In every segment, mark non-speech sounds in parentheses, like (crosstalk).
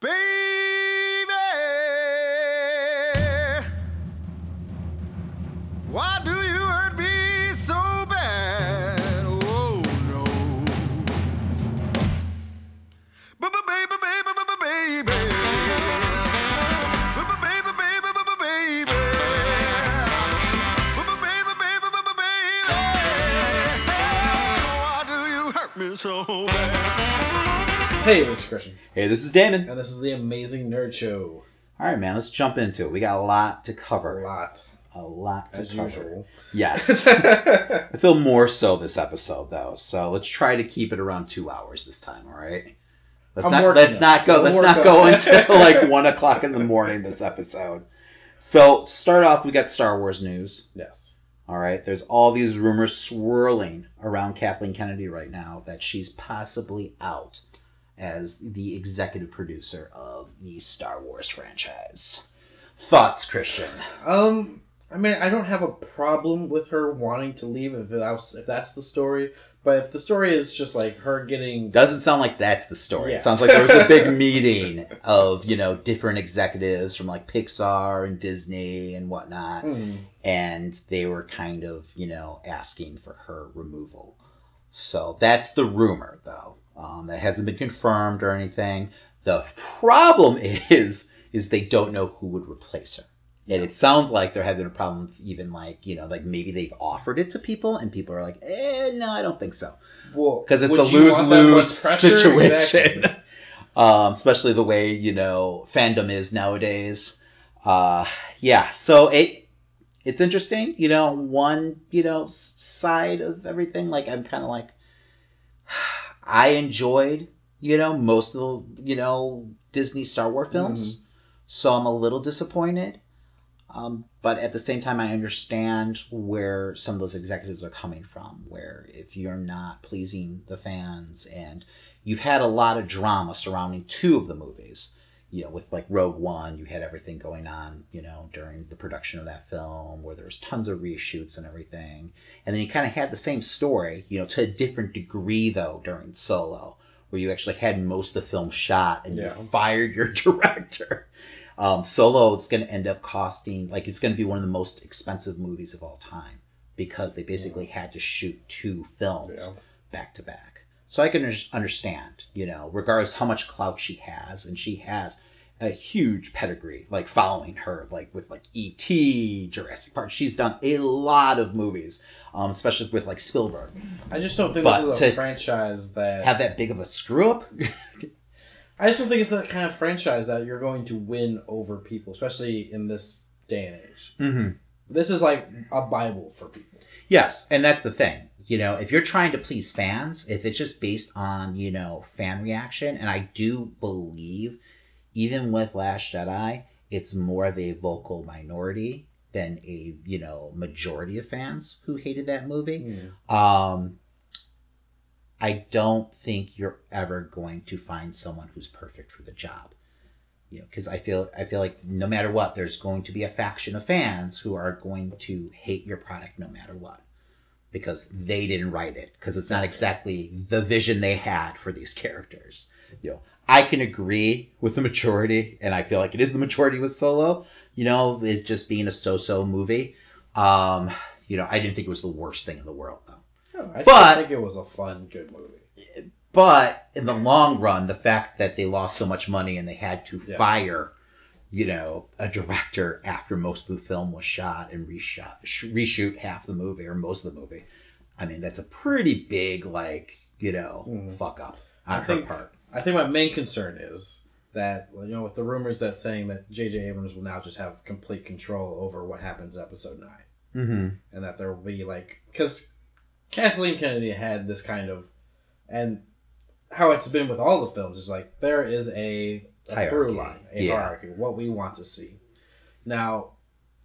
Baby, Hey, this is Christian, Hey, this is Damon. and this is the Amazing Nerd Show. All right, man, let's jump into it. We got a lot to cover. A lot, A lot to as cover. usual. Yes. (laughs) I feel more so this episode though. So let's try to keep it around two hours this time, all right? Let's I'm not let's not go let's not go until (laughs) like one o'clock in the morning this episode. So start off we got Star Wars news. Yes. All right. There's all these rumors swirling around Kathleen Kennedy right now that she's possibly out as the executive producer of the Star Wars franchise. Thoughts, Christian? Um, I mean, I don't have a problem with her wanting to leave if that's if that's the story. But if the story is just like her getting, Doesn't sound like that's the story. Yeah. It sounds like there was a big (laughs) meeting of, you know, different executives from like Pixar and Disney and whatnot. Hmm. And they were kind of, you know, asking for her removal. So that's the rumor, though. Um, that hasn't been confirmed or anything. The problem (laughs) is, is they don't know who would replace her. And it sounds like they're having a problem even like, you know, like maybe they've offered it to people and people are like, eh, no, I don't think so well, because it's a lose want that much lose (laughs) situation. Exactly. (laughs) um, especially the way you know fandom is nowadays. Uh, yeah, so it it's interesting. You know, one you know side of everything. Like I'm kind of like I enjoyed you know most of the you know Disney Star Wars films, so I'm a little disappointed. Um, but at the same time, I understand where some of those executives are coming from. Where if you're not pleasing the fans, and you've had a lot of drama surrounding two of the movies, you know, with like Rogue One, you had everything going on, you know, during the production of that film, where there was tons of reshoots and everything, and then you kind of had the same story, you know, to a different degree though during Solo, where you actually had most of the film shot and Yeah. you fired your (laughs) director. Um, Solo is going to end up costing like it's going to be one of the most expensive movies of all time because they basically had to shoot two films back to back. So I can understand, you know, regardless how much clout she has, and she has a huge pedigree, like following her, like with like E.T., Jurassic Park. She's done a lot of movies, um, especially with like Spielberg. I just don't think But this is a franchise that. Have that big of a screw up? (laughs) I just don't think it's that kind of franchise that you're going to win over people, especially in this day and age. mm-hmm. This is like a bible for people. Yes, and that's the thing. You know, if you're trying to please fans, if it's just based on, you know, fan reaction, and I do believe even with Last Jedi, it's more of a vocal minority than a, you know, majority of fans who hated that movie. Um I don't think you're ever going to find someone who's perfect for the job. You know, because I feel I feel like no matter what, there's going to be a faction of fans who are going to hate your product no matter what, because they didn't write it, because it's not exactly the vision they had for these characters. You know, I can agree with the majority, and I feel like it is the majority with Solo. You know, it just being a so-so movie. Um, you know, I didn't think it was the worst thing in the world though. No, I But- think it was a fun, good movie. But in the long run, the fact that they lost so much money and they had to Yeah. fire, you know, a director after most of the film was shot and reshot, sh- reshoot half the movie or most of the movie, I mean, that's a pretty big, like, you know, Mhm. fuck up I on her think- part. I think my main concern is that you know with the rumors that saying that J.J. Abrams will now just have complete control over what happens in Episode Nine, Mm-hmm. and that there will be like because Kathleen Kennedy had this kind of and how it's been with all the films is like there is a, a through Hierarchy. line, a Yeah. hierarchy, what we want to see. Now,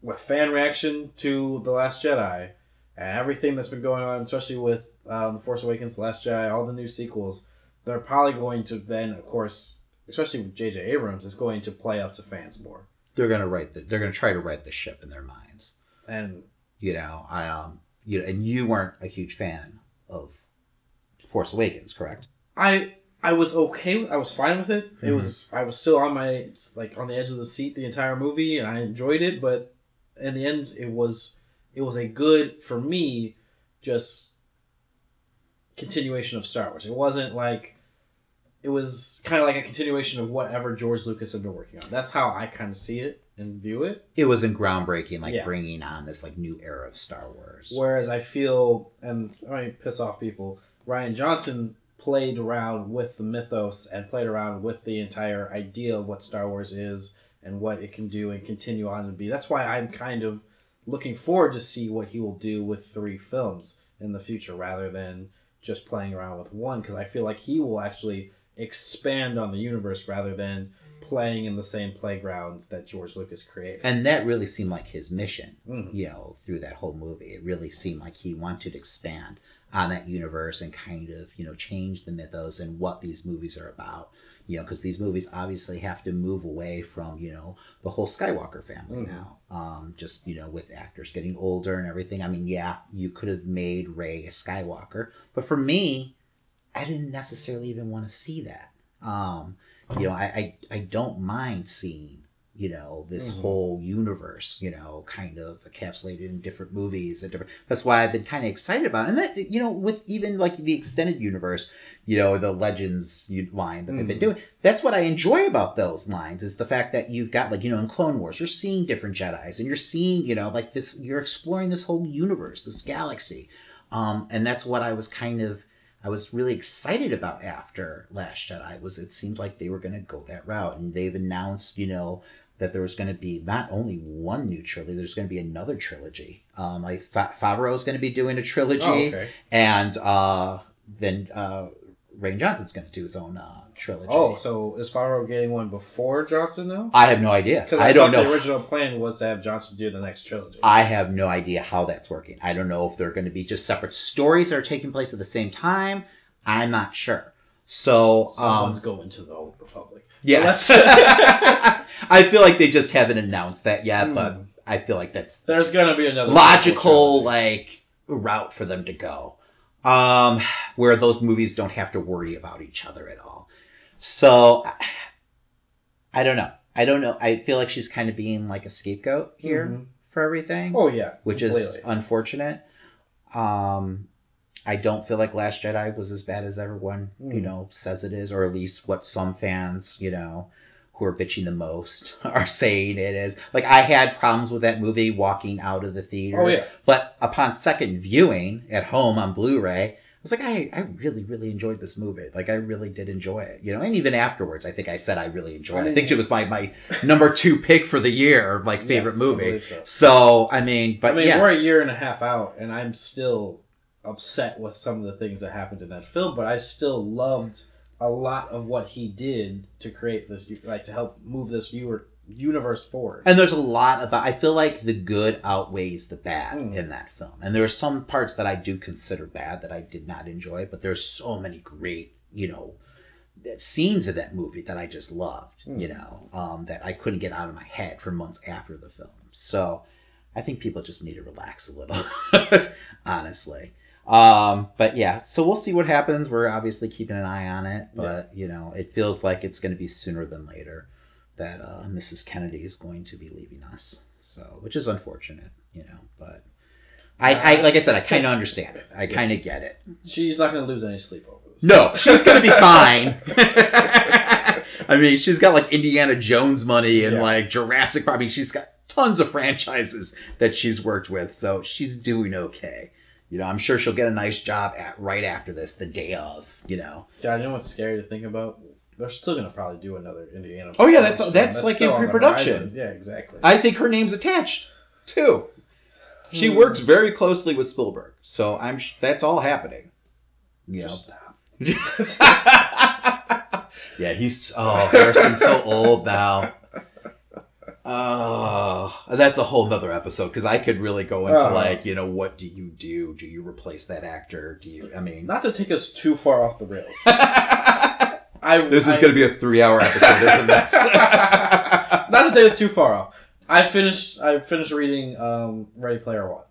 with fan reaction to the Last Jedi and everything that's been going on, especially with um, the Force Awakens, the Last Jedi, all the new sequels, they're probably going to then, of course, especially with J.J. Abrams, is going to play up to fans more. They're gonna write the. They're gonna try to write the ship in their minds. And You know, I um, you know, and you weren't a huge fan of Force Awakens, correct? I I was okay. with- I was fine with it. It Mhm. was. I was still on my like on the edge of the seat the entire movie, and I enjoyed it. But in the end, it was it was a good for me, just continuation of Star Wars. It wasn't like it was kind of like a continuation of whatever George Lucas had been working on. That's how I kind of see it and view it. It wasn't groundbreaking, like Yeah. bringing on this like new era of Star Wars. Whereas I feel, and I might piss off people, Rian Johnson played around with the mythos and played around with the entire idea of what Star Wars is and what it can do and continue on to be. That's why I'm kind of looking forward to see what he will do with three films in the future rather than just playing around with one because I feel like he will actually expand on the universe rather than playing in the same playgrounds that George Lucas created. and that really seemed like his mission Mhm. you know through that whole movie it really seemed like he wanted to expand on that universe and kind of you know change the mythos and what these movies are about you know because these movies obviously have to move away from you know the whole skywalker family Mhm. now um just you know with actors getting older and everything i mean yeah you could have made ray a skywalker but for me i didn't necessarily even want to see that um you know i i, I don't mind seeing you know this Mhm. whole universe you know kind of encapsulated in different movies and different that's why i've been kind of excited about it. and that you know with even like the extended universe you know the legends line that they've been Mhm. doing that's what i enjoy about those lines is the fact that you've got like you know in clone wars you're seeing different jedis and you're seeing you know like this you're exploring this whole universe this galaxy um and that's what i was kind of I was really excited about after Last Jedi was it seemed like they were going to go that route and they've announced you know that there was going to be not only one new trilogy there's going to be another trilogy um like Fa- Favreau is going to be doing a trilogy Oh, okay. and uh then uh Rian Johnson's going to do his own uh trilogy Oh, so is Favreau getting one before Johnson now? I have no idea Because I, don't know The original plan was to have Johnson do the next trilogy. I have no idea how that's working. I don't know if they're going to be just separate stories that are taking place at the same time. I'm not sure. So, um, Someone's going to the Old Republic. Yes. (laughs) I feel like they just haven't announced that yet, but Hmm. I feel like that's There's gonna be another logical, like, route for them to go. Um, where those movies don't have to worry about each other at all. So, I- don't know. I don't know. I feel like she's kind of being like a scapegoat here Mhm. for everything Oh yeah, which is unfortunate. Um, I don't feel like Last Jedi was as bad as everyone you Mm. know says it is, or at least what some fans you know who are bitching the most (laughs) are saying it is. Like I had problems with that movie walking out of the theater. Oh yeah, But upon second viewing at home on Blu-ray, I was like, I, I really, really enjoyed this movie. Like I really did enjoy it. You know, and even afterwards, I think I said I really enjoyed it. I think it was my, my (laughs) number two pick for the year, like favorite Yes, movie. believe so. So I mean, but I mean, yeah, we're a year and a half out, and I'm still upset with some of the things that happened in that film. But I still loved a lot of what he did to create this, like to help move this viewer universe forward. And there's a lot about. I feel like the good outweighs the bad Mm. in that film, and there are some parts that I do consider bad that I did not enjoy. But there's so many great, you know, scenes of that movie that I just loved. Mm. You know, um, that I couldn't get out of my head for months after the film. So I think people just need to relax a little, (laughs) honestly. Um, but yeah, so we'll see what happens. We're obviously keeping an eye on it, but you know, it feels like it's going to be sooner than later that uh, Mrs. Kennedy is going to be leaving us. So, which is unfortunate, you know. But I, I like I said, I kind of understand it. I kind of get it. She's not going to lose any sleep over this. No, she's gonna be (laughs) fine. (laughs) I mean, she's got like Indiana Jones money and Yeah. like Jurassic. Park. I mean, she's got tons of franchises that she's worked with, so she's doing okay. You know, I'm sure she'll get a nice job at right after this, the day of. You know, God, you know what's scary to think about? They're still going to probably do another Indiana. Oh, yeah, that's- Jones that's like in pre-production. Yeah, exactly. I think her name's attached too. She Hmm. works very closely with Spielberg, so I'm sh- that's all happening. Stop. (laughs) yeah, he's oh Harrison's so old now. (laughs) Oh, that's a whole nother episode because I could really go into Oh. like you know what do you do? Do you replace that actor? Do you? I mean, Not to take us too far off the rails. (laughs) I, this is going to be a three-hour episode, isn't this? (laughs) (laughs) not to take us too far off. I finished. I finished reading um, Ready Player One.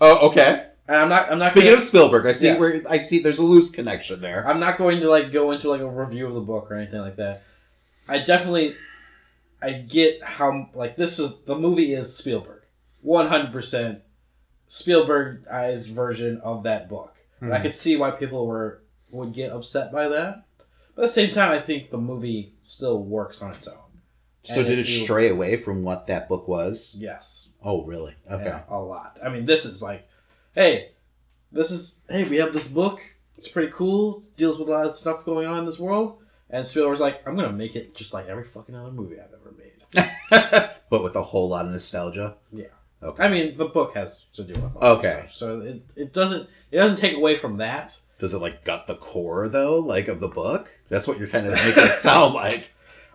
oh, okay. And I'm not. I'm not. Speaking gonna, of Spielberg, I see Yes. where I see there's a loose connection there. I'm not going to like go into like a review of the book or anything like that. I definitely, I get how like this is the movie is Spielberg, one hundred percent Spielbergized version of that book. And I hmm. could see why people were would get upset by that. But at the same time, I think the movie still works on its own. So And did it you- stray away from what that book was? Yes. Oh, really? Okay. Yeah, a lot. I mean, this is like, hey, this is hey, we have this book. It's pretty cool. Deals with a lot of stuff going on in this world. And Spielberg's like, I'm gonna make it just like every fucking other movie I've ever made. (laughs) but with a whole lot of nostalgia. Yeah. Okay. I mean, the book has to do with Okay. stuff, so it, it doesn't it doesn't take away from that. Does it like gut the core though, like of the book? That's what you're kind of making it sound (laughs) like.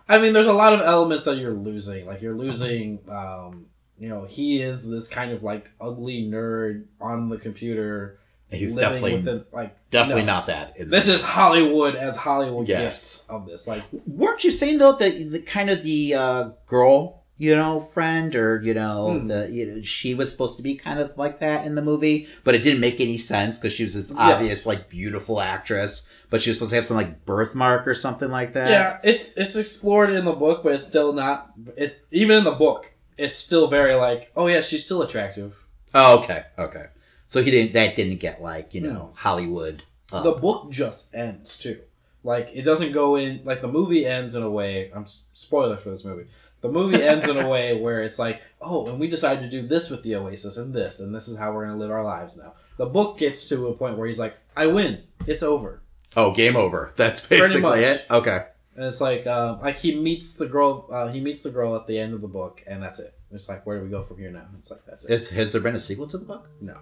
I mean, there's a lot of elements that you're losing. Like you're losing, um, you know, he is this kind of like ugly nerd on the computer. He's definitely within, like definitely no. not that. in This is Hollywood as Hollywood Yes. of this. Like weren't you saying though that the kind of the uh, girl you know friend or you know Hmm. the you know she was supposed to be kind of like that in the movie but it didn't make any sense because she was this obvious like beautiful actress but she was supposed to have some like birthmark or something like that Yeah, it's it's explored in the book, but it's still not. It even in the book, it's still very like, oh yeah, she's still attractive. oh okay okay so he didn't that didn't get like you know No. hollywood up. The book just ends too. Like it doesn't go in. Like the movie ends in a way. I'm spoiler for this movie. The movie ends in a way (laughs) where it's like, oh, and we decided to do this with the Oasis and this, and this is how we're gonna live our lives now. The book gets to a point where he's like, I win. It's over. oh game over that's basically it okay And it's like, um, like he meets the girl. Uh, he meets the girl at the end of the book, and that's it. It's like, where do we go from here now? It's like that's it. Is, has there been a sequel to the book no,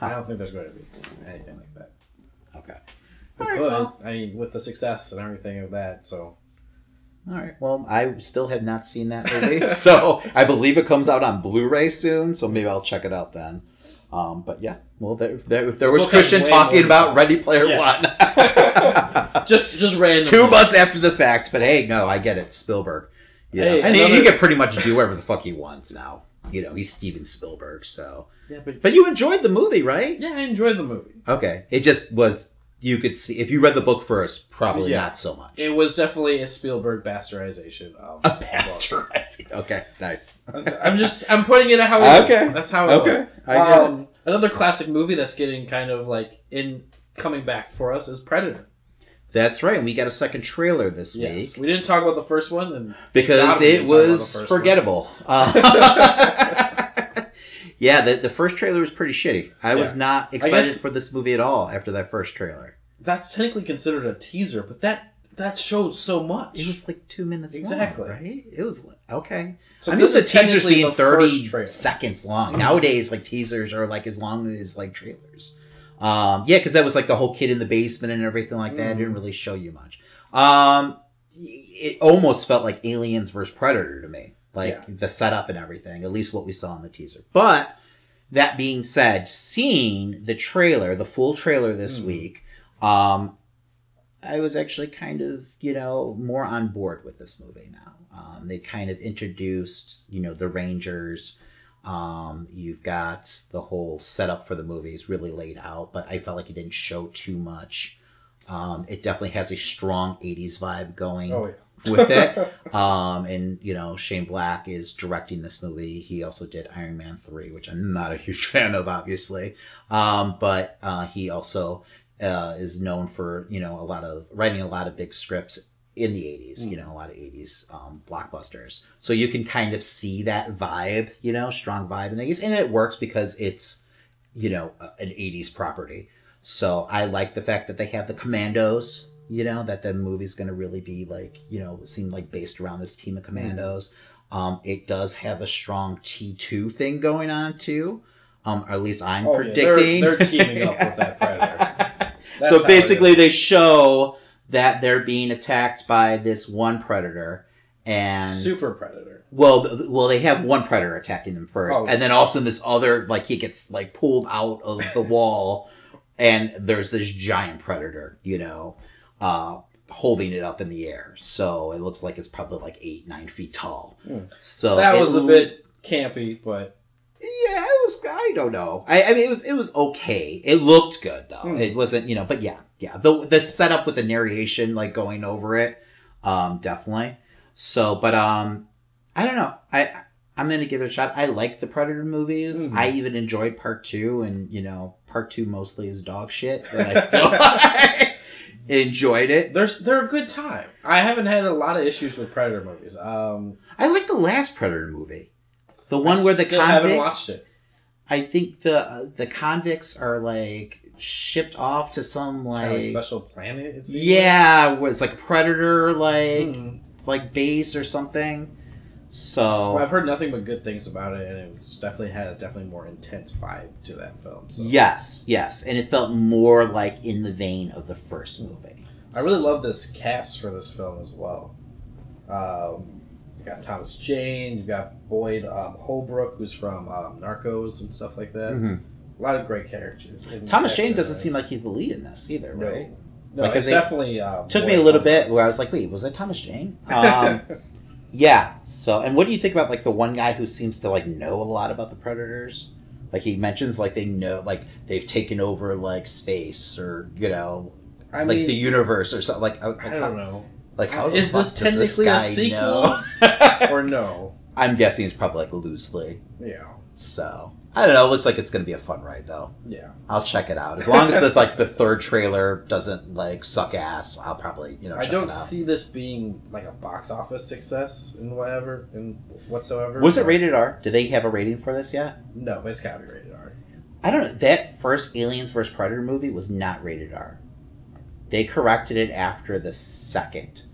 I don't think there's going to be anything like that. okay It All right, could. well. I mean, with the success and everything of that. So All right. Well, I still have not seen that movie, (laughs) so I believe it comes out on Blu-ray soon. So maybe I'll check it out then. Um, but yeah, well, there, there, there was Christian way talking more about Ready Player Yes. One (laughs) just, just random. two months after the fact. But hey, no, I get it, Spielberg. Yeah, Hey, and he, he another- can pretty much do whatever the fuck he wants now. You know, he's Steven Spielberg. So, Yeah, but but you enjoyed the movie, right? yeah, I enjoyed the movie. Okay, it just was. You could see if you read the book first, probably Yeah. not so much. It was definitely a Spielberg bastardization of a bastardizing. Okay, nice. I'm just- I'm just, I'm putting it how it is. Okay. That's how it Okay. was. Um, Another classic movie that's getting kind of like in coming back for us is Predator. That's right. and We got a second trailer this Yes, week we didn't talk about the first one, and because it didn't talk about the was forgettable. (laughs) Uh, (laughs) yeah, the, the first trailer was pretty shitty. I was not excited for this movie at all after that first trailer. that's technically considered a teaser, but that that showed so much. It was like two minutes Exactly. long, right? It was okay. so I'm this used to is teasers being thirty seconds long. Nowadays, like teasers are like as long as like trailers. Um, yeah, because that was like the whole kid in the basement and everything like that. It Mm. didn't really show you much. Um, it almost felt like Aliens versus Predator to me, like Yeah. the setup and everything. At least what we saw in the teaser. But that being said, seeing the trailer, the full trailer this Mm. week, um, I was actually kind of, you know, more on board with this movie now. Um, they kind of introduced, you know, the Rangers. Um, you've got the whole setup for the movie is really laid out, but I felt like it didn't show too much. Um, it definitely has a strong 80s vibe going Oh yeah. (laughs) with it. (laughs) Um, and you know, Shane Black is directing this movie. He also did Iron Man three, which I'm not a (laughs) huge fan of, obviously. Um, but uh, he also uh, is known for you know a lot of writing a lot of big scripts in the 80s. You know, a lot of 80s um, blockbusters. So you can kind of see that vibe, you know, strong vibe in the 80s, and it works because it's you know an 80s property. So I like the fact that they have the commandos, you know, that the movie's going to really be like, you know, seem like based around this team of commandos. Um, it does have a strong T2 thing going on too. Um, or at least I'm Oh, yeah. They're- predicting. they're teaming up with that (laughs) Predator. (laughs) That's so basically, they show that they're being attacked by this one predator, and super predator. well, well, they have one predator attacking them first, Oh. and then all of a sudden this other, like he gets like pulled out of the (laughs) wall, and there's this giant predator, you know, uh, holding it up in the air. So it looks like it's probably like eight, nine feet tall. Hmm. So That was a bit campy, but yeah, it was I don't know. I, I mean it was it was okay. It looked good though. Hmm. It wasn't you know, but yeah, yeah. The the setup with the narration like going over it, um, definitely. So, but um, I don't know. I I'm gonna give it a shot. I like the Predator movies. Mhm. I even enjoyed part two, and you know, part two mostly is dog shit, but I (laughs) still (laughs) enjoyed it. They're they're a good time. I haven't had a lot of issues with Predator movies. Um, I like the last Predator movie, the one I where the convicts. haven't watched it. I think the uh, the convicts are like shipped off to some Kind of like like special planet. It seems yeah, where it's like predator like like. Mhm. like base or something. So Well, I've heard nothing but good things about it, and it was definitely had a definitely more intense vibe to that film. So. yes, yes, and it felt more like in the vein of the first movie. I really love this cast for this film as well. Um, you got Thomas Jane, you got Boyd um, Holbrook, who's from um, Narcos and stuff like that. Mhm. A lot of great characters. Thomas Jane actors doesn't in seem like he's the lead in this either, no, right? no, Like, 'cause it's they- definitely um, Took me a little Holbrook. bit where I was like, wait, was that Thomas Jane? (laughs) Um, yeah. So, and what do you think about like the one guy who seems to like know a lot about the predators? Like he mentions, like they know, like they've taken over like space or you know, I like mean, the universe or something. Like, I don't know. Like, how is the Is this fuck technically a sequel? (laughs) or no? I'm guessing it's probably like loosely. Yeah, So I don't know. It looks like it's gonna be a fun ride though. yeah. I'll check it out as long as the like the third trailer doesn't like suck ass. I'll probably you know. I don't it out. see this being like a box office success and whatever and whatsoever. Was it rated R? Did they have a rating for this yet? No, but it's gotta be rated R. I don't know. That first Aliens vs Predator movie was not rated R. They corrected it after the second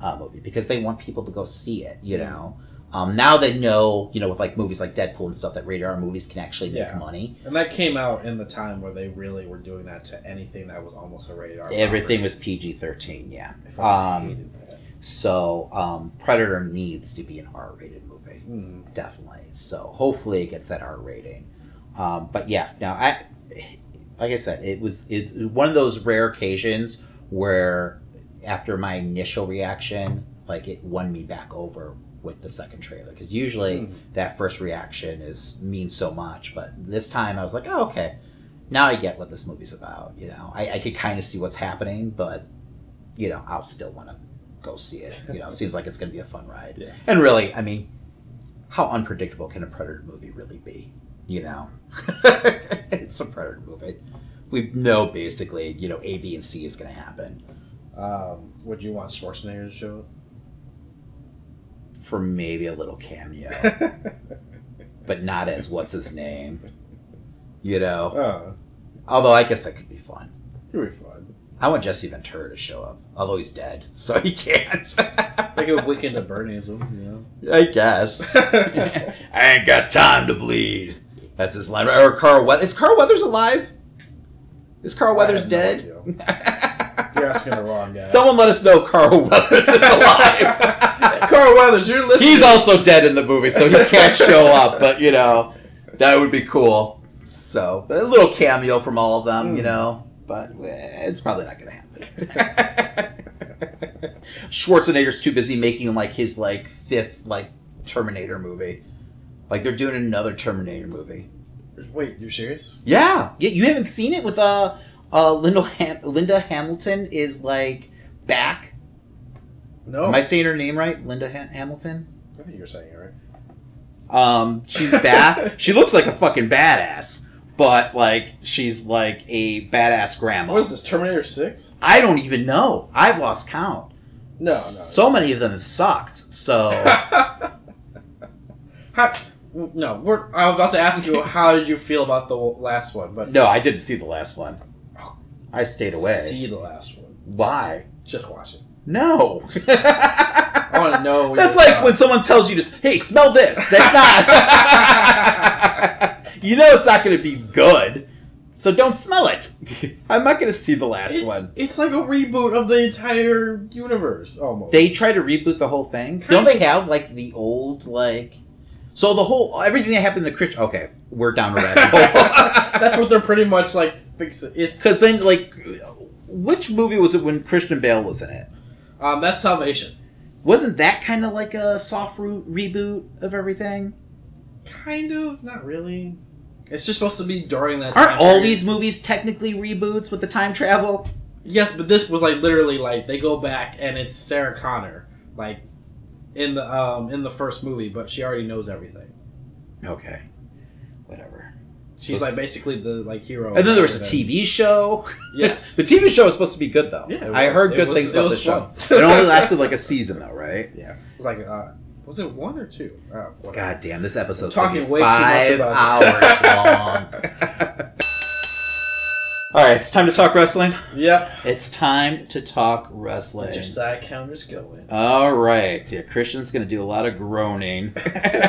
uh, movie because they want people to go see it. You know. Um, now they know, you know, with like movies like Deadpool and stuff, that rated R movies can actually make Yeah. money. And that came out in the time where they really were doing that to anything that was almost a rated R. Everything was PG thirteen. Yeah. Um, so um, Predator needs to be an R rated movie. Mm. definitely. So hopefully it gets that R rating. Um, but yeah, now I, like I said, it was it's one of those rare occasions where after my initial reaction, like it won me back over with the second trailer because usually Hmm. that first reaction is means so much, but this time I was like, oh okay, now I get what this movie's about. You know, I, I could kind of see what's happening, but you know, I'll still want to go see it. You know, it (laughs) seems like it's going to be a fun ride. Yes. And really, I mean, how unpredictable can a Predator movie really be? You know, (laughs) it's a Predator movie. We know basically, you know, A, B, and C is going to happen. Um, would you want Schwarzenegger to show For maybe a little cameo, (laughs) but not as what's his name. You know, oh, although I guess that could be fun. could be fun. I want Jesse Ventura to show up, although he's dead, so he can't. (laughs) Like a weekend of Bernieism, you know? I guess. (laughs) I ain't got time to bleed. That's his line. Or Carl Weathers. Is Carl Weathers alive? Is Carl Weathers I dead? no You're asking the wrong guy. Someone let us know if Carl Weathers is alive. (laughs) Carl Weathers, you're listening. He's also dead in the movie, so he can't show up. But you know, that would be cool. So a little cameo from all of them, you Mm. know. But eh, it's probably not going to happen. (laughs) Schwarzenegger's too busy making like his like fifth like Terminator movie. Like they're doing another Terminator movie. Wait, you're serious? Yeah, yeah. You haven't seen it with uh, uh, Linda Ham- Linda Hamilton is like back. No. Am I saying her name right? Linda ha- Hamilton. I think you're saying it right. Um, she's back. (laughs) she looks like a fucking badass, but like she's like a badass grandma. What is this, Terminator 6? I don't even know. I've lost count. No, no. So many of them have sucked. So (laughs) How, no, we're, I was about to ask you, how did you feel about the last one? But no, I didn't see the last one. I stayed away. see the last one. Why? Just watch it. No. (laughs) I want to know. That's like when someone tells you to, hey, smell this. That's not. (laughs) you know it's not going to be good, so don't smell it. (laughs) I'm not going to see the last It- one. It's like a reboot of the entire universe, almost. They try to reboot the whole thing. Don't they have like the old like? So the whole everything that happened in the Christian. Okay, we're down a rabbit hole. That's what they're pretty much like fixing. It's Because then, like, which movie was it when Christian Bale was in it? Um, that's Salvation. Wasn't that kind of like a soft re- reboot of everything? Kind of, not really. It's just supposed to be during that. Aren't time all period. these movies technically reboots with the time travel? Yes, but this was like literally like they go back and it's Sarah Connor, like in the um in the first movie, but she already knows everything. Okay. She's So like basically the like hero. And then there was a TV show. Yes. (laughs) the TV show was supposed to be good though. Yeah, it I heard It good was- things about the show. it only (laughs) lasted like a season though, right? Yeah, it was like uh, was it one or two? Uh. God damn, this episode's Talking talking way too much five about hours (laughs) long. All right, it's time to talk wrestling. Yep. It's time to talk wrestling. Get your side counters going. All right, yeah, Christian's going to do a lot of groaning.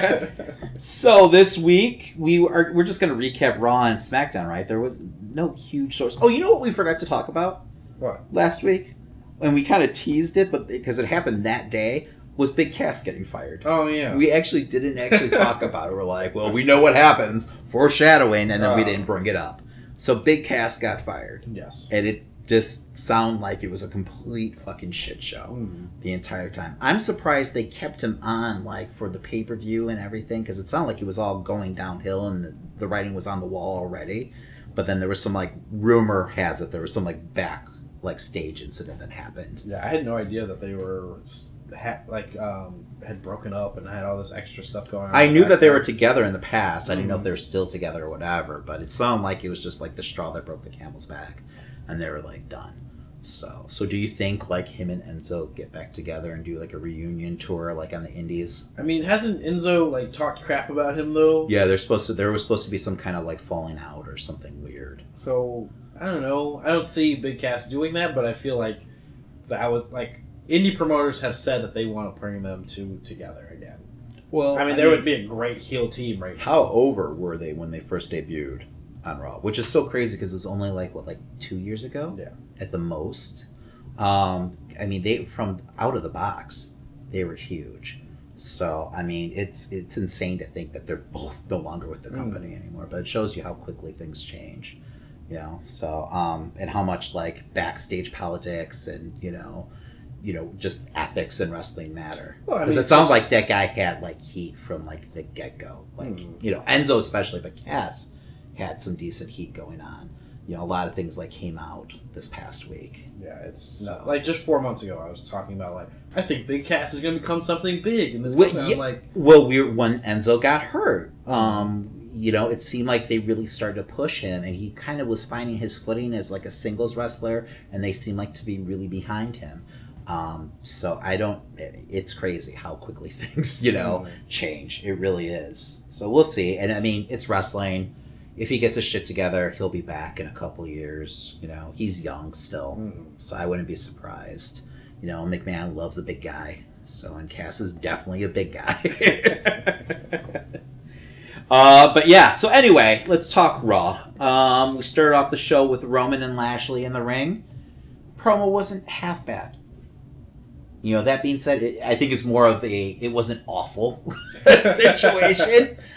(laughs) so this week we are we're just going to recap Raw and SmackDown. Right, there was no huge source. Oh, you know what we forgot to talk about what? last week, and we kind of teased it, but because it happened that day, was Big Cass getting fired. Oh yeah. We actually didn't actually talk about it. We're like, well, we know what happens, foreshadowing, and then we Oh. didn't bring it up. So Big Cass got fired, yes. and it just sounded like it was a complete fucking shit show Mm. the entire time. I'm surprised they kept him on like for the pay per view and everything because it sounded like it was all going downhill and the, the writing was on the wall already. But then there was some like rumor has it there was some like back like stage incident that happened. Yeah, I had no idea that they were s- ha- like um had broken up and had all this extra stuff going on. I knew that they were together in the past. I didn't know if Mhm. they were still together or whatever, but it sounded like it was just like the straw that broke the camel's back, and they were like done. So, so do you think like him and Enzo get back together and do like a reunion tour like on the Indies? I mean, hasn't Enzo like talked crap about him though? Yeah, they're supposed to. There was supposed to be some kind of like falling out or something weird. So I don't know. I don't see Big Cass doing that, but I feel like that would like indie promoters have said that they want to bring them two together again. Well, I mean, there would be a great heel team right now. How over were they when they first debuted on Raw? Which is so crazy because it's only like what, like two years ago, Yeah. at the most. Um, I mean, they from out of the box, they were huge. So I mean, it's it's insane to think that they're both no longer with the company anymore. But it shows you how quickly things change, you know. So um, and how much like backstage politics and you know, you know, just ethics and wrestling matter. Well, I Because mean, it sounds just- like that guy had like heat from like the get go. Like Mhm. you know, Enzo especially, but Cass had some decent heat going on. You know, a lot of things like came out this past week. Yeah, it's So- not, like just four months ago. I was talking about like I think Big Cass is going to become something big in this Well, yeah. Like, Well, we were, when Enzo got hurt, um, you know, it seemed like they really started to push him, and he kind of was finding his footing as like a singles wrestler, and they seemed like to be really behind him. Um, so I don't. It's crazy how quickly (laughs) things, you know, Mhm. change. It really is. So we'll see. And I mean, it's wrestling. If he gets his shit together, he'll be back in a couple years. You know, he's young still, Mhm. so I wouldn't be surprised. You know, McMahon loves a big guy, so and Cass is definitely a big guy. (laughs) uh, but yeah. So anyway, let's talk Raw. Um, we started off the show with Roman and Lashley in the ring. Promo wasn't half bad. You know, that being said, it, I think it's more of a it wasn't awful (laughs) situation. (laughs)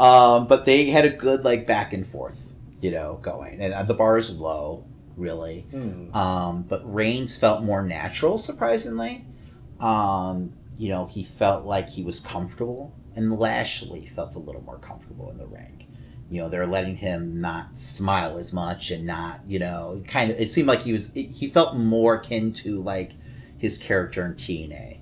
Um, but they had a good like back and forth, you know, going, and uh, the bar is low, really. Mhm. Um, but Reigns felt more natural, surprisingly. Um, you know, he felt like he was comfortable, and Lashley felt a little more comfortable in the ring. You know, they're letting him not smile as much and not, you know, kind of. It seemed like he was. He felt more akin to like his character in TNA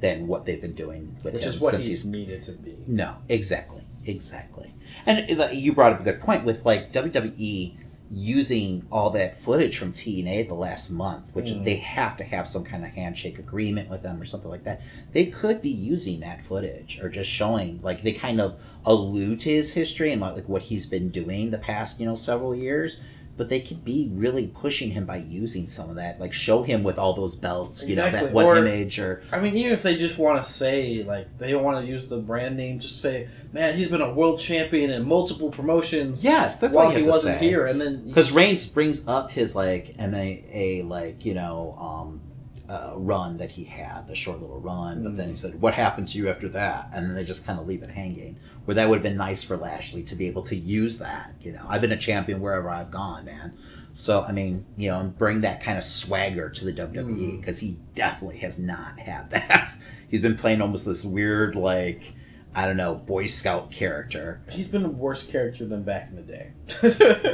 than what they've been doing with which him is what since he's he's needed to be. no, exactly, exactly. And uh, you brought up a good point with like WWE using all that footage from TNA the last month, which Mm. they have to have some kind of handshake agreement with them or something like that. They could be using that footage or just showing like they kind of allude to his history and like, like what he's been doing the past you know several years. But they could be really pushing him by using some of that, like show him with all those belts, you know, that one Or- image or I mean, even if they just want to say like they don't want to use the brand name, just say, "Man, he's been a world champion in multiple promotions." yes, that's what he wasn't say. here, and then because Reigns brings up his like MMA like you know um, uh, run that he had, the short little run. But then he said, "What happened to you after that?" And then they just kind of leave it hanging. Where that would have been nice for Lashley to be able to use that. You know, I've been a champion wherever I've gone, man. So I mean, you know, and bring that kind of swagger to the WWE because he definitely has not had (laughs) that. He's been playing almost this weird like. I don't know, Boy Scout character. He's been a worse character than back in the day.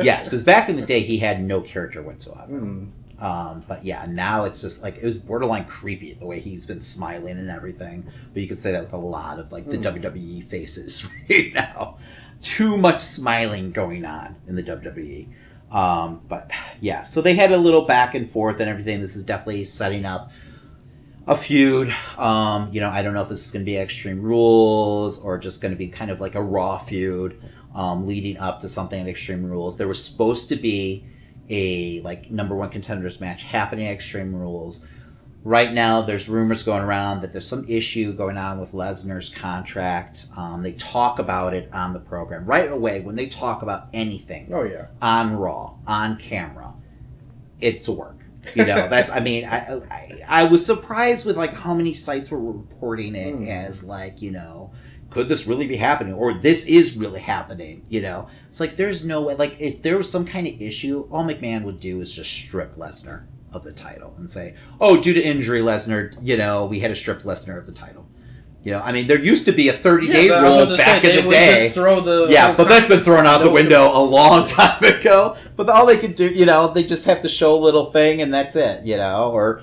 Yes, because back in the (laughs) day he had no character whatsoever. Hmm. Um, but yeah, now it's just like it was borderline creepy the way he's been smiling and everything. But you could say that with a lot of like the WWE faces (laughs) right now. Too much smiling going on in the WWE. Um, but yeah, so they had a little back and forth and everything. This is definitely setting up a feud. Um, you know, I don't know if this is going to be Extreme Rules or just going to be kind of like a Raw feud um, leading up to something at Extreme Rules. There was supposed to be a like number one contenders match happening at Extreme Rules. Right now, there's rumors going around that there's some issue going on with Lesnar's contract. Um, they talk about it on the program right away when they talk about anything oh yeah. on Raw, on camera, it's a work. You know, (laughs) that's. I mean, I, I I was surprised with like how many sites were reporting it Hmm. as like you know, could this really be happening or this is really happening? You know, it's like there's no way. Like if there was some kind of issue, all McMahon would do is just strip Lesnar of the title and say, oh, due to injury, Lesnar, you know, we had to strip Lesnar of the title. You know, I mean, there used to be a 30 day was rule back say, in the day. Just throw the Yeah, but that's been thrown out the window a long time (laughs) ago. But all they could do, you know, they just have to show a little thing and that's it, you know, or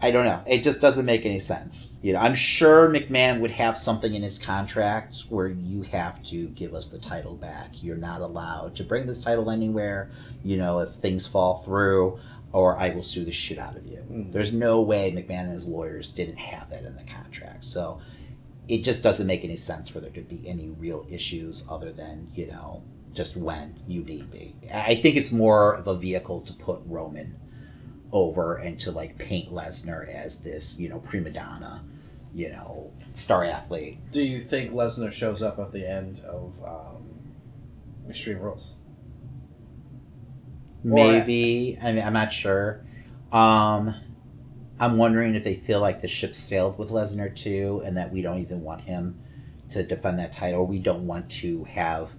I don't know. It just doesn't make any sense. You know, I'm sure McMahon would have something in his contract where you have to give us the title back. You're not allowed to bring this title anywhere, you know, if things fall through or I will sue the shit out of you. Mm. There's no way McMahon and his lawyers didn't have that in the contract. So it just doesn't make any sense for there to be any real issues other than you know just when you need me. i think it's more of a vehicle to put roman over and to like paint lesnar as this you know prima donna you know star athlete Do you think Lesnar shows up at the end of um, Extreme Rules? maybe I mean, i'm not sure um i'm wondering if they feel like the ship sailed with lesnar too and that we don't even want him to defend that title we don't want to have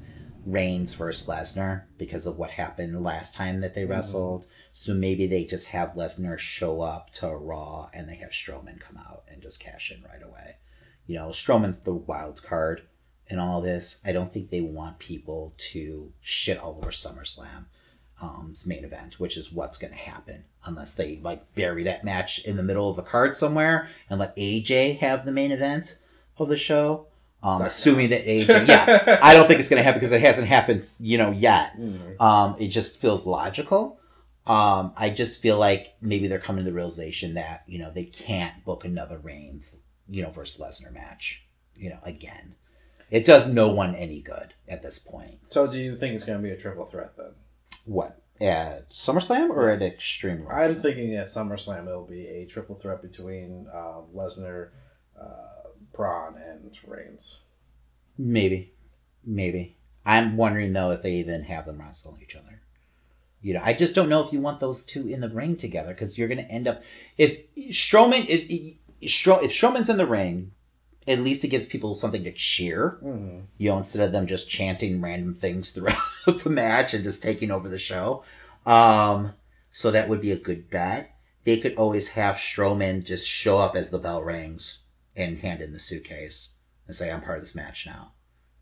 Reigns versus Lesnar because of what happened last time that they Mhm. wrestled. So maybe they just have Lesnar show up to Raw and they have Strowman come out and just cash in right away. You know, Strowman's the wild card in all this. I don't think they want people to shit all over SummerSlam's Um's main event, which is what's going to happen unless they like bury that match in the middle of the card somewhere and let AJ have the main event of the show. Um, assuming that AJ, yeah, I don't think it's going to happen because it hasn't happened, you know, yet. Mm. Um, it just feels logical. Um, I just feel like maybe they're coming to the realization that you know they can't book another Reigns, you know, versus Lesnar match, you know, again. It does no one any good at this point. So, do you think it's going to be a triple threat then? What at SummerSlam or at Extreme Rules? I'm thinking at SummerSlam it'll be a triple threat between uh, Lesnar, uh, Braun, and Reigns. Maybe, maybe. I'm wondering though if they even have them wrestle each other. You know, I just don't know if you want those two in the ring together because you're going to end up if Strowman if if if Strowman's in the ring, at least it gives people something to cheer. Mm. You know, instead of them just chanting random things throughout (laughs) the match and just taking over the show. Um, so that would be a good bet. They could always have Strowman just show up as the bell rings and hand in the suitcase and say, "I'm part of this match now."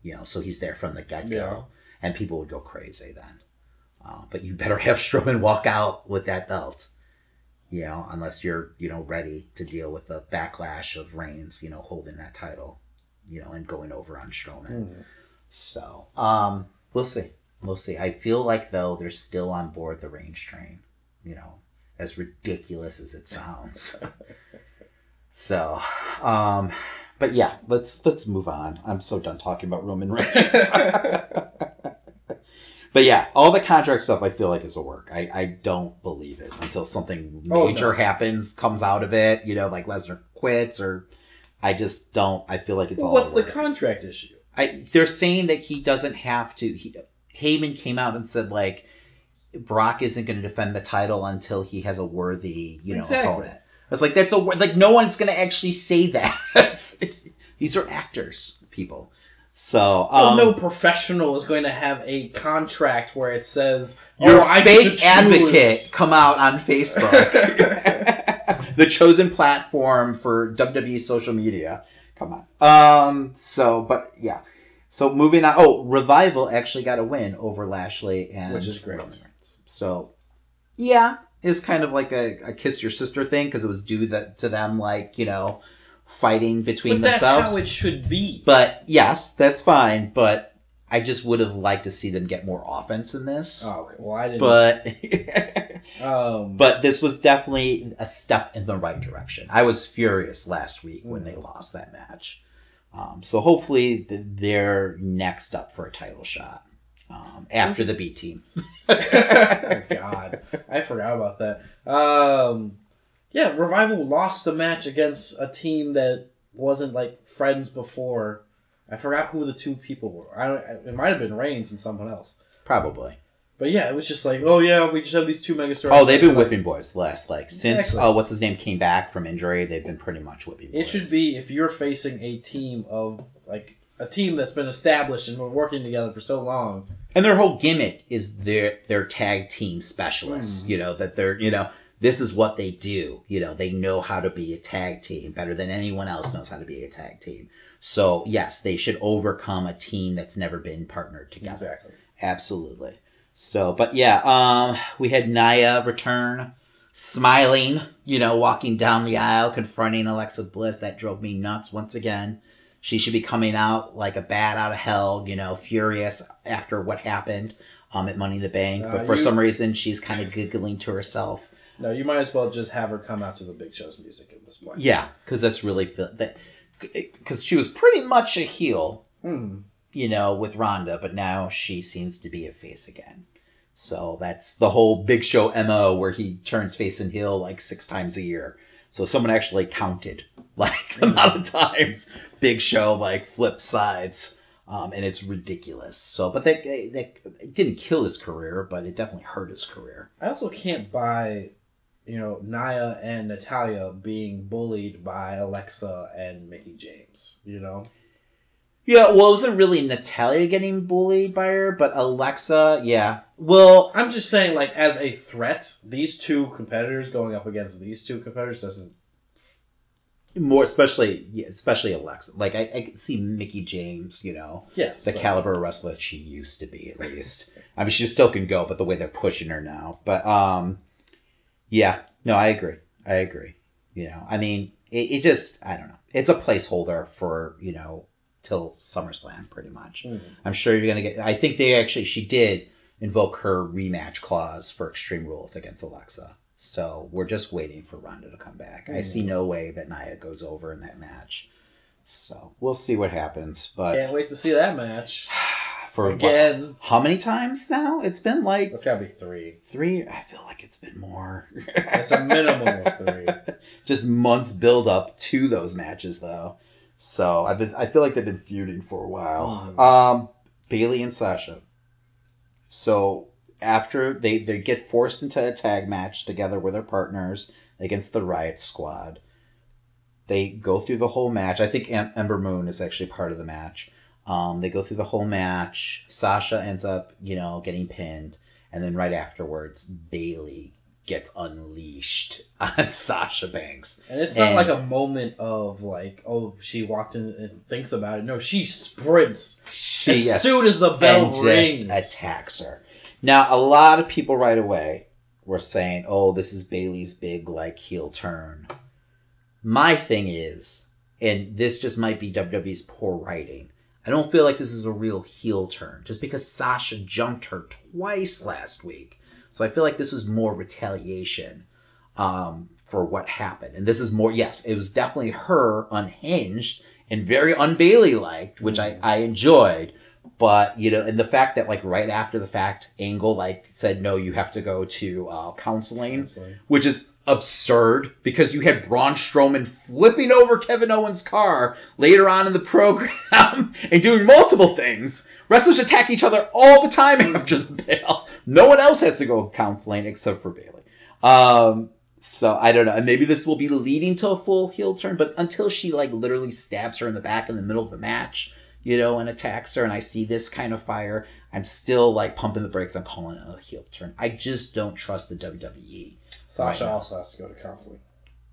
You know, so he's there from the get go, Yeah. and people would go crazy then. Uh, but you better (laughs) have Strowman walk out with that belt. You know, unless you're you know ready to deal with the backlash of Reigns, you know, holding that title, you know, and going over on Strowman. Mm. So, um, we'll see. We'll see. I feel like though they're still on board the Reigns train. You know, as ridiculous as it sounds. (laughs) so, um, but yeah, let's let's move on. I'm so done talking about Roman Reigns. (laughs) but yeah, all the contract stuff I feel like is a work. I, I don't believe it until something Oh, major no. happens, comes out of it. You know, like Lesnar quits or. I just don't. I feel like it's Well, all. what's the contract issue? I they're saying that he doesn't have to. He, Heyman came out and said like Brock isn't going to defend the title until he has a worthy, you know, Exactly. opponent. I was like, that's a like no one's going to actually say that. (laughs) These are actors, people. So Well, um, no professional is going to have a contract where it says your "Oh, fake advocate come out on Facebook, (laughs) (laughs) the chosen platform for WWE social media, Come on. Um. So, but yeah. So moving on. Oh, Revival actually got a win over Lashley and Which is great. So, yeah, it's kind of like a, a kiss your sister thing because it was due that to them, like you know, fighting between But that's themselves. how it should be. but yes, that's fine. But I just would have liked to see them get more offense in this. Oh, okay. Well, I didn't. But (laughs) um, but this was definitely a step in the right direction. I was furious last week when they lost that match. Um, so hopefully they're next up for a title shot um, after the B team. (laughs) oh, God, I forgot about that. Um, yeah, Revival lost a match against a team that wasn't like friends before. I forgot who the two people were. I don't, it might have been Reigns and someone else. Probably. But yeah, it was just like, oh yeah, we just have these two megastars. Oh, they've been whipping boys last like since Exactly. oh what's his name came back from injury. They've been pretty much whipping. Boys. It should be if you're facing a team of like a team that's been established and been working together for so long. and their whole gimmick is their their tag team specialists. Hmm. You know that they're you know this is what they do. You know they know how to be a tag team better than anyone else knows how to be a tag team. So yes, they should overcome a team that's never been partnered together. Exactly. Absolutely. So, but yeah, um, we had Nia return, smiling, you know, walking down the aisle, confronting Alexa Bliss. That drove me nuts once again. She should be coming out like a bat out of hell, you know, furious after what happened um, at Money in the Bank. Uh, but for you- some reason, she's kind of giggling to herself. No, you might as well just have her come out to the Big Show's music at this point. Yeah, because that's really that because she was pretty much a heel, Hmm. you know, with Ronda, but now she seems to be a face again. So that's the whole Big Show mo where he turns face and heel like six times a year. So someone actually counted (laughs) like the amount of times Big Show like flips sides, um, and it's ridiculous. So, but that, that didn't kill his career, but it definitely hurt his career. I also can't buy, you know, Nia and Natalya being bullied by Alexa and Mickie James. You know, Yeah, well, it wasn't really Natalya getting bullied by her, but Alexa, yeah. Well, I'm just saying, like, as a threat, these two competitors going up against these two competitors doesn't. more especially, yeah, especially Alexa. Like I, I could see Mickie James, you know, Yes, the but- caliber of wrestler she used to be, at least. I mean, she still can go, but the way they're pushing her now. But um, yeah, no, I agree. I agree. You know, I mean, it, it just, I don't know. It's a placeholder for you know till SummerSlam, pretty much. Mhm. I'm sure you're gonna get. I think they actually she did invoke her rematch clause for Extreme Rules against Alexa. So we're just waiting for Ronda to come back. I see no way that Nia goes over in that match. So we'll see what happens. But Can't wait to see that match (sighs) (sighs) for what- again. how many times now? It's been like it's gotta be three. three. I feel like it's been more. It's a minimum of (laughs) three. Just months build up to those matches though. So I've been. I feel like they've been feuding for a while. Mm. Um, Bayley and Sasha. So after they they get forced into a tag match together with their partners against the Riot Squad, they go through the whole match. I think Em- Ember Moon is actually part of the match. Um, they go through the whole match. Sasha ends up, you know, getting pinned, and then right afterwards, Bayley gets unleashed (laughs) on Sasha Banks. And it's not And- like a moment of like, oh, she walked in and thinks about it. No, she sprints She, as yes, soon as the bell rings. attacks her. Now, a lot of people right away were saying, "Oh, this is Bayley's big like heel turn." My thing is, and this just might be WWE's poor writing. I don't feel like this is a real heel turn just because Sasha jumped her twice last week. So I feel like this was more retaliation um, for what happened. And this is more, yes, it was definitely her unhinged and very unbailey like, which I, I enjoyed. But, you know, and the fact that, like, right after the fact, Angle, like, said, no, you have to go to uh, counseling, Counseling. which is absurd because you had Braun Strowman flipping over Kevin Owens' car later on in the program (laughs) and doing multiple things. Wrestlers attack each other all the time (laughs) after the bell. No one else has to go counseling except for Bayley. Um, so I don't know. And maybe this will be leading to a full heel turn, but until she like literally stabs her in the back in the middle of the match, you know, and attacks her, and I see this kind of fire, I'm still like pumping the brakes on calling it a heel turn. I just don't trust the WWE. Sasha Right. also has to go to counseling.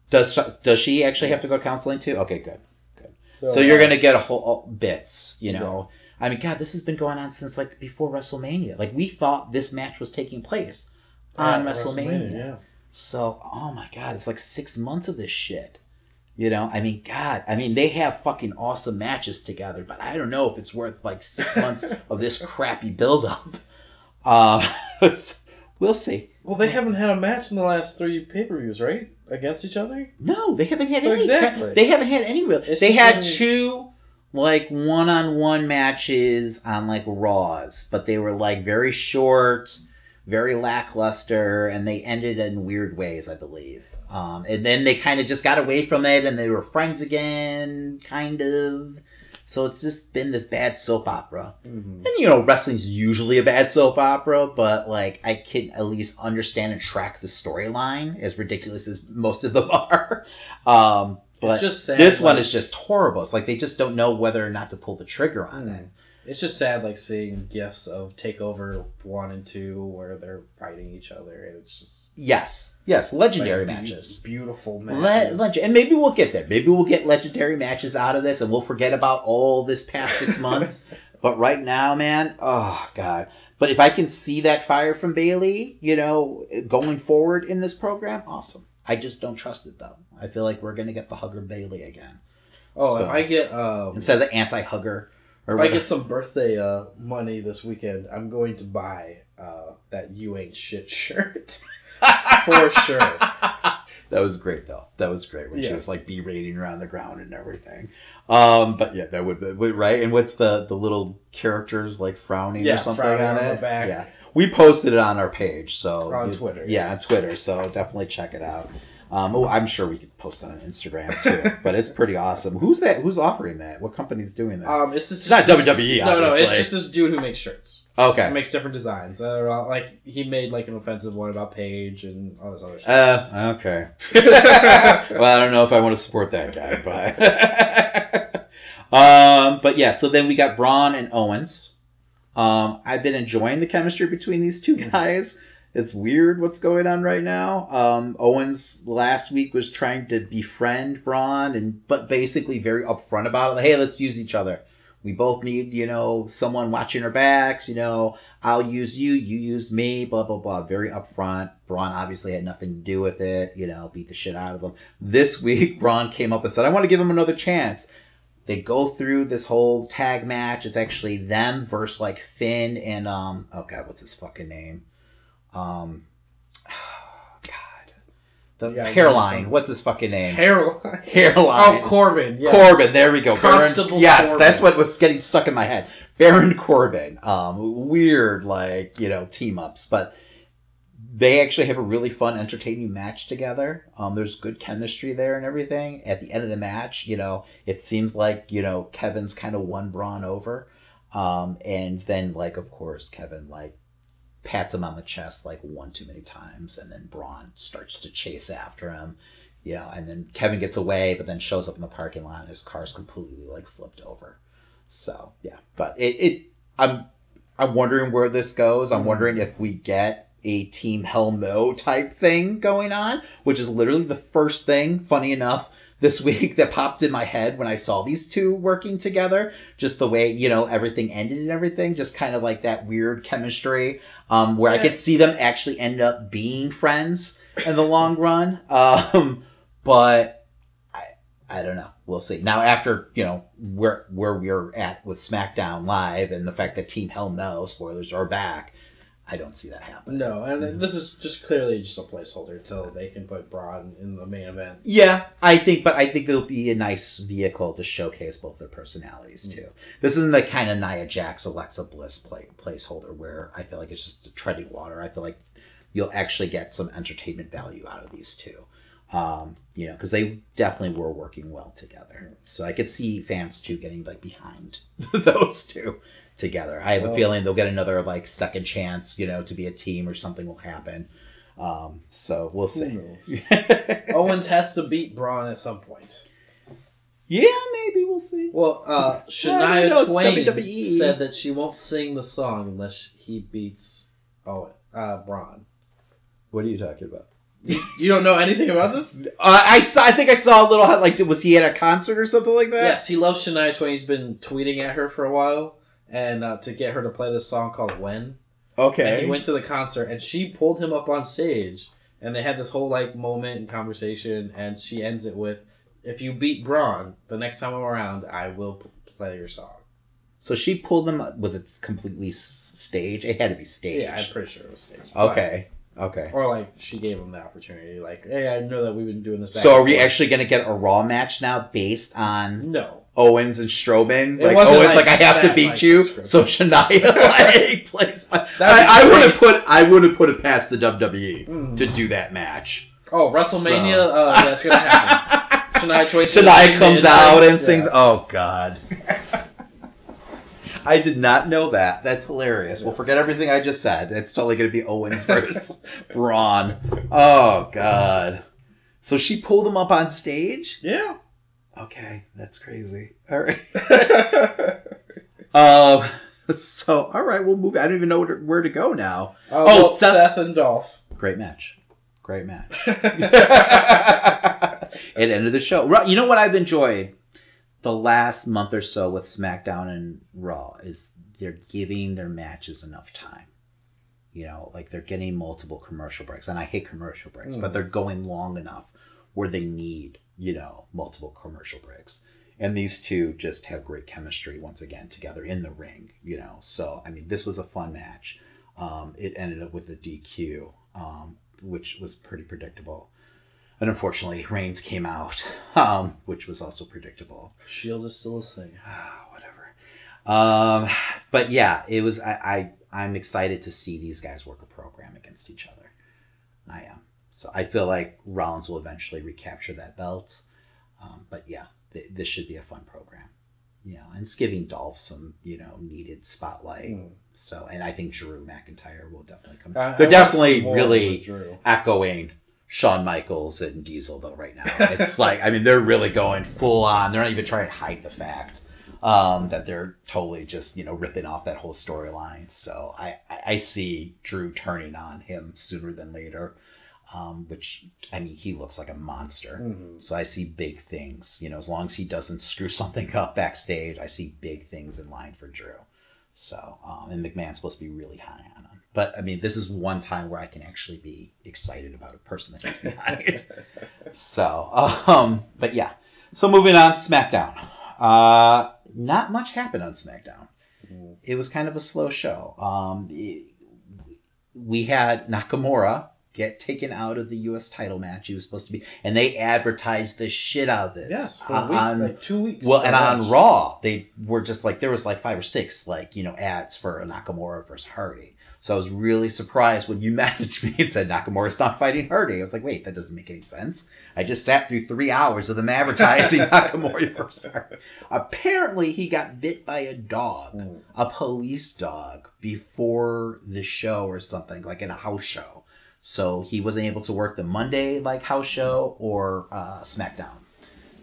Does does she actually have to go counseling too? Okay, good, good. So you're gonna get a whole bits, you know. I mean, God, this has been going on since like before WrestleMania. Like we thought this match was taking place on At WrestleMania. yeah. So, oh my God, it's like six months of this shit. You know, I mean, God, I mean, they have fucking awesome matches together, but I don't know if it's worth like six months (laughs) of this crappy buildup. Uh, (laughs) we'll see. Well, they haven't had a match in the last three pay per views, right? Against each other. No, they haven't had So any. exactly. They haven't had any real. It's they had two like one-on-one matches on like Raws, but they were like very short, very lackluster, and they ended in weird ways, I believe. Um, and then they kind of just got away from it, and they were friends again, kind of. So it's just been this bad soap opera. Mm-hmm. And you know, wrestling's usually a bad soap opera, but like I can at least understand and track the storyline, as ridiculous as most of them (laughs) are. Um, but It's just sad, this one is just horrible. It's like they just don't know whether or not to pull the trigger on Mm. it. It's just sad, like seeing gifs of Takeover one and two where they're fighting each other, and it's just Yes, yes, legendary like, be- matches. beautiful Le- matches. leg- and maybe we'll get there. Maybe we'll get legendary matches out of this, and we'll forget about all this past six (laughs) months. but right now, man, oh god. But if I can see that fire from Bayley, you know, going forward in this program, awesome. I just don't trust it though. I feel like we're gonna get the hugger Bayley again oh, So- if I get um, instead of the anti-hugger. Or if I get some birthday uh, money this weekend, I'm going to buy uh, that "You Ain't Shit" (laughs) shirt for sure. (laughs) that was great though. That was great when she was Yes. like berating around the ground and everything. Um, but yeah, that would be right. And what's the the little characters like frowning Yeah, or something frowning on, on it? back. Yeah, we posted it on our page, so On you- Twitter, Yeah, yes. on Twitter. So definitely check it out. Um, oh, I'm sure we could post it on Instagram too, (laughs) but it's pretty awesome. Who's that? Who's offering that? What company's doing that? Um, it's just It's not WWE, No, no, it's just this dude who makes shirts. okay. He makes different designs. Uh, like he made like an offensive one about Paige and all this other shit. Uh, okay. (laughs) well, I don't know if I want to support that guy, but (laughs) um, but yeah. So then we got Braun and Owens. Um, I've been enjoying the chemistry between these two guys. It's weird what's going on right now. Um, Owens last week was trying to befriend Braun, and but basically very upfront about it. Like, hey, let's use each other. We both need, you know, someone watching our backs. You know, I'll use you, you use me, blah blah blah. Very upfront. Braun obviously had nothing to do with it. You know, beat the shit out of him. This (laughs) week, Braun came up and said, "I want to give him another chance." They go through this whole tag match. It's actually them versus like Finn and um. Oh god, what's his fucking name? Um. (sighs) God, the Yeah, hairline. What's his fucking name? Hairline. (laughs) hairline. Oh, Corbin. Yes. Corbin, there we go. Constable Baron, yes, Corbin. that's what was getting stuck in my head. Baron Corbin. Um, weird, like you know, team ups, but they actually have a really fun, entertaining match together. Um, there's good chemistry there and everything. At the end of the match, you know, it seems like you know Kevin's kind of won Braun over, um, and then like of course Kevin like pats him on the chest like one too many times, and then Braun starts to chase after him. You know, and then Kevin gets away, but then shows up in the parking lot and his car's completely like flipped over. So yeah, but it, it I'm I'm wondering where this goes. I'm mm-hmm. wondering if we get a Team Hell No type thing going on, which is literally the first thing, funny enough, this (laughs) week that popped in my head when I saw these two working together. Just the way, you know, everything ended and everything, just kind of like that weird chemistry, um, where I could see them actually end up being friends in the long run. Um, but I, I don't know. We'll see. Now, after you know where where we're at with SmackDown Live and the fact that Team Hell No spoilers are back, I don't see that happen. No, and mm-hmm. this is just clearly just a placeholder until they can put Braun in the main event. Yeah, I think, but I think it'll be a nice vehicle to showcase both their personalities mm. too. This isn't the kind of Nia Jax, Alexa Bliss play, placeholder where I feel like it's just treading water. I feel like you'll actually get some entertainment value out of these two. Um, you know, because they definitely were working well together. Mm. So I could see fans too getting like behind (laughs) those two together. I have a feeling they'll get another like second chance, you know, to be a team or something will happen. Um, so we'll see. (laughs) Owens has to beat Braun at some point. Yeah, maybe we'll see. Well, uh, Well, you know, Shania it's Twain WWE. said that she won't sing the song unless he beats Owen, uh, Braun. What are you talking about? You don't know anything about this? Uh, I saw. I think I saw a little. Like, was he at a concert or something like that? Yes, he loves Shania Twain. He's been tweeting at her for a while, and uh, to get her to play this song called "When." Okay. And he went to the concert, and she pulled him up on stage, and they had this whole like moment and conversation, and she ends it with, "If you beat Braun, the next time I'm around, I will p- play your song." so she pulled them. Was it completely stage? It had to be stage. Yeah, I'm pretty sure it was staged. Okay. Okay. Or like she gave him the opportunity, like, "Hey, I know that we've been doing this." Back So are we forth." actually going to get a Raw match now based on No. Owens and Strowman? It Like Owens, like like, I have to beat like, you. So Shania (laughs) like plays. My, I, I wouldn't great. put. I wouldn't put it past the WWE Mm. to do that match. Oh, WrestleMania. So- Uh, it's gonna happen. (laughs) Shania. Shania comes out and sings. Yeah. Oh God. (laughs) I did not know that. That's hilarious. We'll forget everything I just said. It's totally going to be Owens versus Braun. Oh God. So she pulled him up on stage. Yeah. Okay, that's crazy. All right. Um. So all right, we'll move. I don't even know where to, where to go now. Oh, Oh, well, Seth- Seth and Dolph. Great match. Great match. (laughs) it ended the show. You know what I've enjoyed the last month or so with SmackDown and Raw is they're giving their matches enough time. You know, like they're getting multiple commercial breaks, and I hate commercial breaks, but Mm. they're going long enough where they need you know multiple commercial breaks. And these two just have great chemistry once again together in the ring. You know, so I mean, this was a fun match. Um, it ended up with a DQ, um, which was pretty predictable. And unfortunately, Reigns came out, (laughs) um, which was also predictable. Shield is still a thing. Ah, whatever. Um, but yeah, it was. I, I I'm excited to see these guys work a program against each other. I am. So I feel like Rollins will eventually recapture that belt. Um, but yeah, th- this should be a fun program. You know, and it's giving Dolph some you know needed spotlight. Mm. So, and I think Drew McIntyre will definitely come. I- I They're want definitely really echoing Shawn Michaels and Diesel though right now. It's like I mean they're really going full on. They're not even trying to hide the fact um, that they're totally just you know ripping off that whole storyline. So I I I see Drew turning on him sooner than later. Um, which I mean he looks like a monster. Mhm. So I see big things. You know, as long as he doesn't screw (laughs) something up backstage, I see big things in line for Drew. So, um, and McMahon's supposed to be really high on him. But I mean, this is one time where I can actually be excited about a person that he's (laughs) behind. so, um, but yeah. So moving on, SmackDown. Uh, not much happened on SmackDown. Mhm. It was kind of a slow show. Um, it- we had Nakamura get taken out of the U.S. title match. He was supposed to be, and they advertised the shit out of this. Yes, for uh, a week, on- like two weeks. well, and on. Raw, they were just like there was like five or six like you know ads for Nakamura versus Hardy. So I was really surprised when you (laughs) messaged me and said Nakamura's not fighting Hardy. I was like, wait, that doesn't make any sense. I just sat through three hours of them advertising (laughs) Nakamura versus Hardy. Apparently, he got bit by a dog, Mm. a police dog, before the show or something, like in a house show. So he wasn't able to work the Monday like house show or uh, SmackDown.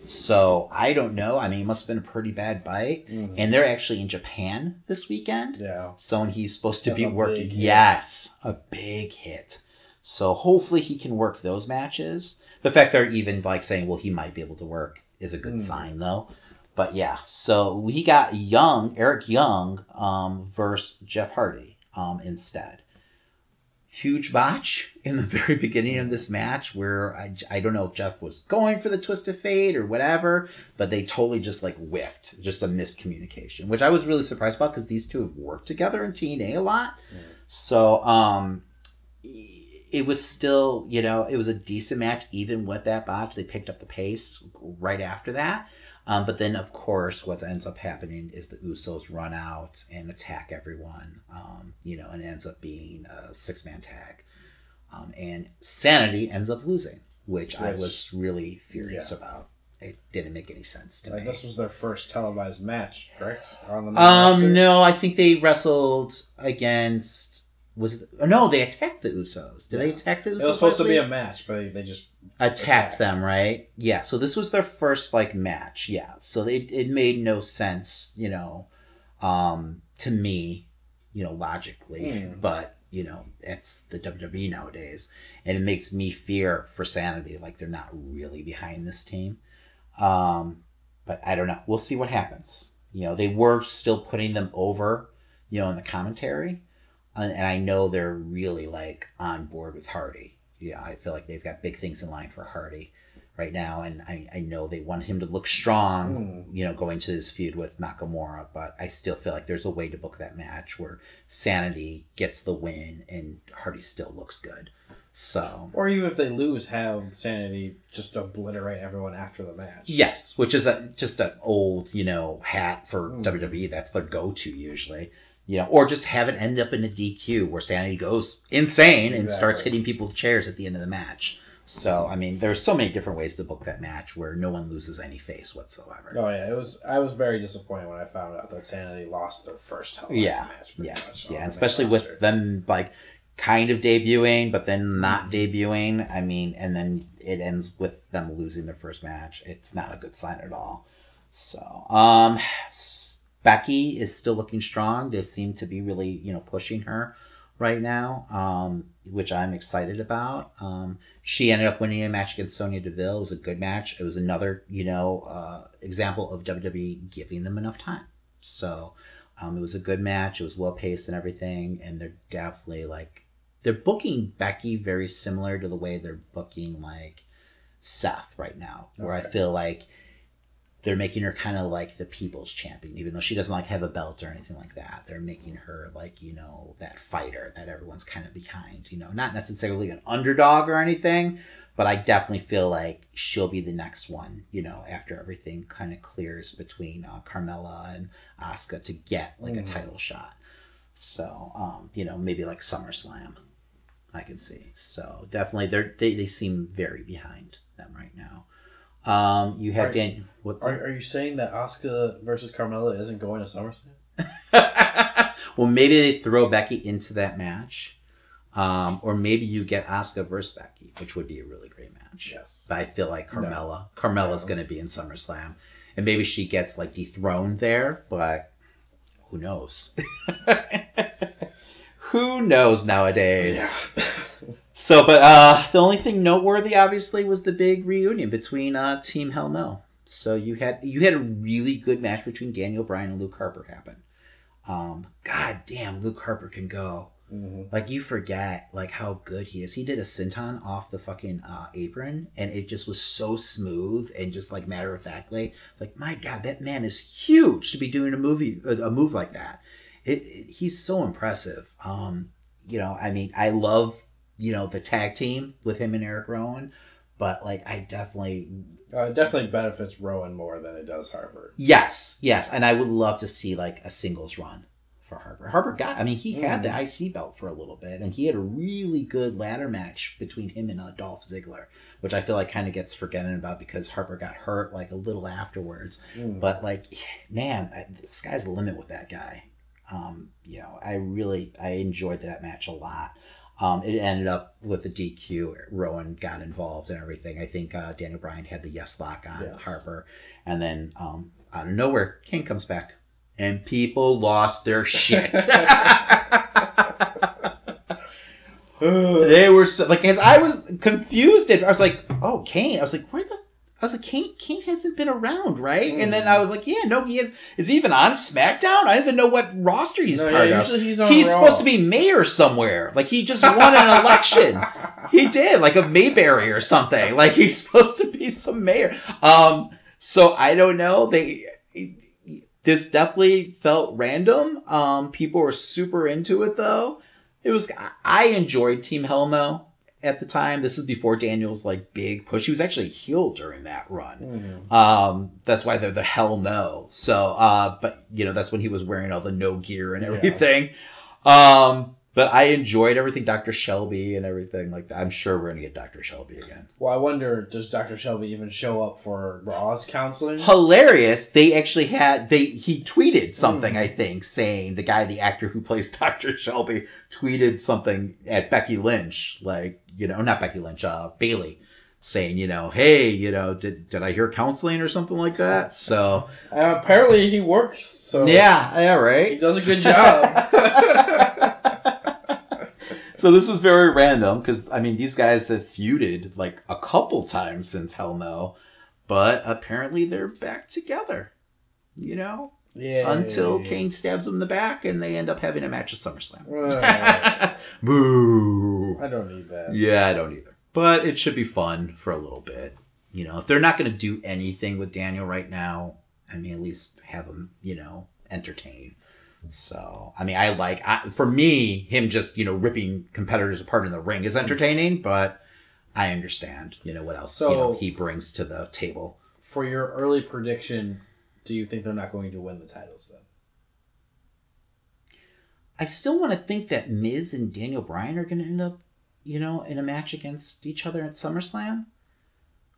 So I don't know. I mean, it must have been a pretty bad bite. Mhm. And they're actually in Japan this weekend. Yeah. So and he's supposed to That's be working. Yes, a big hit. So hopefully he can work those matches. The fact they're even like saying, well, he might be able to work is a good Mm. sign, though. But yeah, so we got Young, Eric Young, um, versus Jeff Hardy um, instead. Huge botch in the (laughs) very beginning of this match where I, I don't know if Jeff was going for the twist of fate or whatever, but they totally just like whiffed, just a miscommunication, which I was really surprised about because these two have worked together in TNA a lot. Mm. So um, it was still, you know, it was a decent match even with that botch. They picked up the pace right after that. Um, but then, of course, what ends up happening is the Usos run out and attack everyone, um, you know, and it ends up being a six man tag. Um, and Sanity ends up losing, which I was really furious yeah. about. It didn't make any sense to Like me. this was their first televised match, correct? On the? Um, no, I think they wrestled against. Was it? No, they attacked the Usos. Did they attack the Usos? It was supposed to be a match, but they just attacked attacked. them, right? Yeah. So this was their first like match. Yeah. So it it made no sense, you know, um, to me, you know, logically. Hmm. But you know, it's the WWE nowadays. And it makes me fear for sanity, like they're not really behind this team. Um, but I don't know. We'll see what happens. You know, they were still putting them over, you know, in the commentary. And, and I know they're really like on board with Hardy. Yeah, I feel like they've got big things in line for Hardy right now, and I, I know they want him to look strong, hmm. you know, going to this feud with Nakamura. But I still feel like there's a way to book that match where Sanity gets the win and Hardy still looks good. So Or even if they lose, have Sanity just obliterate everyone after the match. yes, which is a, just an old you know hat for hmm. WWE. That's their go-to usually. You know, or just have it end up in a DQ where Sanity goes insane and starts hitting people with chairs at the end of the match. So I mean, there's so many different ways to book that match where no one loses any face whatsoever. Oh yeah, it was. I was very disappointed when I found out that Sanity lost their first Hell yeah, match. yeah, much, yeah, especially roster. with them like kind of debuting, but then not Mm-hmm. debuting. I mean, and then it ends with them losing their first match. It's not a good sign at all. So, um, Becky is still looking strong. They seem to be really, you know, pushing her right now, um, which I'm excited about. Um, she ended up winning a match against Sonya Deville. It was a good match. It was another, you know, uh, example of WWE giving them enough time. So, um, it was a good match. It was well paced and everything, and they're definitely like they're booking Becky very similar to the way they're booking like Seth right now, where I feel like they're making her kind of like the people's champion, even though she doesn't like have a belt or anything like that. They're making her like you know that fighter that everyone's kind of behind. You know, not necessarily an underdog or anything, but I definitely feel like she'll be the next one. You know, after everything kind of clears between uh, Carmella and Asuka to get like a Mhm. title shot. So, um, you know, maybe like SummerSlam, I can see. So definitely, they're they, they seem very behind them right now. Um, you have Are- Dan. What's Are, are you saying that Asuka versus Carmella isn't going to SummerSlam? (laughs) well, maybe they throw Becky into that match, um, or maybe you get Asuka versus Becky, which would be a really great match. Yes. But I feel like Carmella, Carmella's No. going to be in SummerSlam, and maybe she gets like dethroned there, but who knows? (laughs) (laughs) who knows nowadays? So, but uh, the only thing noteworthy, obviously, was the big reunion between uh, Team Hell No. So you had you had a really good match between Daniel Bryan and Luke Harper happen. Um, God damn, Luke Harper can go. hmm Like you forget like how good he is. He did a senton off the fucking uh, apron, and it just was so smooth and just like matter of factly. Like my God, that man is huge to be doing a movie a a move like that. It, it- he's so impressive. Um, you know, I mean, I love you know the tag team with him and Eric Rowan, but like I definitely Uh, it definitely benefits Rowan more than it does Harper. Yes, yes, and I would love to see like a singles run for Harper. Harper got, I mean, he had the IC belt for a little bit, and he had a really good ladder match between him and uh, Dolph Ziggler, which I feel like kind of gets forgotten about because Harper got hurt like a little afterwards. Mm. But like, man, I, the sky's the limit with that guy. Um, you know, I really I enjoyed that match a lot. Um, it ended up with a DQ. Rowan got involved and everything. I think uh, Daniel Bryan had the yes lock on Yes. Harper, and then um, out of nowhere, Kane comes back, and people lost their shit. (laughs) they were so, like, as I was confused. At, I was like, "Oh, Kane." I was like, "Where the?" I was like, "Kane, Kane hasn't been around, right?" And then I was like, "Yeah, no, he is. Is he even on SmackDown? I don't even know what roster he's No, part yeah, of. usually he's on He's supposed to be mayor somewhere. Like he just won an election. (laughs) He did, like a Mayberry or something. Like he's (laughs) supposed to be some mayor. Um, so I don't know. They this definitely felt random. Um, people were super into it though. It was I enjoyed Team Hell No at the time. This is before Daniel's like big push. He was actually healed during that run. Mhm. Um, that's why they're the hell no. So, uh, but you know, that's when he was wearing all the no gear and Yeah. everything. Um, but I enjoyed everything, Dr. Shelby and everything like that. I'm sure we're gonna get Dr. Shelby again. Well, I wonder, does Dr. Shelby even show up for Raw's counseling? Hilarious. They actually had they he tweeted something, I think, saying the guy, the actor who plays (laughs) Dr. Shelby, tweeted something at Becky Lynch, like, you know, not Becky Lynch, uh Bayley. Saying, you know, hey, you know, did did I hear counseling or something like that? (laughs) So Uh, apparently, he works, so Yeah, yeah, right. he does a good job. (laughs) so this was very random because I mean these guys have feuded like a couple times since Hell No, but apparently they're back together. You know, Yeah. until Kane stabs him in the back and they end up having a match at SummerSlam. (laughs) Boo. I don't need that. Yeah, I don't either. But it should be fun for a little bit. You know, if they're not going to do anything with Daniel right now, I mean, at least have him, you know, entertain. So, I mean, I like, I, for me, him just, you know, ripping competitors apart in the ring is entertaining, but I understand, you know, what else, you know, So- he brings to the table. For your early prediction, do you think they're not going to win the titles then? I still want to think that Miz and Daniel Bryan are going to end up, you know, in a match against each other at SummerSlam.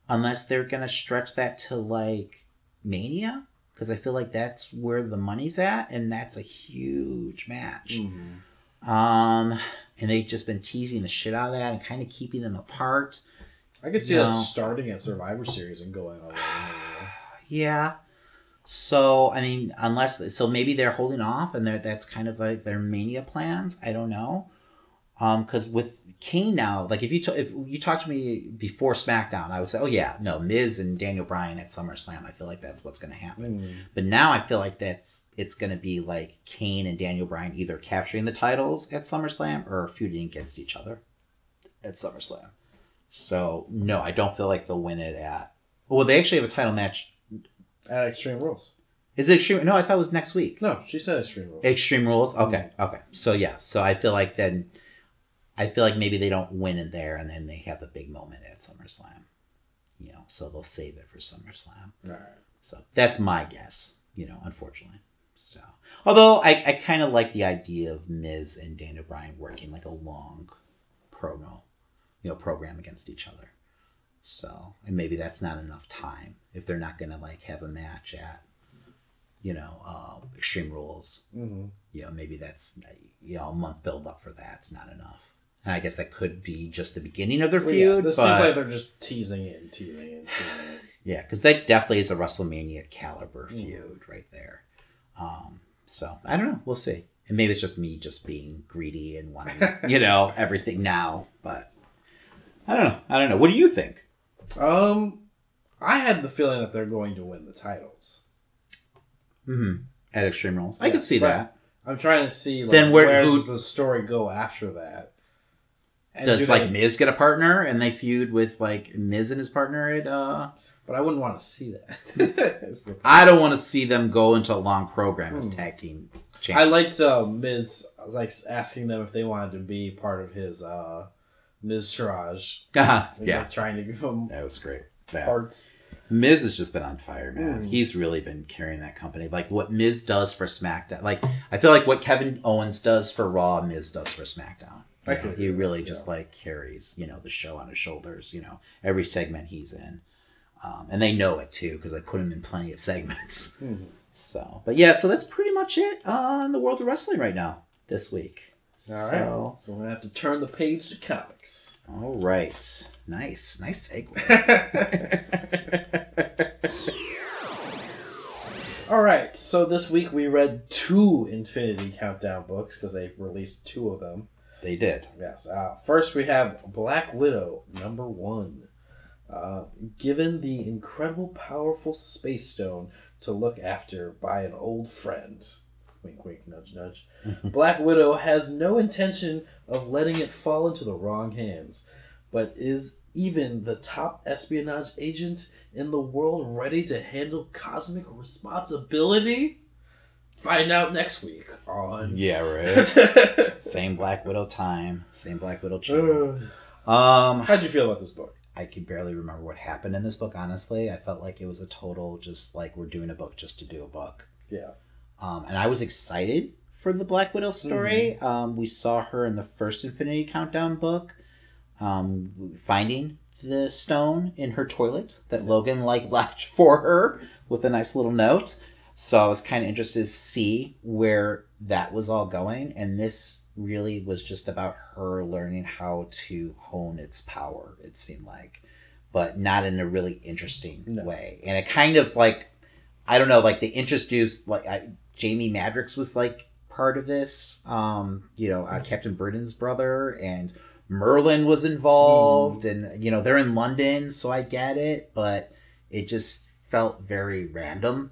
Unless they're going to stretch that to like Mania. Because I feel like that's where the money's at, and that's a huge match. Um, and they've just been teasing the shit out of that and kind of keeping them apart. I could see No. that starting at Survivor Series and going all the way. (sighs) Yeah. So I mean, unless so, maybe they're holding off, and that's kind of like their mania plans. I don't know. Um, because with Kane now, like if you t- if you talked to me before SmackDown, I would say, oh yeah, no, Miz and Daniel Bryan at SummerSlam. I feel like that's what's going to happen. Mm. But now I feel like that's it's going to be like Kane and Daniel Bryan either capturing the titles at SummerSlam or feuding against each other at SummerSlam. So no, I don't feel like they'll win it at. Well, they actually have a title match At Extreme Rules. is it Extreme? No, I thought it was next week. No, she said Extreme Rules. Extreme Rules. Okay, okay. So yeah, so I feel like then, I feel like maybe they don't win it there, and then they have the big moment at SummerSlam. You know, so they'll save it for SummerSlam. All right. So that's my guess. You know, unfortunately. So although I, I kind of like the idea of Miz and Daniel Bryan working like a long promo, you know, program against each other. So and maybe that's not enough time if they're not gonna like have a match at, you know, uh, Extreme Rules. Mm-hmm. You know, maybe that's you know a month build up for that's not enough. And I guess that could be just the beginning of their Well, yeah, feud. this but... seems like they're just teasing it and teasing it and teasing it. Yeah, because that definitely is a WrestleMania caliber Mm. feud right there. Um, so I don't know. We'll see. And maybe it's just me just being greedy and wanting, (laughs) you know, everything now. But I don't know. I don't know. What do you think? Um, I had the feeling that they're going to win the titles. Mm-hmm. At Extreme Rules, I could see right. that. I'm trying to see like, Then where- where does the story go after that? And Does do like they- Miz get a partner and they feud with like Miz and his partner at? uh But I wouldn't want to see that. (laughs) I don't want to see them go into a long program as Hmm. tag team. I champs. liked uh, Miz like asking them if they wanted to be part of his uh, Miztourage. Uh-huh. (laughs) Like, Yeah, trying to give him that was great. Yeah. parts. Miz has just been on fire, man. Mm. He's really been carrying that company. Like what Miz does for SmackDown. Like I feel like what Kevin Owens does for Raw, Miz does for SmackDown. I You know, he really that, just yeah. like carries, you know, the show on his shoulders. You know, every segment he's in, um, and they know it too because I put him in plenty of (laughs) segments. Mhm. So, but yeah, so that's pretty much it on the world of wrestling right now this week. All right. So, So we're gonna have to turn the page to comics. all right, nice, nice segue. (laughs) (laughs) All right. So this week we read two Infinity Countdown books because they released two of them. They did. Yes. Uh, first, we have Black Widow, number one. Uh, given the incredible, powerful space stone to look after by an old friend, wink, wink, nudge, nudge, (laughs) Black Widow has no intention of letting it fall into the wrong hands, but is even the top espionage agent in the world ready to handle cosmic responsibility? Find out next week on. Yeah, right. (laughs) Same Black Widow time, same Black Widow channel. Um, How'd you feel about this book? I can barely remember what happened in this book. Honestly, I felt like it was a total just like we're doing a book just to do a book. Yeah. Um, and I was excited for the Black Widow story. Um, we saw her in the first Infinity Countdown book, um, finding the stone in her toilet that Yes. Logan like left (laughs) for her with a nice little note. So I was kind of interested to see where that was all going, and this really was just about her learning how to hone its power. It seemed like, but not in a really interesting No. way, and it kind of like I don't know, like they introduced like I, Jamie Madrox was like part of this. Um, you know, uh, Captain Britain's brother and Merlin was involved, and you know they're in London, so I get it, but it just felt very random,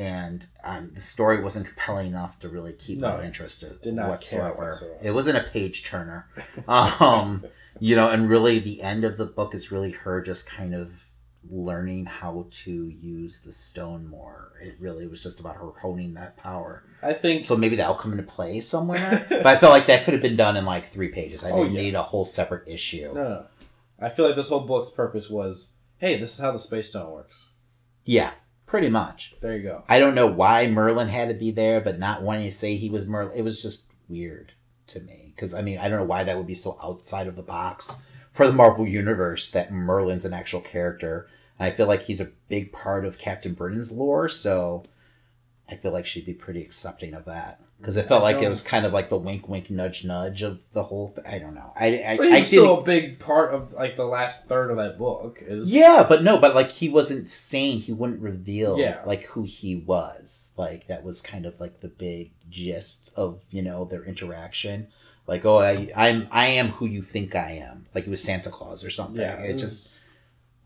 and um, the story wasn't compelling enough to really keep No, me interested did not whatsoever. It wasn't a page turner, um, you know, and really the end of the book is really her just kind of learning how to use the stone more. It really was just about her honing that power. I think So maybe that'll come into play somewhere. (laughs) but I felt like that could have been done in like three pages. I Oh, didn't yeah. need a whole separate issue. no, no. I feel like this whole book's purpose was, hey, this is how the space stone works. Yeah, pretty much. There you go. I don't know why Merlin had to be there, but not wanting to say he was Merlin. It was just weird to me. Because, I mean, I don't know why that would be so outside of the box for the Marvel Universe that Merlin's an actual character. And I feel like he's a big part of Captain Britain's lore, so I feel like she'd be pretty accepting of that. Because it felt I like it don't- was kind of like the wink, wink, nudge, nudge of the whole thing. I don't know. I, I, But he I was still a big part of like the last third of that book. Is Yeah, but no, but like he wasn't saying he wouldn't reveal Yeah. like who he was. Like that was kind of like the big gist of, you know, their interaction. Like, oh I I'm I am who you think I am. Like it was Santa Claus or something. yeah. it was- just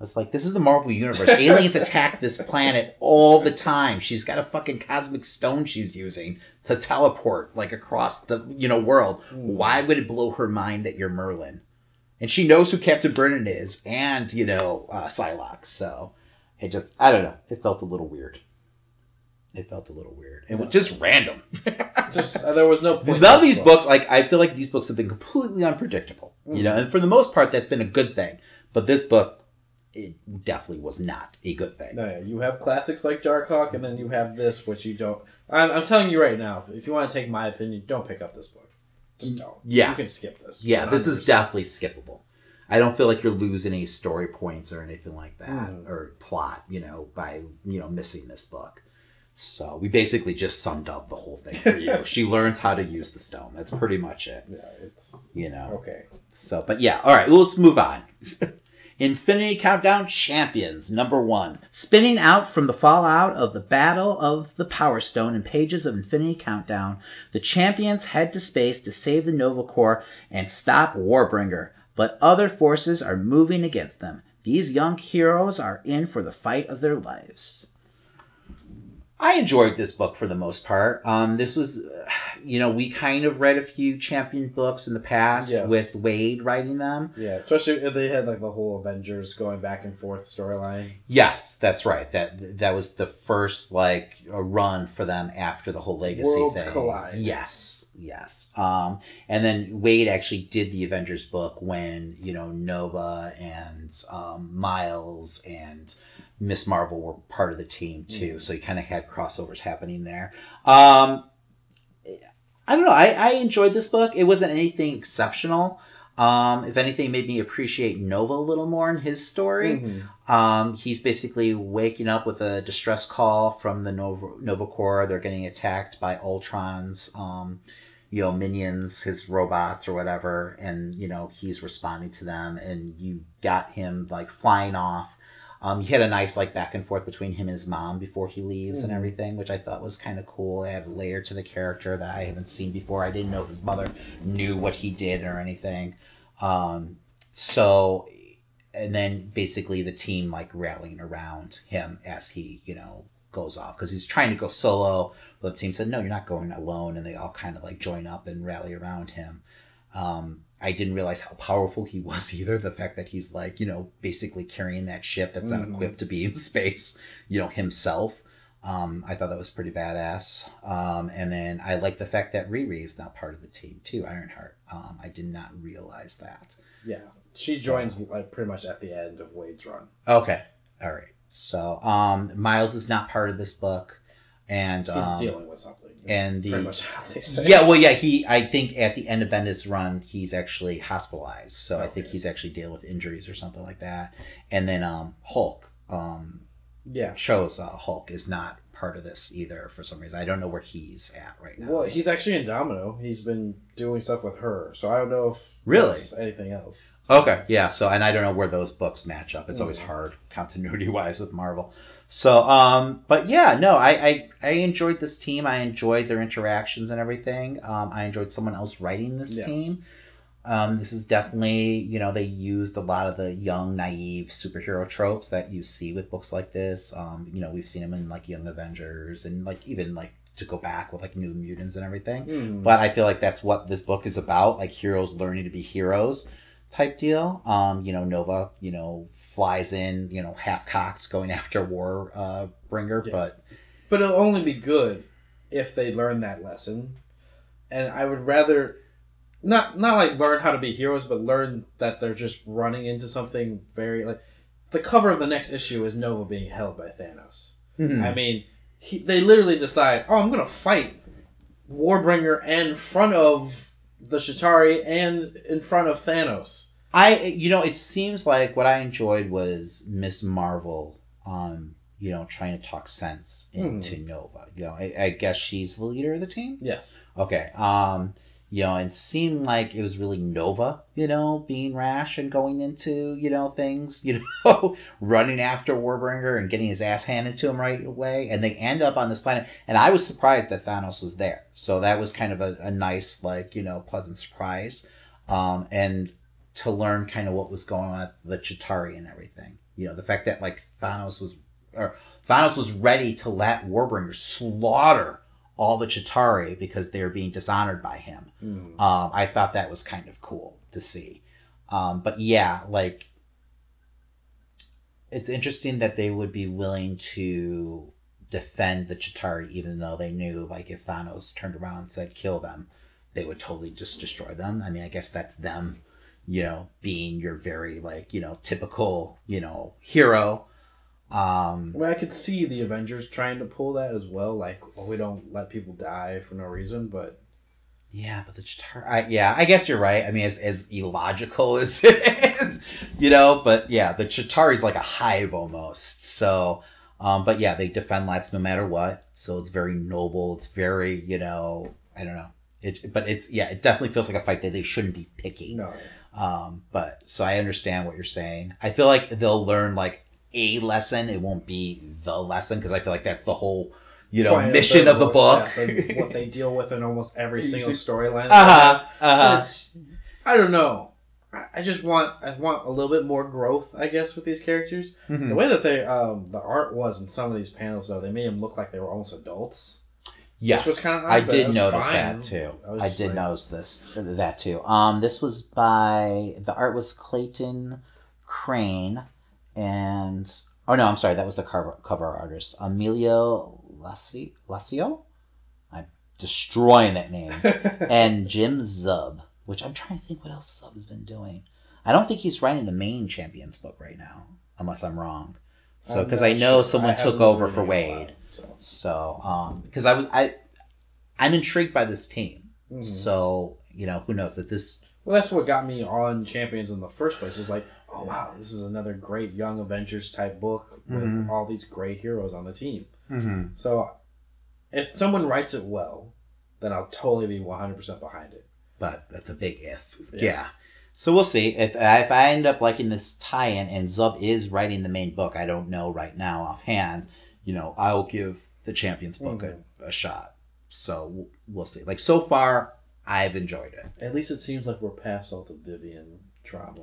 was like this is the Marvel universe. (laughs) Aliens attack this planet all the time. She's got a fucking cosmic stone she's using to teleport like across the you know world. Why would it blow her mind that you're Merlin? And she knows who Captain Britain is and, you know, uh, Psylocke. So it just, I don't know. It felt a little weird. It felt a little weird. Was just random. (laughs) just uh, there was no point. None of these book. books, like, I feel like these books have been completely unpredictable. You know, and for the most part, that's been a good thing. But this book, it definitely was not a good thing. No, yeah, you have classics like Darkhawk, and then you have this, which you don't. I'm, I'm telling you right now, if you want to take my opinion, don't pick up this book. Just don't. Yeah. you can skip this. Yeah, this is definitely skippable. I don't feel like you're losing any story points or anything like that Mm. or plot, you know, by you know missing this book. So we basically just summed up the whole thing for you. (laughs) she learns how to use the stone. That's pretty much it, Yeah, it's you know. okay. So, but yeah, all right, well, let's move on. (laughs) Infinity Countdown Champions, number one. Spinning out from the fallout of the Battle of the Power Stone and pages of Infinity Countdown, the champions head to space to save the Nova Corps and stop Warbringer, but other forces are moving against them. These young heroes are in for the fight of their lives. I enjoyed this book for the most part. Um, this was, uh, you know, we kind of read a few champion books in the past Yes. with Wade writing them. Yeah, especially if they had like the whole Avengers going back and forth storyline. Yes, that's right. That that was the first like a run for them after the whole legacy Worlds thing. collide. Yes, yes. Um, and then Wade actually did the Avengers book when you know Nova and um, Miles and Miss Marvel were part of the team too. So he kind of had crossovers happening there. Um, I don't know. I, I enjoyed this book. It wasn't anything exceptional. Um, if anything, made me appreciate Nova a little more in his story. Mhm. Um, he's basically waking up with a distress call from the Nova, Nova Corps. They're getting attacked by Ultron's, um, you know, minions, his robots or whatever, and you know he's responding to them. And you got him like flying off. Um, you had a nice like back and forth between him and his mom before he leaves and Mhm. everything, which I thought was kind of cool. It had a layer to the character that I haven't seen before. I didn't know his mother knew what he did or anything. Um, so and then basically the team like rallying around him as he you know goes off because he's trying to go solo but the team said no you're not going alone and they all kind of like join up and rally around him um, i didn't realize how powerful he was (laughs) either the fact that he's like you know basically carrying that ship that's not Mhm. equipped to be in (laughs) space you know himself um, I thought that was pretty badass. Um, and then I like the fact that Riri is now part of the team too, Ironheart. Um, I did not realize that. Yeah, she So- joins like pretty much at the end of Wade's run. Okay. All right. So, um, Miles is not part of this book, and He's um, dealing with something. And the- pretty much how they say. yeah, well, yeah, he. I think at the end of Bendis' run, he's actually hospitalized. So I think he's actually dealing with injuries or something like that. And then um, Hulk, um, yeah. shows uh, Hulk is not part of this either for some reason. I don't know where he's at right now. Well, he's actually in Domino. He's been doing stuff with her, so I don't know if Really? anything else. Okay, yeah. So, and I don't know where those books match up. It's always Mm. hard continuity wise with Marvel. So, um, but yeah, no, I, I, I enjoyed this team. I enjoyed their interactions and everything. Um, I enjoyed someone else writing this Yes. team. Um, this is definitely, you know, they used a lot of the young, naive superhero tropes that you see with books like this. Um, you know, we've seen them in like Young Avengers and like even like to go back with like New Mutants and everything. Hmm. But I feel like that's what this book is about, like heroes learning to be heroes type deal. Um, you know, Nova, you know, flies in, you know, half cocked going (laughs) after War uh, Bringer, Yeah. but But it'll only be good if they learn that lesson. And I would rather not not like learn how to be heroes, but learn that they're just running into something very like the cover of the next issue is Nova being held by Thanos. I mean, he, they literally decide, "Oh, I'm going to fight Warbringer in front of the Chitauri and in front of Thanos." I, you know, it seems like what I enjoyed was Miss Marvel, um, you know, trying to talk sense into Nova. You know, I, I guess she's the leader of the team. Yes. Okay. Um, you know, and seemed like it was really Nova, you know, being rash and going into, you know, things, you know, (laughs) running after Warbringer and getting his ass handed to him right away. And they end up on this planet. And I was surprised that Thanos was there. So that was kind of a, a nice, like, you know, pleasant surprise. Um, and to learn kind of what was going on at the Chitauri and everything. You know, the fact that like Thanos was or Thanos was ready to let Warbringer slaughter all the Chitauri because they were being dishonored by him. Hmm. Um, I thought that was kind of cool to see. Um, but yeah, like it's interesting that they would be willing to defend the Chitauri even though they knew like if Thanos turned around and said kill them, they would totally just destroy them. I mean, I guess that's them, you know, being your very like, you know, typical, you know, hero. Um Well, I could see the Avengers trying to pull that as well. Like, well, we don't let people die for no reason, but Yeah, but the Chitauri. I, yeah, I guess you're right. I mean, as, as illogical (laughs) as it is, you know, but yeah, the Chitauri's like a hive almost. So, um, but yeah, they defend lives no matter what. So it's very noble. It's very, you know, I don't know. It, but it's yeah, it definitely feels like a fight that they shouldn't be picking. no. Um, but so I understand what you're saying. I feel like they'll learn like a lesson. It won't be the lesson because I feel like that's the whole, you know, Point mission of the book. yes, and what they deal with in almost every single storyline. Uh-huh, uh-huh. I don't know. I- I just want I want a little bit more growth, I guess, with these characters. Mhm. The way that they um the art was in some of these panels, though, they made them look like they were almost adults. Yes, which was kinda odd, I did was notice fine. that too. I I did like- notice this that too. Um, this was by the art was Clayton Crain, and oh no, I'm sorry, that was the cover cover artist Emilio Lacio. Lacio, I'm destroying that name, (laughs) and Jim Zub, which I'm trying to think what else Zub has been doing. I don't think he's writing the main Champions book right now, unless I'm wrong. So because I know sure. someone I took over for Waid. so. So, um, because I was I, I'm intrigued by this team. Mhm. So you know, who knows that this? Well, that's what got me on Champions in the first place. Is like, oh wow, this is another great young Avengers type book with Mhm. all these great heroes on the team. Mm-hmm. So, if someone writes it well, then I'll totally be one hundred percent behind it. But that's a big if. Yes. Yeah. So we'll see if if I end up liking this tie-in and Zub is writing the main book. I don't know right now offhand. You know, I'll give the Champions book Mhm. a, a shot. So we'll- we'll see. Like so far, I've enjoyed it. At least it seems like we're past all the Vivian drama.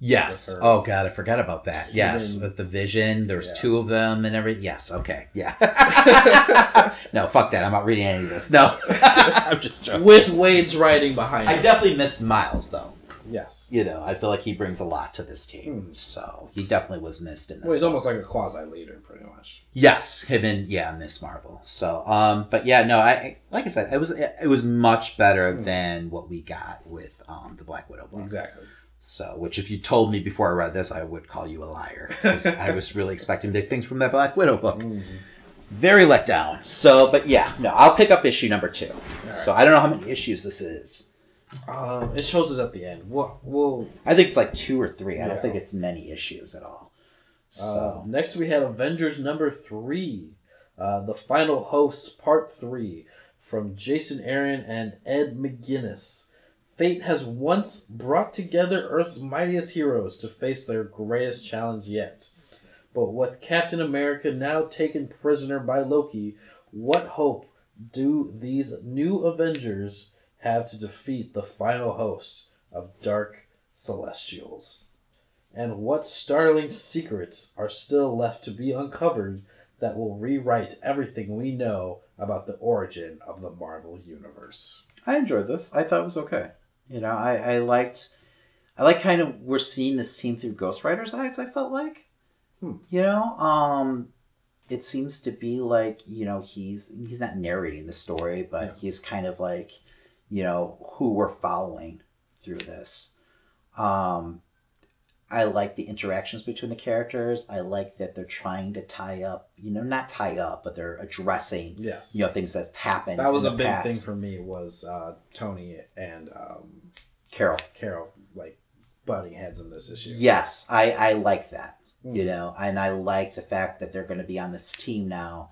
Yes. Oh God, I forgot about that. Yes, with the vision, there's Yeah. two of them and everything. Yes. Okay. Yeah. (laughs) no, fuck that. I'm not reading any of this. No, (laughs) I'm just joking. With Waid's writing behind I it. definitely missed Miles though. yes. You know, I feel like he brings a lot to this team. Hmm. So he definitely was missed in this. Well, he's book. almost like a quasi leader, pretty much. Yes, him and yeah, Miss Marvel. So, um, but yeah, no, I like I said, it was it was much better Hmm. than what we got with um the Black Widow book. Exactly. So, which if you told me before I read this, I would call you a liar. 'cause I was really expecting big things from that Black Widow book. Mhm. Very let down. So, but yeah, no, I'll pick up issue number two. right. So I don't know how many issues this is. Um, it shows us at the end. We'll, we'll I think it's like two or three. I don't think it's many issues at all. Uh, So, next, we had Avengers number three, uh, the final hosts part three, from Jason Aaron and Ed McGuinness. Fate has once brought together Earth's mightiest heroes to face their greatest challenge yet. But with Captain America now taken prisoner by Loki, what hope do these new Avengers have to defeat the final host of Dark Celestials? And what startling secrets are still left to be uncovered that will rewrite everything we know about the origin of the Marvel Universe? I enjoyed this. I thought it was okay. You know, I, I liked, I like kind of we're seeing this team through Ghost Rider's eyes. I felt like, Hmm. you know, um, it seems to be like you know he's he's not narrating the story, but Yeah. he's kind of like, you know, who we're following through this. Um, I like the interactions between the characters. I like that they're trying to tie up, you know, not tie up, but they're addressing, Yes. you know, things that have happened. That was a big past. thing for me was uh, Tony and um, Carol. Carol like butting heads in this issue. Yes, I I like that. Mm. You know, and I like the fact that they're going to be on this team now,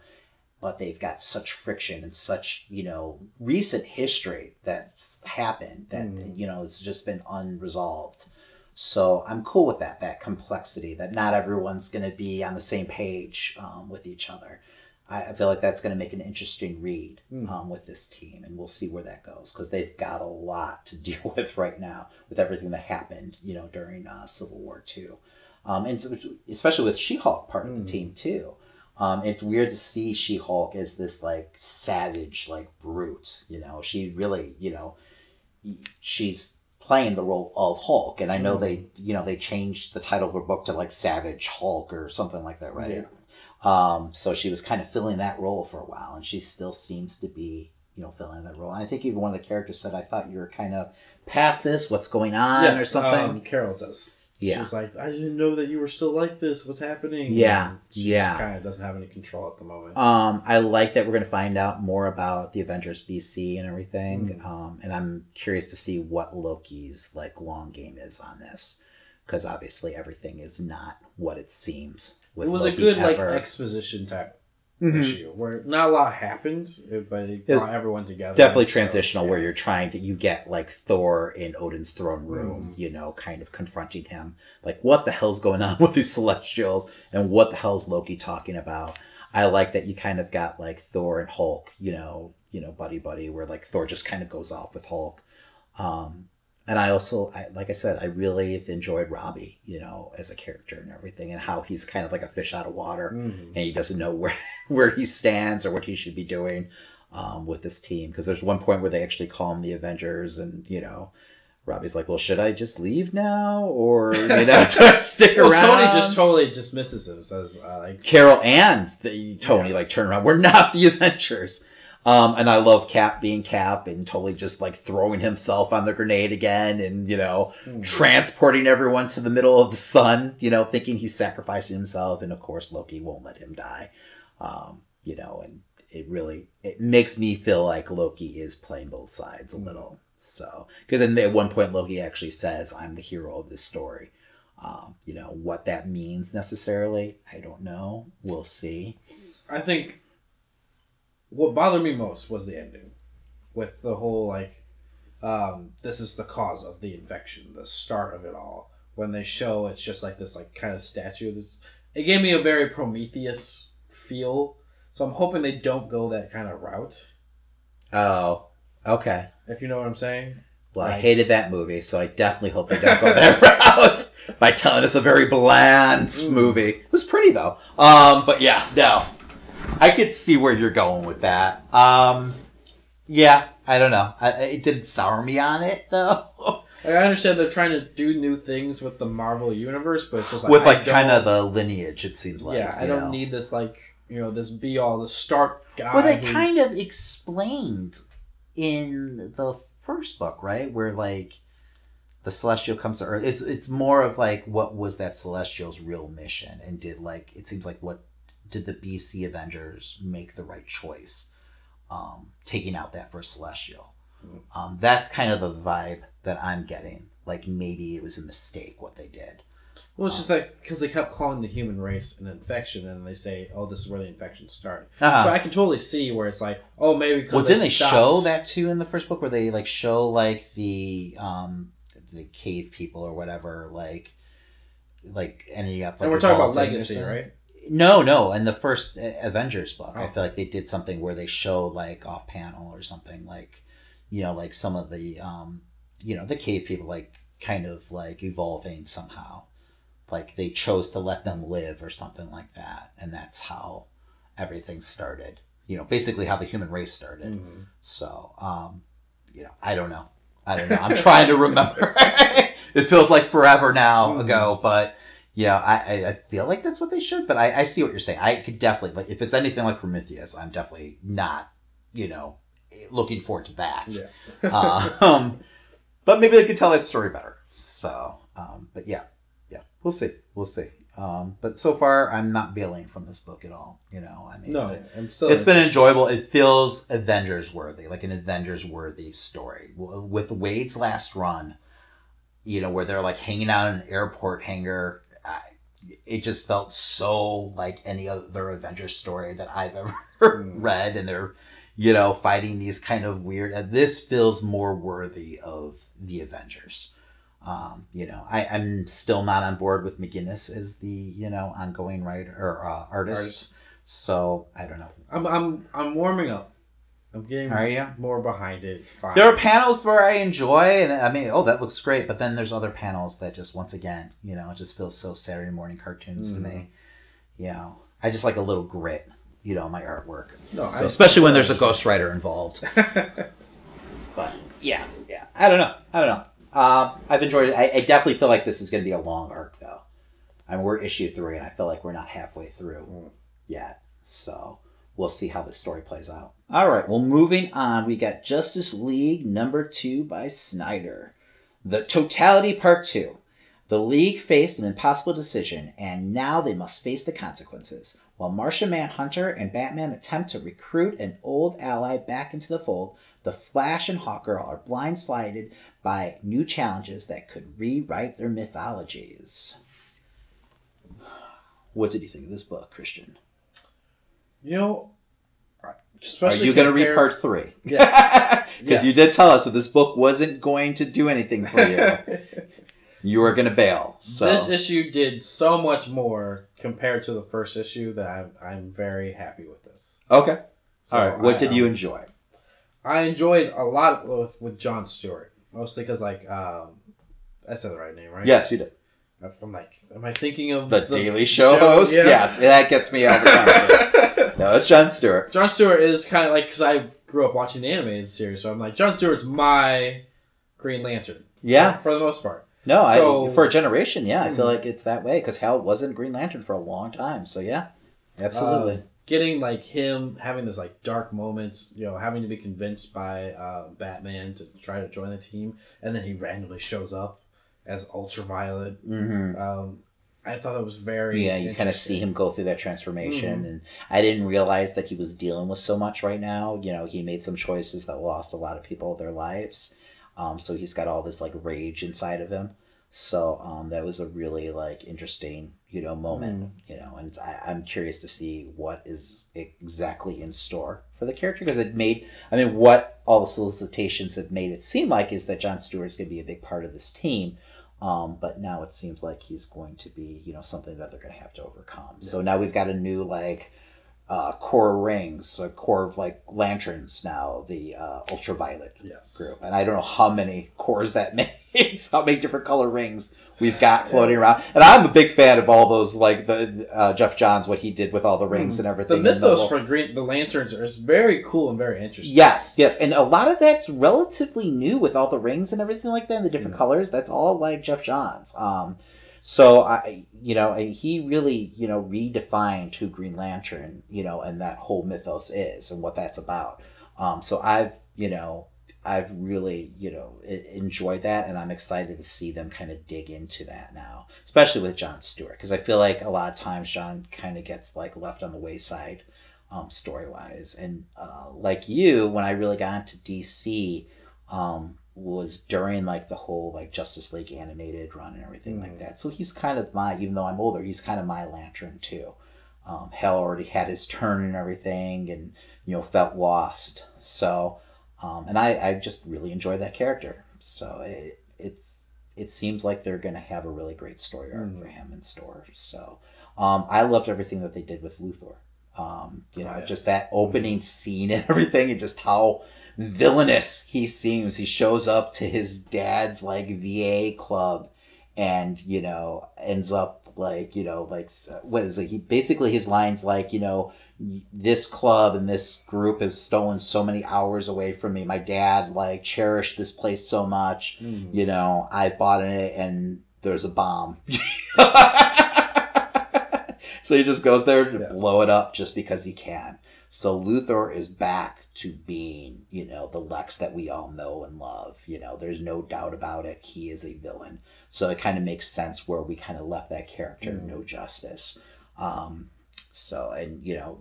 but they've got such friction and such you know recent history that's happened that Mm. you know it's just been unresolved. So I'm cool with that. That complexity that not everyone's going to be on the same page um, with each other. I, I feel like that's going to make an interesting read Mm. um, with this team, and we'll see where that goes because they've got a lot to (laughs) deal with right now with everything that happened, you know, during uh, Civil War Two, um, and so, especially with She-Hulk part of the Mm. team too. Um, it's weird to see She-Hulk as this like savage, like brute. You know, she really, you know, she's playing the role of Hulk, and I know Mm. they, you know, they changed the title of her book to like Savage Hulk or something like that, right? Yeah. Um, so she was kind of filling that role for a while, and she still seems to be, you know, filling that role. And I think even one of the characters said, "I thought you were kind of past this. What's going on, or something?" Um, Carol does. Yeah. She's like, I didn't know that you were still like this. What's happening? Yeah, And she yeah. kind of doesn't have any control at the moment. Um, I like that we're going to find out more about the Avengers BC and everything. Mm. Um, and I'm curious to see what Loki's like long game is on this, because obviously everything is not what it seems. With it was Loki a good like exposition type Mhm. issue where not a lot happened, it- but it It brought everyone together. definitely So, transitional yeah. where you're trying to you get like thor in odin's throne room Mm. you know kind of confronting him like what the hell's going on (laughs) with these celestials and what the hell's loki talking about i like that you kind of got like thor and hulk you know you know buddy buddy where like thor just kind of goes off with hulk um and i also I, like i said i really have enjoyed robbie you know as a character and everything and how he's kind of like a fish out of water Mhm. and he doesn't know (laughs) where where he stands or what he should be doing um, with this team because there's one point where they actually call him the Avengers and you know Robbie's like well should I just leave now or (laughs) you know stick Well, around Tony just totally dismisses him. Says uh, like, Carol and the Tony Yeah. like turn around we're not the Avengers um, and I love Cap being Cap and totally just like throwing himself on the grenade again and you know mm. transporting everyone to the middle of the sun, you know, thinking he's sacrificing himself, and of course Loki won't let him die. Um, you know, and it really it makes me feel like Loki is playing both sides a little. So, because then at one point Loki actually says, "I'm the hero of this story." Um, you know what that means necessarily, I don't know. We'll see. I think what bothered me most was the ending, with the whole like, um, this is the cause of the infection, the start of it all. When they show it's just like this like kind of statue. That's it gave me a very Prometheus feel. So I'm hoping they don't go that kind of route. Oh, okay. If you know what I'm saying. Well, I hated that movie, so I definitely hope they don't go that (laughs) route by telling us a very bland Mm. movie. It was pretty though. Um, but yeah, no, I could see where you're going with that. Um, yeah, I don't know. I, it didn't sour me on it (laughs) though. I understand they're trying to do new things with the Marvel universe, but it's just like with like kind of the lineage, it seems like. yeah. I don't know. need this like you know this be all the start guy. Well, they who- kind of explained in the first book, right? Where like the celestial comes to Earth. It's it's more of like what was that celestial's real mission, and did like it seems like what did the BC Avengers make the right choice, um, taking out that first celestial. Um, that's kind of the vibe that I'm getting. Like maybe it was a mistake what they did. Well, it's just like because they kept calling the human race an infection, and they say, "Oh, this is where the infection started." Uh-huh. But I can totally see where it's like, "Oh, maybe Well, didn't they show that too in the first book, where they like show like the um the cave people or whatever, like like ending up. Like, and we're talking about legacy, right? No, no. In the first uh, Avengers book, I Oh. feel like they did something where they showed like off panel or something like, you know, like some of the, um, you know, the cave people like kind of like evolving somehow, like they chose to let them live or something like that, and that's how everything started. You know, basically how the human race started. Mhm. So, um, you know, I don't know. I don't know. I'm trying to (laughs) remember. (laughs) it feels like forever now Mhm. ago, but yeah, I, I, I feel like that's what they should. But I, I see what you're saying. I could definitely, like, if it's anything like Prometheus, I'm definitely not, you know, looking forward to that. Yeah. (laughs) um, but maybe they could tell that story better. So, um, but yeah, yeah, we'll see. We'll see. Um, but so far, I'm not bailing from this book at all. You know, I mean, No, I'm still. it's been enjoyable. It feels Avengers worthy, like an Avengers worthy story. With Waid's last run, you know, where they're like hanging out in an airport hangar, it just felt so like any other Avengers story that I've (laughs) ever Mm. read. And they're, you know, fighting these kind of weird. And this feels more worthy of the Avengers. Um, you know, I, I'm still not on board with McGuinness as the you know ongoing writer or uh, artist. Artist. So I don't know. I'm I'm I'm warming up. I'm getting Are you? more behind it. It's fine. There are panels where I enjoy, and I mean, oh, that looks great. But then there's other panels that just, once again, you know, it just feels so Saturday morning cartoons to me. You know, I just like a little grit, you know, my artwork. No, So, especially when there's a Ghost Rider involved. (laughs) but yeah, yeah, I don't know, I don't know. Um, I've enjoyed it. I, I definitely feel like this is going to be a long arc, though. I mean, we're issue three, and I feel like we're not halfway through yet. So we'll see how this story plays out. All right. Well, moving on, we got Justice League number two by Snyder. The Totality Part Two. The League faced an impossible decision, and now they must face the consequences. While Martian Manhunter and Batman attempt to recruit an old ally back into the fold, the Flash and Hawker are blindsided by new challenges that could rewrite their mythologies. What did you think of this book, Christian? You know, Are you going to read part three? (laughs) Yes. Because Yes. you did tell us that this book wasn't going to do anything for you. (laughs) you were going to bail. So This issue did so much more compared to the first issue that I'm, I'm very happy with this. okay. So All right. What I, did you um, enjoy? I enjoyed a lot with with John Stewart, mostly because like um, said the right name, right? Yes, you did. I'm like, am I thinking of The, Daily Show, host. Yeah. Yes, that gets me all the time. (laughs) no, it's John Stewart. John Stewart is kind of like because I grew up watching the animated series, so I'm like John Stewart's my Green Lantern. Yeah. for the most part. No, So- I for a generation, yeah, I feel Hmm. like it's that way because Hal wasn't Green Lantern for a long time. So yeah, absolutely. Um, getting like him having this like dark moments, you know, having to be convinced by uh, Batman to try to join the team, and then he randomly shows up as Ultraviolet. mm-hmm. Um, I thought it was very Yeah, you kind of see him go through that transformation, and I didn't realize that he was dealing with so much right now. You know, he made some choices that lost a lot of people their lives, um, so he's got all this like rage inside of him. So um, that was a really like interesting, you know, moment. You know, and I, I'm curious to see what is exactly in store for the character because it made. I mean, what all the solicitations have made it seem like is that John Stewart's going to be a big part of this team. Um, but now it seems like he's going to be, you know, something that they're going to have to overcome. So now we've got a new like uh, core rings, a core of like lanterns now, the uh, ultraviolet yes. group, and I don't know how many Corps that (laughs) makes, how many different color rings we've got floating around. And I'm a big fan of all those, like the uh, Geoff Johns, what he did with all the rings and everything. The mythos the- for Green the Lanterns is very cool and very interesting. Yes, yes, and a lot of that's relatively new with all the rings and everything like that, and the different Mm. colors. That's all like Geoff Johns. Um, so I, you know, and he really, you know, redefined who Green Lantern, you know, and that whole mythos is and what that's about. Um, so I've, you know, I've really, you know, enjoyed that, and I'm excited to see them kind of dig into that now, especially with John Stewart, because I feel like a lot of times John kind of gets like left on the wayside um, story wise. And uh, like you, when I really got into DC, um, was during like the whole like Justice League animated run and everything like Mhm. that. So he's kind of my, even though I'm older, he's kind of my lantern too. Um, Hal already had his turn and everything, and you know felt lost. So, um, and I I just really enjoy that character. So it, it's it seems like they're going to have a really great story arc for him in store. So um, I loved everything that they did with Luthor. Um, you know, Oh, yeah. just that opening scene and (laughs) everything, and just how villainous he seems. He shows up to his dad's like VA club, and you know ends up like you know like what is it? He basically his lines like you know this club and this group has stolen so many hours away from me. My dad like cherished this place so much. You know, I bought it and there's a bomb. (laughs) so he just goes there to Yes. blow it up just because he can. So Luthor is back to being, you know, the Lex that we all know and love. You know, there's no doubt about it. He is a villain. So it kind of makes sense where we kind of left that character no justice. Um, so, and, you know,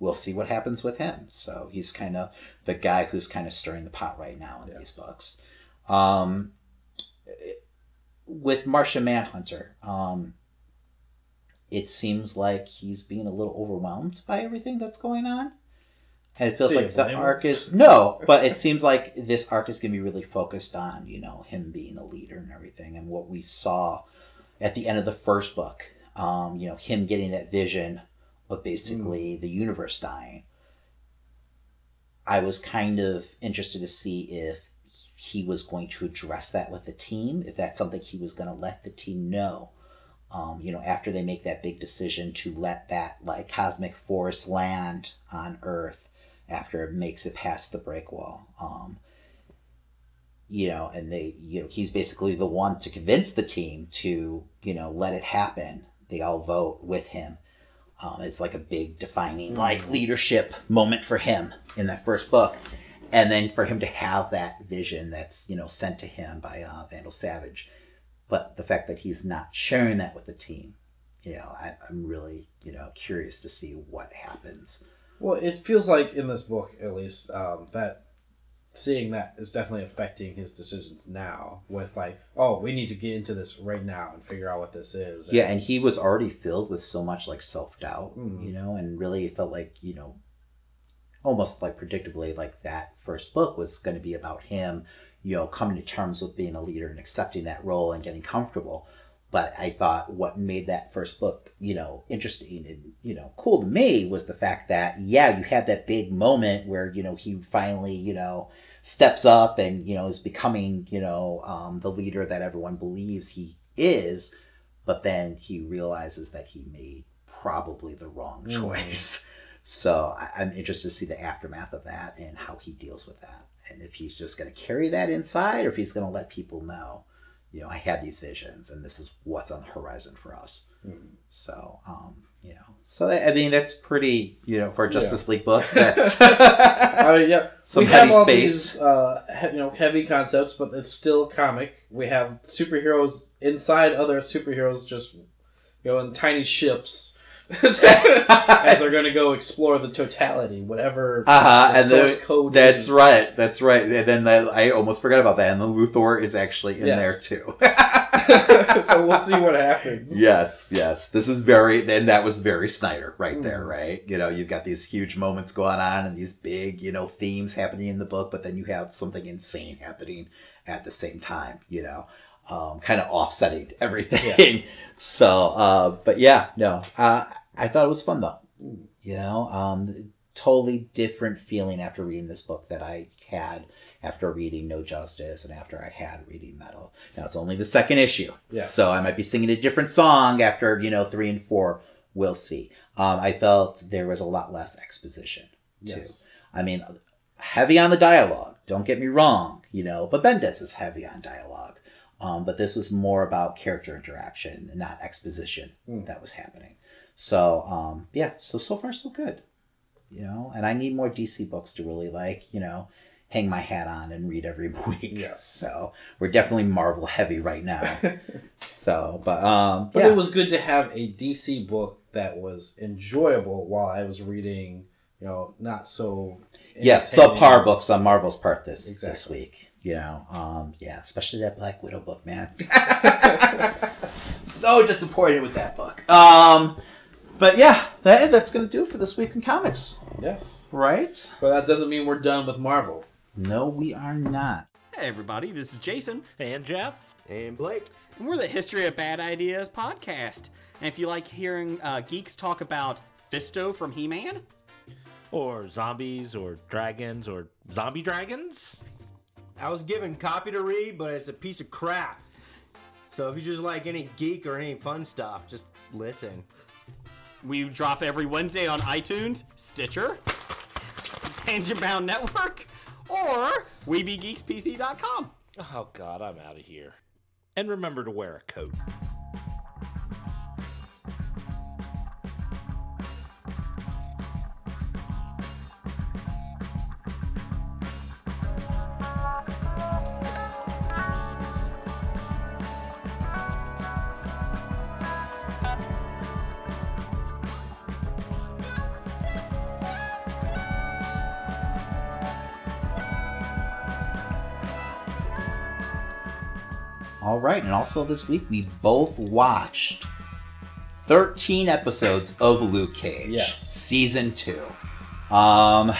we'll- see what happens with him. So he's kind of the guy who's kind of stirring the pot right now in these books. Um, with Martian Manhunter, um, it seems like he's being a little overwhelmed by everything that's going on. And it feels Do like the arc is (laughs) no, but it seems like this arc is gonna be really focused on, you know, him being a leader and everything and what we saw at the end of the first book. Um, you know, him getting that vision of basically the universe dying. I was kind of interested to see if he was going to address that with the team, if that's something he was going to let the team know. Um, you know, after they make that big decision to let that like cosmic force land on Earth after it makes it past the break wall. Um, you know, and they, you know, he's basically the one to convince the team to, you know, let it happen. They all vote with him. Um, it's like a big defining like leadership moment for him in that first book, and then for him to have that vision that's you know sent to him by uh, Vandal Savage, but the fact that he's not sharing that with the team, you know, I, I'm really you know curious to see what happens. Well, it feels like in this book, at least, um, that seeing that is definitely affecting his decisions now. With like, oh, we need to get into this right now and figure out what this is. Yeah, and he was already filled with so much like self doubt, Mhm. you know, and really felt like you know, almost like predictably, like that first book was going to be about him, you know, coming to terms with being a leader and accepting that role and getting comfortable. But I thought what made that first book, you know, interesting and you know cool to me was the fact that yeah, you had that big moment where you know he finally you know steps up and you know is becoming you know um, the leader that everyone believes he is but then he realizes that he made probably the wrong Mm. choice. (laughs) So I- I'm interested to see the aftermath of that and how he deals with that, and if he's just going to carry that inside, or if he's going to let people know, you know, I had these visions, and this is what's on the horizon for us. Mhm. So, um, you know, so that, I mean, that's pretty, you know, for a Yeah. Justice League book. (laughs) That's I mean, yeah, Some we have heavy all space. these, uh, he- you know, heavy concepts, but it's still comic. We have superheroes inside other superheroes, just you know, in tiny ships, (laughs) as they're going to go explore the totality, whatever Uh-huh, the and source the- code. That's is. right. That's right. And then the, I almost forgot about that. And the Luthor is actually in Yes. there too. (laughs) so we'll see what happens. (laughs) yes, yes. This is very, and that was very Snyder right there, Mhm. right? You know, you've got these huge moments going on and these big, you know, themes happening in the book, but then you have something insane happening at the same time, you know, um, kind of offsetting everything. Yes. so, uh, but yeah, no, uh, I thought it was fun though. You know, um, totally different feeling after reading this book that I had after reading No Justice and after I had reading Metal. Now it's only the second issue, Yes. so I might be singing a different song after you know three and four. We'll see. Um, I felt there was a lot less exposition too. Yes. I mean, heavy on the dialogue. Don't get me wrong, you know, but Bendis is heavy on dialogue. Um, but this was more about character interaction and not exposition Mm. that was happening. So um, yeah, so so far so good. You know, and I need more DC books to really like, you know, hang my hat on and read every (laughs) week. Yes. So we're definitely Marvel heavy right now. (laughs) so, but um, But yeah. it was good to have a DC book that was enjoyable while I was reading, you know, not so. yes, entertaining. subpar books on Marvel's part this this week. You know, um, yeah, especially that Black Widow book, man. (laughs) so disappointed with that book. Um, but yeah, that, that's gonna do it for this week in comics, Yes. right? But that doesn't mean we're done with Marvel. No, we are not. Hey, everybody, this is Jason, And Jeff? And Blake. and we're the History of Bad Ideas podcast. And if you like hearing uh, geeks talk about Fisto from He Man, Or zombies, or dragons, or zombie dragons? I was given copy to read, but it's a piece of crap. So if you just like any geek or any fun stuff, just listen. We drop every Wednesday on iTunes, Stitcher, Tangent Bound Network, or WeBeGeeksPC.com. Oh god, I'm out of here. And remember to wear a coat. All right, and also this week we both watched 13 episodes of Luke Cage. Yes. Season 2. Um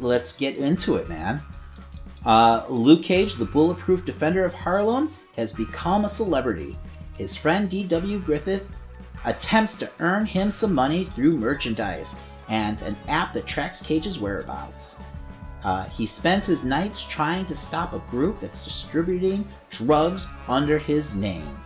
let's get into it, man. Uh, Luke Cage, the bulletproof defender of Harlem, has become a celebrity. His friend D.W. Griffith attempts to earn him some money through merchandise and an app that tracks Cage's whereabouts. Uh, he spends his nights trying to stop a group that's distributing drugs under his name.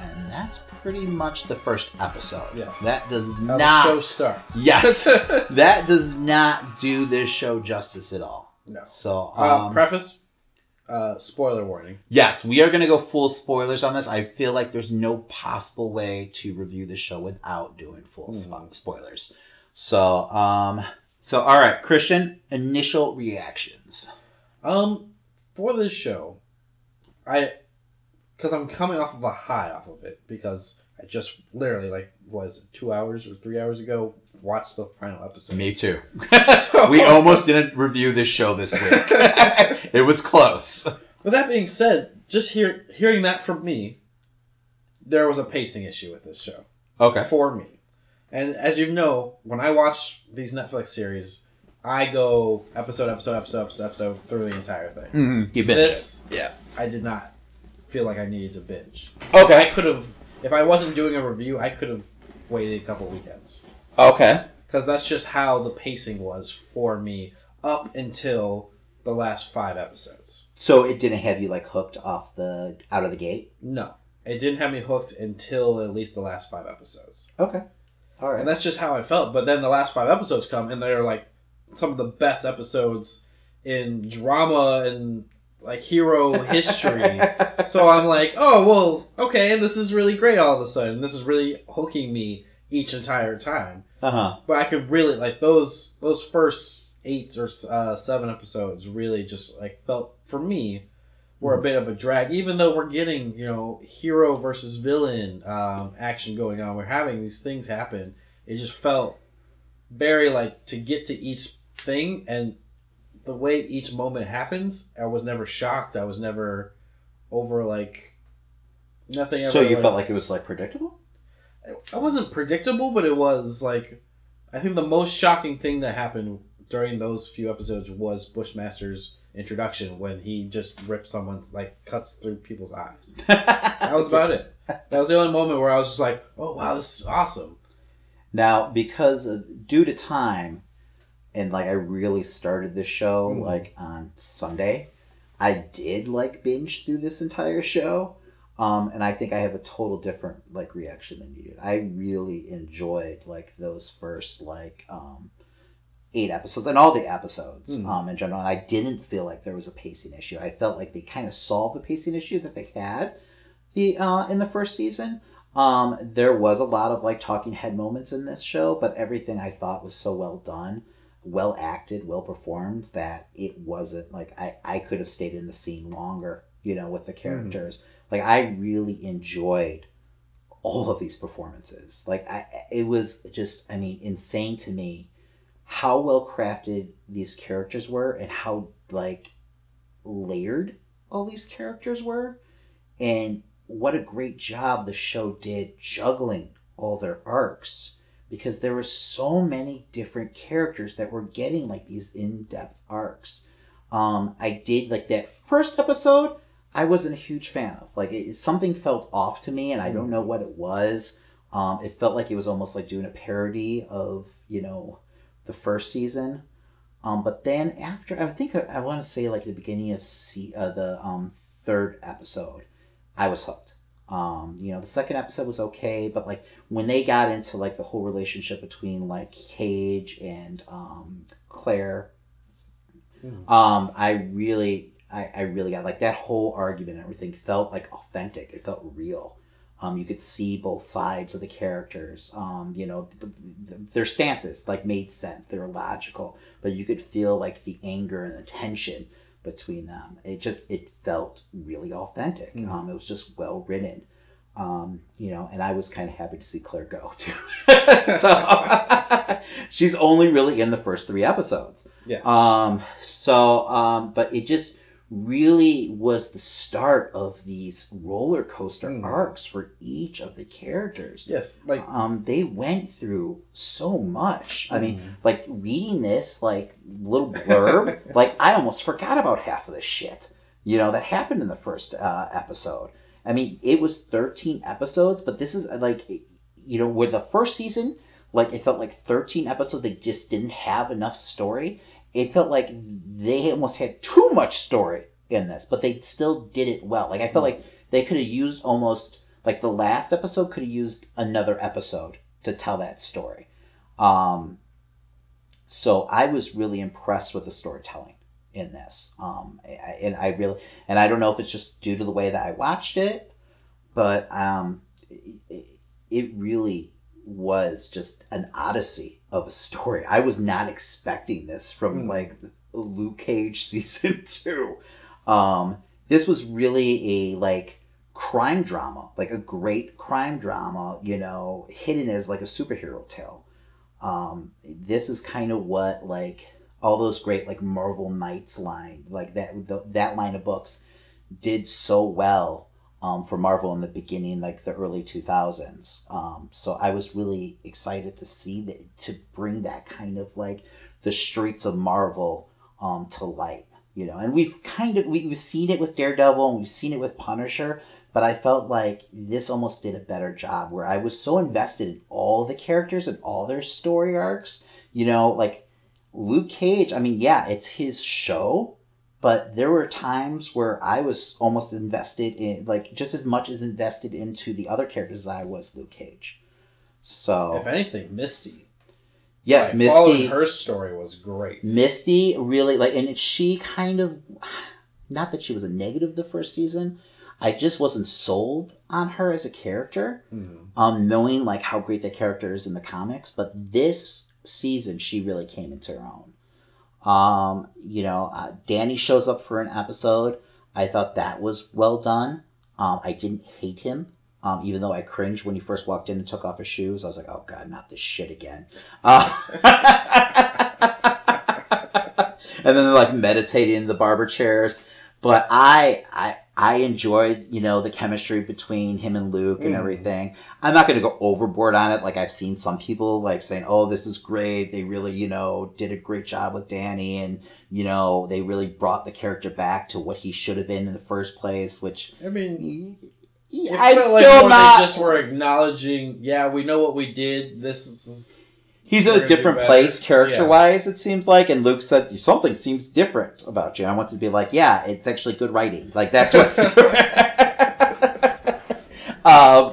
And that's pretty much the first episode. Yes. That does How not. the show starts. Yes. (laughs) that does not do this show justice at all. No. So, Uh, um, preface. Uh, spoiler warning. yes, we are going to go full spoilers on this. I feel like there's no possible way to review the show without doing full spo- spoilers. So, um, so all right, Christian, initial reactions. Um, for this show, I, because I'm coming off of a high off of it because I just literally like was it two hours or three hours ago watched the final episode. Me too. (laughs) we almost didn't review this show this week. (laughs) it was close. With that being said, just hear hearing that from me, there was a pacing issue with this show Okay. for me. And as you know, when I watch these Netflix series, I go episode, episode, episode, episode, episode through the entire thing. Mm-hmm. You binged This, it. Yeah. I did not feel like I needed to binge. Okay. I could have, if I wasn't doing a review, I could have waited a couple weekends Okay. because that's just how the pacing was for me up until the last five episodes. So it didn't have you like hooked off the out of the gate. No, it didn't have me hooked until at least the last five episodes, Okay. All right. and that's just how I felt. But then the last five episodes come, and they're like some of the best episodes in drama and like hero (laughs) history. so I'm like, oh well, okay, this is really great. All of a sudden, this is really hooking me each entire time. Uh huh. But I could really like those those first eight or uh, seven episodes really just like felt for me were a bit of a drag. Even though we're getting you know hero versus villain um, action going on, we're having these things happen. It just felt very like to get to each thing and the way each moment happens. I was never shocked. I was never over like nothing. So you felt like it was like predictable? it wasn't predictable, but it was like I think the most shocking thing that happened during those few episodes was Bushmaster's introduction when he just rips someone's like cuts through people's eyes. (laughs) That was about it. That was the only moment where I was just like, "Oh wow, this is awesome." Now, because of, due to time, and like I really started this show Mhm. like on Sunday, I did like binge through this entire show. Um, and I think I have a total different like reaction than you did. I really enjoyed like those first like um, eight episodes and all the episodes Mhm. um, in general. And I didn't feel like there was a pacing issue. I felt like they kind of solved the pacing issue that they had the uh, in the first season. Um, there was a lot of like talking head moments in this show, but everything I thought was so well done, well acted, well performed that it wasn't like I, I could have stayed in the scene longer, you know, with the characters. Like I really enjoyed all of these performances. Like I it was just I mean insane to me how well crafted these characters were and how like layered all these characters were and what a great job the show did juggling all their arcs because there were so many different characters that were getting like these in-depth arcs Um, I did like that first episode. I wasn't a huge fan of. Like it, something felt off to me, and I don't know what it was. Um, it felt like it was almost like doing a parody of you know the first season. Um, but then after, I think I, I want to say like the beginning of uh, the um, third episode, I was hooked. Um, you know, the second episode was okay, but like when they got into like the whole relationship between like Cage and um, Claire, um, I really, I, I really got like that whole argument and everything felt like authentic. It felt real. Um, you could see both sides of the characters. Um, you know, th- th- their stances like made sense. They were logical, but you could feel like the anger and the tension between them. It just it felt really authentic. Um, it was just well written. Um, you know, and I was kind of happy to see Claire go (laughs) too. (laughs) so (laughs) she's only really in the first three episodes. Yes. Um, so, um, but it just really was the start of these roller coaster Mm. arcs for each of the characters. yes. Like Um, they went through so much. I Mm. mean, like reading this like little blurb, (laughs) like I almost forgot about half of the shit. You know that happened in the first uh, episode. I mean, it was thirteen episodes, but this is uh, like, you know, where the first season, like it felt like thirteen episodes. They just didn't have enough story. It felt like they almost had too much story in this, but they still did it well. Like I felt like they could have used almost like the last episode could have used another episode to tell that story. Um, so I was really impressed with the storytelling in this. Um, and I really, and I don't know if it's just due to the way that I watched it, but um, it, it really was just an odyssey of a story. I was not expecting this from Hmm. like Luke Cage (laughs) season two. Um, this was really a like crime drama, like a great crime drama, you know, hidden as like a superhero tale. Um, this is kind of what like all those great like Marvel Knights line, like that the, that line of books did so well um, for Marvel in the beginning, like the early two thousands. Um, so I was really excited to see that to bring that kind of like the streets of Marvel um, to light, you know. And we've kind of we, we've seen it with Daredevil and we've seen it with Punisher, but I felt like this almost did a better job where I was so invested in all the characters and all their story arcs. You know, like Luke Cage. I mean, yeah, it's his show, but there were times where I was almost invested in, like, just as much as invested into the other characters as I was Luke Cage. So if anything, Misty. yes, like, Misty. her story was great. Misty really like, and she kind of, not that she was a negative the first season. I just wasn't sold on her as a character, um, knowing like how great the character is in the comics. But this season, she really came into her own. Um, you know, uh, Danny shows up for an episode. I thought that was well done. Um, I didn't hate him. Um, even though I cringed when he first walked in and took off his shoes, I was like, "Oh God, not this shit again." Uh, (laughs) and then they're like meditating in the barber chairs. But I, I, I enjoyed, you know, the chemistry between him and Luke and Mm. everything. I'm not going to go overboard on it. Like I've seen some people like saying, "Oh, this is great. They really, you know, did a great job with Danny, and you know, they really brought the character back to what he should have been in the first place." Which I mean, it I'm like still more not. They just were acknowledging, yeah, we know what we did. This is He's in a different place character wise, it seems like. And Luke said, Something seems different about you. And I want to be like, Yeah, it's actually good writing. Like, that's what's. (laughs) (laughs) um,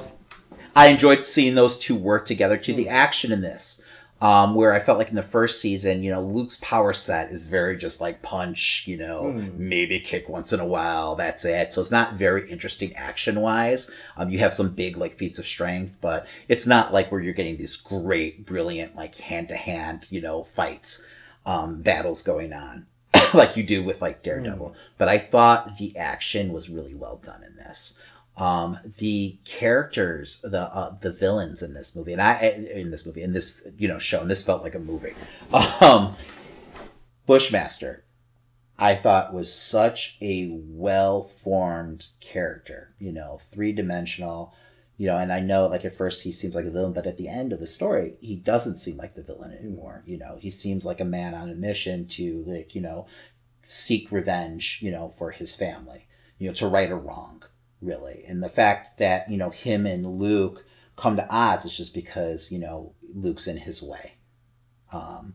I enjoyed seeing those two work together to the action in this. Um, where I felt like in the first season, you know, Luke's power set is very just like punch, you know, Hmm. maybe kick once in a while. That's it. So it's not very interesting action wise. Um, you have some big like feats of strength, but it's not like where you're getting these great, brilliant like hand to hand, you know, fights, um, battles going on (coughs) like you do with like Daredevil. But I thought the action was really well done in this. Um, the characters, the uh, the villains in this movie, and I in this movie, in this you know show, and this felt like a movie. (laughs) Um, Bushmaster, I thought was such a well formed character. You know, three dimensional. You know, and I know like at first he seems like a villain, but at the end of the story, he doesn't seem like the villain anymore. You know, he seems like a man on a mission to like you know seek revenge, you know, for his family, you know, to right a wrong, really. And the fact that, you know, him and Luke come to odds is just because, you know, Luke's in his way. Um,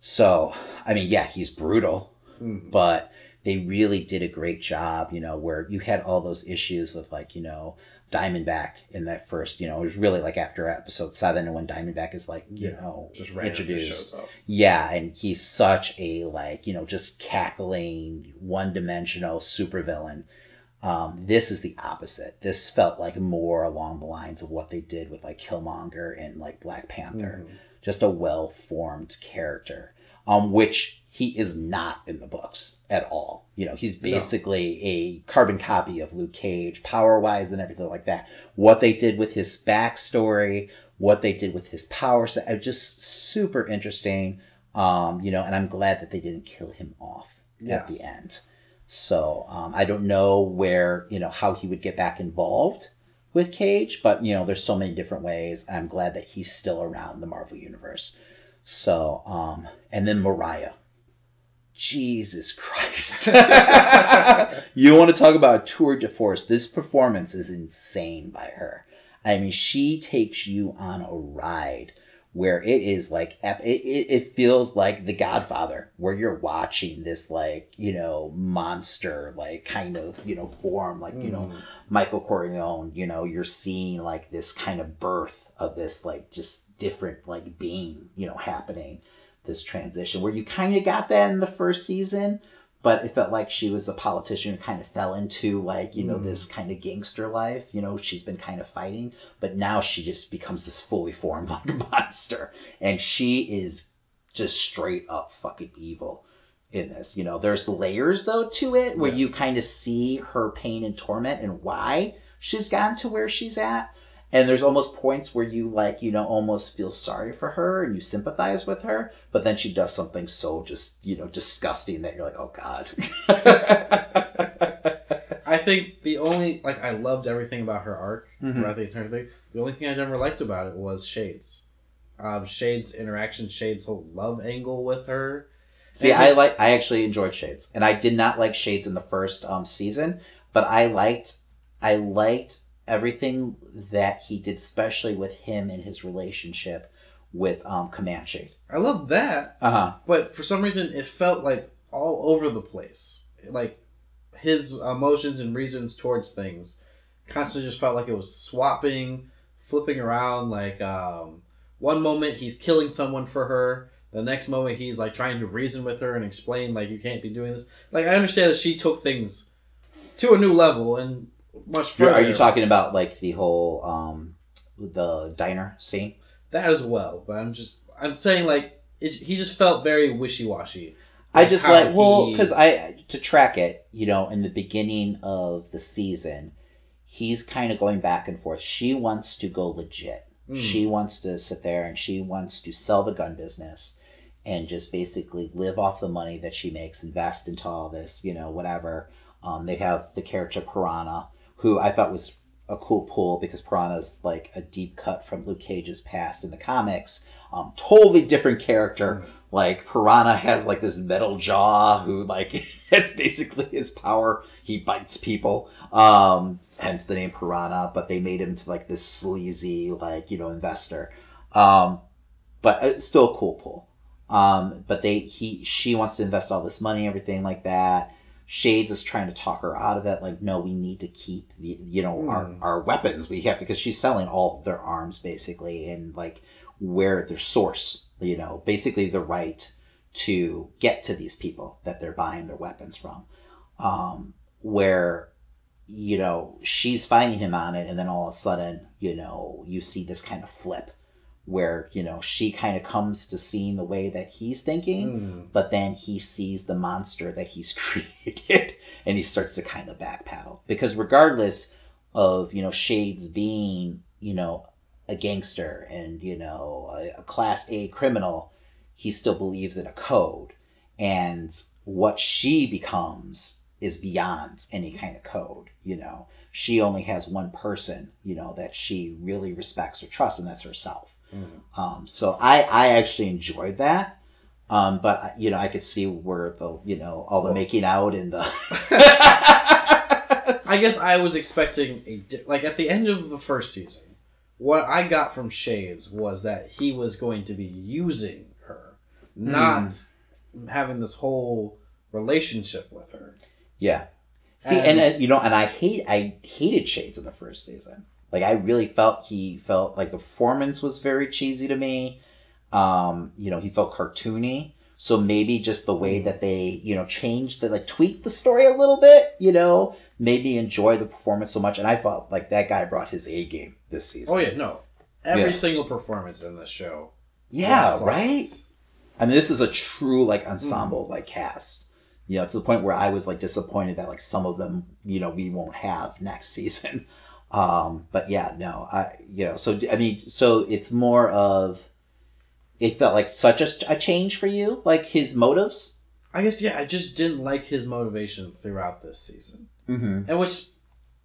so, I mean, yeah, he's brutal, but they really did a great job, you know, where you had all those issues with like, you know, Diamondback in that first, you know, it was really like after episode seven and when Diamondback is like, you Yeah, know, just introduced. Yeah, and he's such a like, you know, just cackling, one dimensional supervillain. Um, this is the opposite. This felt like more along the lines of what they did with like Killmonger and like Black Panther. Just a well formed character. Um, which he is not in the books at all. You know, he's basically a carbon copy of Luke Cage, power wise and everything like that. What they did with his backstory, what they did with his power set, uh, just super interesting. Um, you know, and I'm glad that they didn't kill him off at the end. So um, I don't know where you know how he would get back involved with Cage, but you know, there's so many different ways. I'm glad that he's still around the Marvel universe. So, um, and then Mariah. Jesus Christ. (laughs) you want to talk about a tour de force? This performance is insane by her. I mean, she takes you on a ride where it is like it, it, feels like the godfather where you're watching this like you know monster like kind of you know form like you know mm. michael corleone you know you're seeing like this kind of birth of this like just different like being you know happening this transition where you kind of got that in the first season but it felt like she was a politician who kind of fell into like you know this mm. kind of gangster life you know she's been kind of fighting but now she just becomes this fully formed (laughs) like monster. And she is just straight up fucking evil in this you know? There's layers though to it where you kind of see her pain and torment and why she's gotten to where she's at and there's almost points where you like you know almost feel sorry for her and you sympathize with her but then she does something so just you know disgusting that you're like oh god (laughs) I think the only like I loved everything about her arc Mhm. throughout the entire thing. The only thing I never liked about it was Shades. Um, Shades' interaction, Shades' whole love angle with her. See, I like. I actually enjoyed Shades, and I did not like Shades in the first um, season, but I liked. I liked everything that he did, especially with him and his relationship with um, Comanche. I love that, Uh huh. but for some reason it felt like all over the place. Like his emotions and reasons towards things constantly just felt like it was swapping, flipping around. Like um, one moment he's killing someone for her, the next moment he's like trying to reason with her and explain like you can't be doing this. Like I understand that she took things to a new level and much further. Are you talking about like the whole um, the diner scene? that as well? But I'm just I'm saying like it, he just felt very wishy washy. I just like well because I to track it, you know, in the beginning of the season, he's kind of going back and forth. She wants to go legit. Mm. She wants to sit there and she wants to sell the gun business and just basically live off the money that she makes, invest into all this, you know, whatever. Um, they have the character Piranha, who I thought was a cool pull because Piranha's like a deep cut from Luke Cage's past in the comics. Um, totally different character. Like Piranha has like this metal jaw who like (laughs) it's basically his power. He bites people. Um, hence the name Piranha, but they made him to like this sleazy, like, you know, investor. Um, but it's still a cool pull. Um, but they he she wants to invest all this money, everything like that. Shades is trying to talk her out of it. Like, no, we need to keep the you know our Hmm. our weapons. We have to because she's selling all their arms basically, and like where their source. You know, basically the right to get to these people that they're buying their weapons from. Um, where you know she's finding him on it, and then all of a sudden, you know, you see this kind of flip where you know she kind of comes to seeing the way that he's thinking Mm. but then he sees the monster that he's (laughs) created and he starts to kind of backpedal. Because regardless of you know shades being you know a gangster and you know a, a class a criminal he still believes in a code. And what she becomes is beyond any kind of code you know. She only has one person you know that she really respects or trusts and that's herself um, so I, I actually enjoyed that. Um, but you know, I could see where the you know all the making out and the (laughs) I guess I was expecting a di- like at the end of the first season, what I got from Shades was that he was going to be using her, not having this whole relationship with her. yeah. See, And- and, uh, you know, and I hate I hated Shades in the first season. Like I really felt he felt like the performance was very cheesy to me. Um, you know, he felt cartoony. So maybe just the way that they, you know, changed the like tweaked the story a little bit, you know, made me enjoy the performance so much. And I felt like that guy brought his A game this season. Oh yeah, no, every Yeah. single performance in this show. Yeah, right. I mean, this is a true like ensemble like cast. You know, to the point where I was like disappointed that like some of them, you know, we won't have next (laughs) season. Um, but yeah, no, I you know, so I mean, so it's more of it felt like such a, a change for you, like his motives. I guess yeah, I just didn't like his motivation throughout this season, Mm-hmm. and which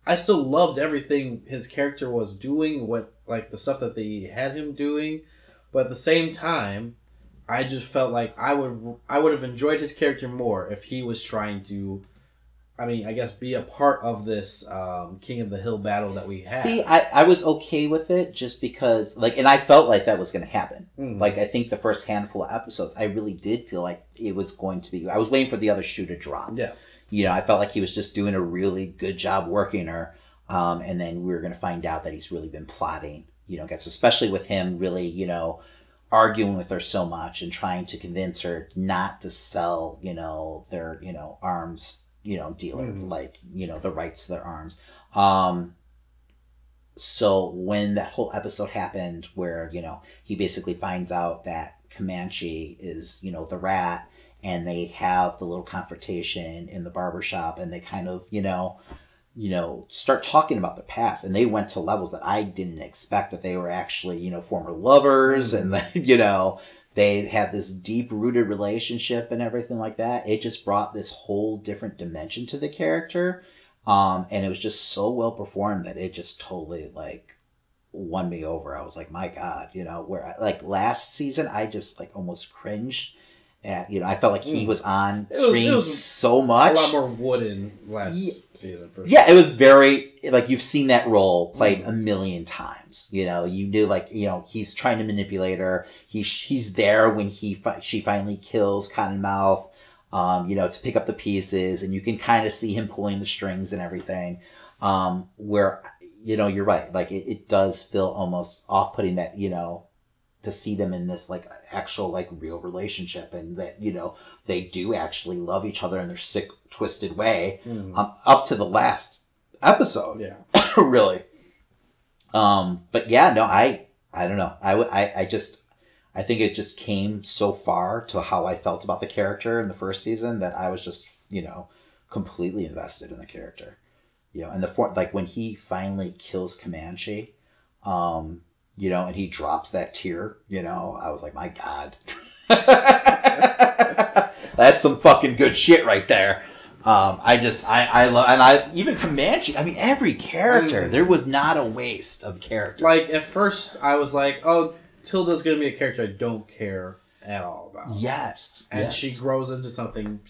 I still loved everything his character was doing, what like the stuff that they had him doing, but at the same time, I just felt like I would I would have enjoyed his character more if he was trying to, I mean, I guess be a part of this um, King of the Hill battle that we had. See, I, I was okay with it just because, like, and I felt like that was going to happen. Mhm. Like, I think the first handful of episodes, I really did feel like it was going to be. I was waiting for the other shoe to drop. yes, You know, I felt like he was just doing a really good job working her. Um, and then we were going to find out that he's really been plotting, you know, gets especially with him really, you know, arguing with her so much and trying to convince her not to sell, you know, their, you know, arms, you know, dealer, Mhm. like, you know, the rights to their arms. Um, so when that whole episode happened where, you know, he basically finds out that Comanche is, you know, the rat and they have the little confrontation in the barber shop and they kind of, you know, you know, start talking about their past and they went to levels that I didn't expect that they were actually, you know, former lovers and then, (laughs) you know, they had this deep rooted relationship and everything like that. It just brought this whole different dimension to the character. Um, and it was just so well performed that it just totally like won me over. I was like, my God, you know, where like last season, I just like almost cringed at, you know, I felt like he Mm. was on It was- screen was so a lot more wooden last Ye- season for Yeah, sure. it was very like you've seen that role played Mhm. a million times. You know, you knew like you know he's trying to manipulate her. He he's there when he fi- she finally kills Cottonmouth. Um, you know, to pick up the pieces, and you can kind of see him pulling the strings and everything. Um, where you know you're right, like it, it does feel almost off putting that you know to see them in this like actual like real relationship, and that you know they do actually love each other in their sick twisted way Mhm. um, up to the last episode yeah. (coughs) really um but yeah no i i don't know I, would- I i just i think it just came so far to how i felt about the character in the first season that i was just you know completely invested in the character you know and the for like when he finally kills comanche um you know and he drops that tear you know i was like my god (laughs) that's some fucking good shit right there um, I just I I love and I even Comanche. I mean, every character Mm. there was not a waste of character. Like at first, I was like, "Oh, Tilda's gonna be a character I don't care at all about," yes, and yes. she grows into something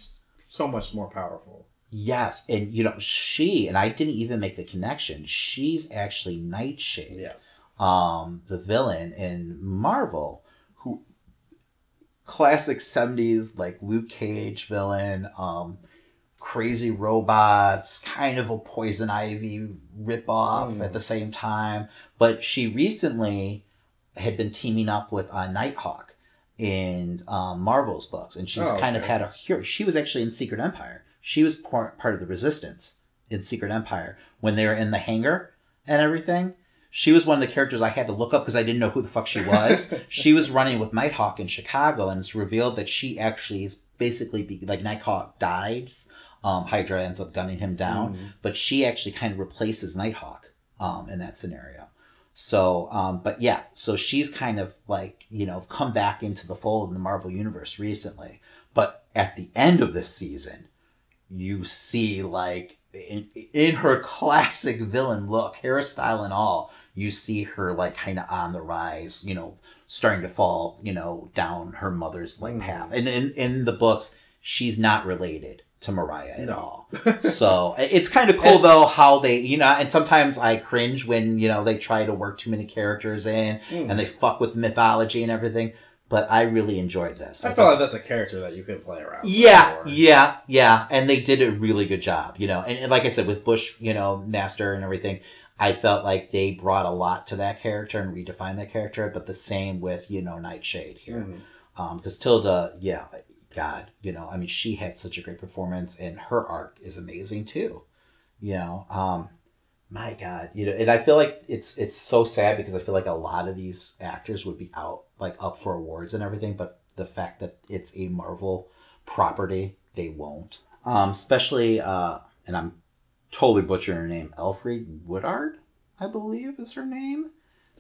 so much more powerful. yes, and you know she and I didn't even make the connection. She's actually Nightshade, Yes. Um, the villain in Marvel, who classic seventies like Luke Cage villain, um, crazy robots, kind of a Poison Ivy ripoff Mm. at the same time. But she recently had been teaming up with uh, Nighthawk in um, Marvel's books, and she's Oh, kind of had a hero. She was actually in Secret Empire. She was part part of the Resistance in Secret Empire when they were in the hangar and everything. She was one of the characters I had to look up because I didn't know who the fuck she was. (laughs) she was running with Nighthawk in Chicago, and it's revealed that she actually is basically be, like Nighthawk dies. Um, Hydra ends up gunning him down, Mhm. but she actually kind of replaces Nighthawk um, in that scenario. So, um, but yeah, so she's kind of like, you know, come back into the fold in the Marvel Universe recently. But at the end of this season, you see like in, in her classic villain look, hairstyle and all, you see her like kind of on the rise, you know, starting to fall, you know, down her mother's like path. And in in the books, she's not related to Mariah at all. (laughs) so it's kind of cool It's- though how they, you know, and sometimes I cringe when you know they try to work too many characters in Hmm. and they fuck with mythology and everything. But I really enjoyed this. I thought- felt like that's a character that you can play around. with yeah, more. yeah, yeah, and they did a really good job, you know. And, and like I said, with Bush, you know, Master and everything, I felt like they brought a lot to that character and redefined that character. But the same with you know Nightshade here, because Tilda, yeah, God, you know, I mean, she had such a great performance, and her arc is amazing too. You know, um, my God, you know, and I feel like it's it's so sad because I feel like a lot of these actors would be out like up for awards and everything, but the fact that it's a Marvel property, they won't. Um, especially, uh, and I'm totally butchering her name, Alfred Woodard, I believe is her name,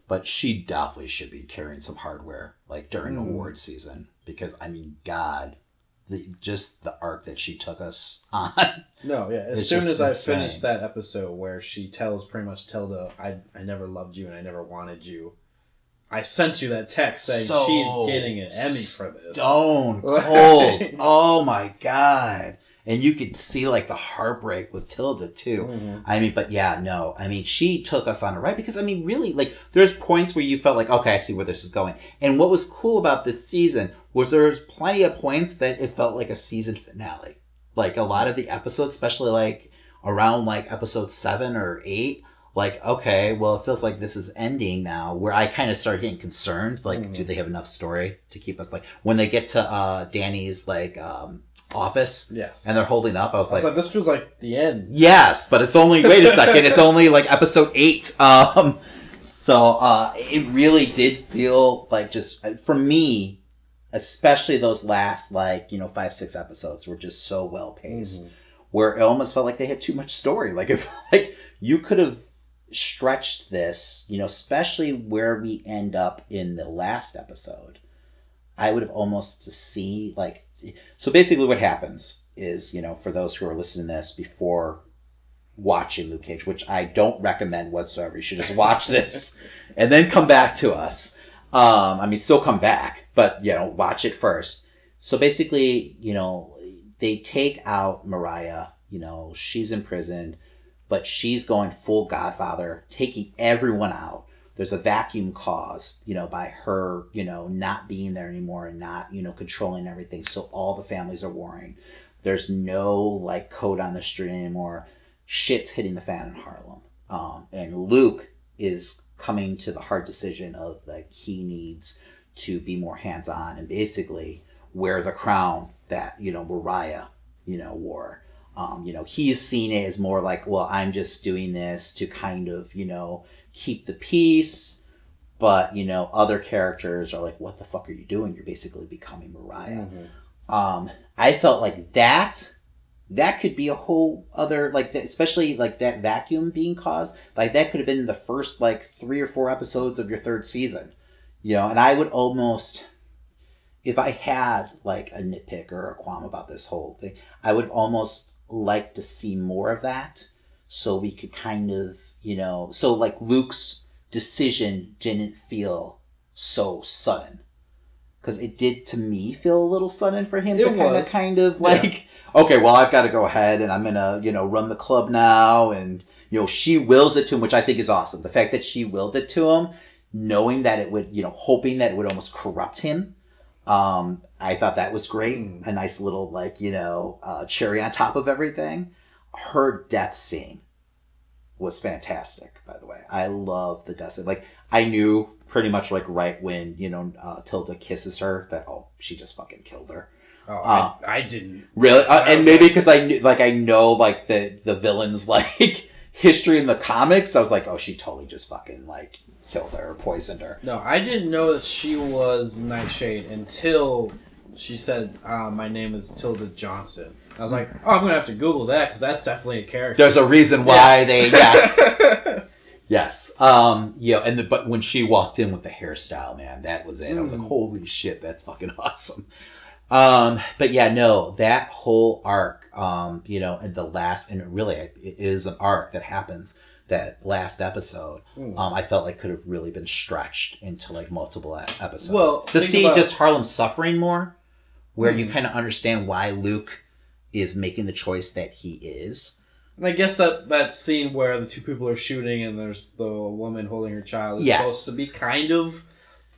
but she definitely should be carrying some hardware like during the award season because I mean, God, the just the arc that she took us (laughs) on. No, yeah. As soon as I finished that episode where she tells pretty much Tilda, uh, I I never loved you and I never wanted you. I sent you that text saying So she's getting an Emmy for this. Stone (laughs) cold. oh my god. And you could see like the heartbreak with Tilda too. Mhm. I mean, but yeah, no. I mean, she took us on a ride because I mean, really, like there's points where you felt like, okay, I see where this is going. And what was cool about this season was there was plenty of points that it felt like a season finale. Like a lot of the episodes, especially like around like episode seven or eight, like okay, well, it feels like this is ending now. Where I kind of started getting concerned, like, do they have enough story to keep us like when they get to uh Danny's like um office Yes. and they're holding up? I was I was like, like, this feels like the end. Yes, but it's only wait a second, it's (laughs) only like episode eight. Um so uh it really did feel like just for me, especially those last like, you know, five, six episodes were just so well paced. Where it almost felt like they had too much story. Like if (laughs) like you could have stretched this, you know, especially where we end up in the last episode. I would have almost to see like so basically what happens is, you know, for those who are listening to this before watching Luke Cage, which I don't recommend whatsoever. You should just watch (laughs) this and then come back to us. Um, I mean, still come back, but you know, watch it first. So basically, you know, they take out Mariah. You know, she's imprisoned, but she's going full Godfather, taking everyone out. There's a vacuum caused, you know, by her, you know, not being there anymore and not, you know, controlling everything. So all the families are warring. There's no like code on the street anymore. Shit's hitting the fan in Harlem. Um, and Luke is coming to the hard decision of like he needs to be more hands on and basically wear the crown that you know Mariah you know wore. Um, you know he's seen it as more like well I'm just doing this to kind of you know keep the peace, but you know other characters are like what the fuck are you doing? You're basically becoming Mariah. Um, I felt like that that could be a whole other like that, especially like that vacuum being caused like that could have been the first like three or four episodes of your third season you know and i would almost if i had like a nitpick or a qualm about this whole thing i would almost like to see more of that so we could kind of you know? So like luke's decision didn't feel so sudden. Because it did to me feel a little sudden for him It to kind of kind of like okay well i've got to go ahead and i'm gonna you know run the club now and you know she wills it to him which i think is awesome. The fact that she willed it to him knowing that it would you know hoping that it would almost corrupt him um i thought that was great. A nice little like you know uh, cherry on top of everything. Her death scene was fantastic by the way i love the death scene like i knew pretty much like right when you know uh, tilda kisses her that oh she just fucking killed her Oh, Uh, I, I didn't. Really, uh, and maybe because I knew, like, I know like the the villains (laughs) like history in the comics. I was like, oh, she totally just fucking like killed her or poisoned her. No, I didn't know that she was Nightshade until she said, uh, "My name is Tilda Johnson." I was like, "Oh, I'm gonna have to Google that because that's definitely a character." There's a reason why Yes. they yes. (laughs) Yes. Um, yeah, and the, but when she walked in with the hairstyle, man, that was it. I was like, holy shit, that's fucking awesome. Um, but yeah, no, that whole arc, um, you know, and the last, and really, it is an arc that happens that last episode, um, I felt like could have really been stretched into like multiple episodes. Well, to see about- just Harlem suffering more, where you kind of understand why Luke is making the choice that he is. And I guess that that scene where the two people are shooting and there's the woman holding her child is Yes. supposed to be kind of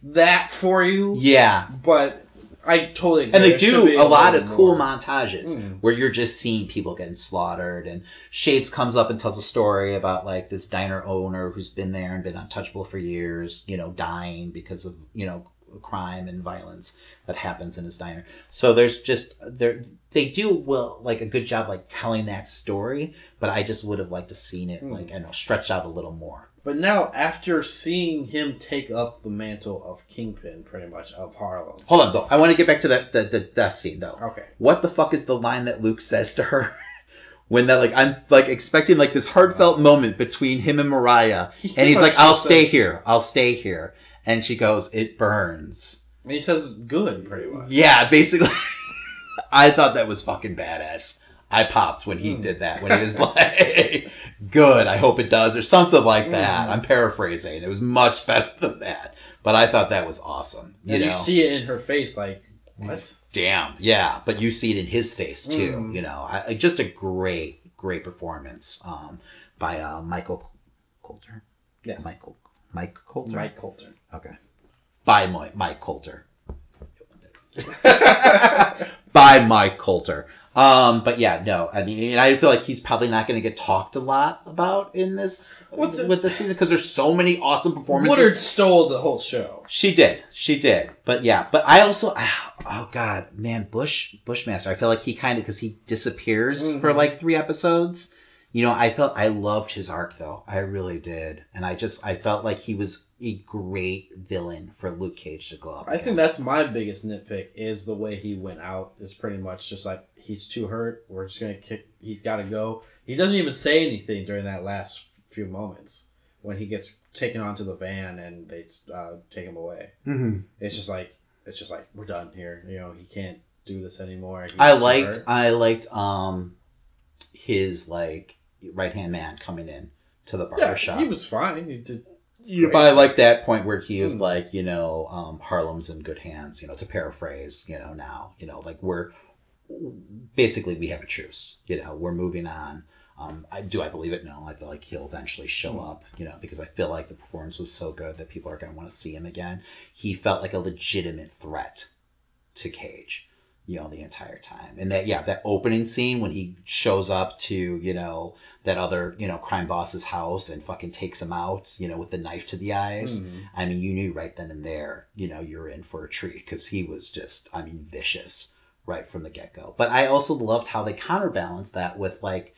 that for you. Yeah, But I totally agree. and they do a lot of cool more. montages Mm. where you're just seeing people getting slaughtered and shades comes up and tells a story about like this diner owner who's been there and been untouchable for years you know dying because of you know crime and violence that happens in his diner so there's just there they do well like a good job like telling that story but i just would have liked to seen it Mm. like i know stretched out a little more But now, after seeing him take up the mantle of Kingpin, pretty much of Harlem. hold on though i want to get back to that the, the death scene though Okay. what the fuck is the line that Luke says to her (laughs) when that like I'm like expecting like this heartfelt moment between him and Mariah (laughs) and he's like I'll stay says- here I'll stay here and she goes it burns And he says good, pretty much. yeah basically (laughs) I thought that was fucking badass. I popped when he did that when he was (laughs) like good I hope it does or something like Hmm. that. I'm paraphrasing. It was much (laughs) better than that. But I thought that was awesome you you see it in her face, like, what? damn yeah. But you see it in his face too Mm. you know? I, just a great great performance um by uh michael colter? Yes. michael mike colter? Mike Colter. okay. By mike colter (laughs) by mike colter um but yeah no i mean i feel like he's probably not going to get talked a lot about in this the- with this season because there's so many awesome performances Woodard stole the whole show. she did. She did. But yeah, but I also oh god, man, Bush Bushmaster. I feel like he kind of because he disappears for Mhm. like three episodes. You know, I felt I loved his arc though. I really did, and I just I felt like he was a great villain for Luke Cage to go up. I think that's my biggest nitpick is the way he went out. Is pretty much just like he's too hurt. We're just gonna kick. He's got to go. He doesn't even say anything during that last few moments when he gets taken onto the van and they uh, take him away. Mm-hmm. It's just like it's just like we're done here. You know, he can't do this anymore. He's I liked hurt. I liked um his like right hand man coming in to the barber Yeah, shop. he was fine. He did. Yeah, but I like that point where he is Hmm. like, you know, um, Harlem's in good hands, you know, to paraphrase, you know, now, you know, like we're basically we have a truce, you know, we're moving on. Um, I do I believe it? No, I feel like he'll eventually show Hmm. up, you know, because I feel like the performance was so good that people are going to want to see him again. He felt like a legitimate threat to Cage, you know, the entire time. And that, yeah, that opening scene when he shows up to, you know, that other, you know, crime boss's house and fucking takes him out, you know, with the knife to the eyes. Mhm. I mean, you knew right then and there, you know, you're in for a treat because he was just, I mean, vicious right from the get go. But I also loved how they counterbalanced that with like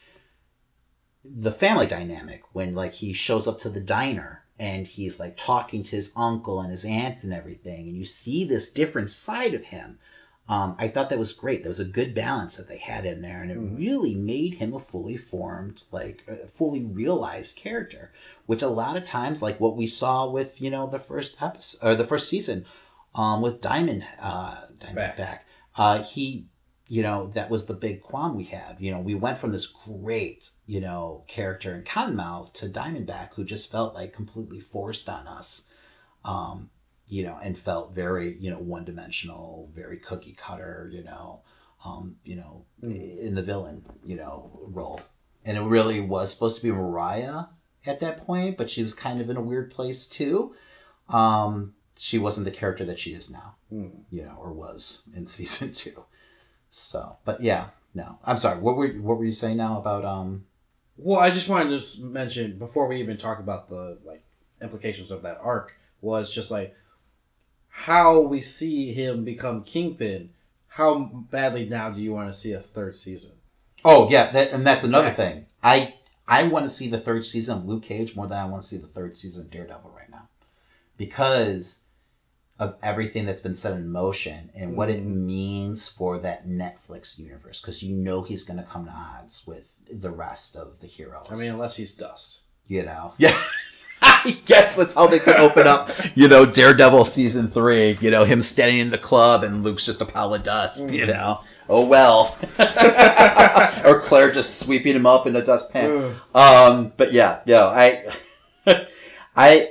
the family dynamic when like he shows up to the diner and he's like talking to his uncle and his aunt and everything, and you see this different side of him. Um, I thought that was great. There was a good balance that they had in there, and it Mhm. really made him a fully formed, like a fully realized character. Which a lot of times, like what we saw with you know the first episode or the first season, um, with Diamond, uh, Diamond Back. back, uh, he, you know, that was the big qualm we had. You know, we went from this great, you know, character in Cottonmouth to Diamondback, who just felt like completely forced on us. Um, you know, and felt very, you know, one dimensional, very cookie cutter, you know, um, you know, in the villain, you know, role. And it really was supposed to be Mariah at that point, but she was kind of in a weird place too. Um, she wasn't the character that she is now, Hmm. you know, or was in (laughs) season two. So, but yeah, no, I'm sorry. What were what were you saying now about um? Well, I just wanted to mention before we even talk about the like implications of that arc was just like how we see him become Kingpin. How badly now do you want to see a third season? Oh yeah, that, and that's another Exactly. thing. I I want to see the third season of Luke Cage more than I want to see the third season of Daredevil right now, because of everything that's been set in motion and what it Mhm. means for that Netflix universe. Because you know he's going to come to odds with the rest of the heroes. I mean, unless he's dust. you know, (laughs) yeah. I guess that's how they could open up, you know, Daredevil season three. You know, him standing in the club and Luke's just a pile of dust. You know, oh well. (laughs) or Claire just sweeping him up in a dustpan. Um, but yeah, no, I, (laughs) I,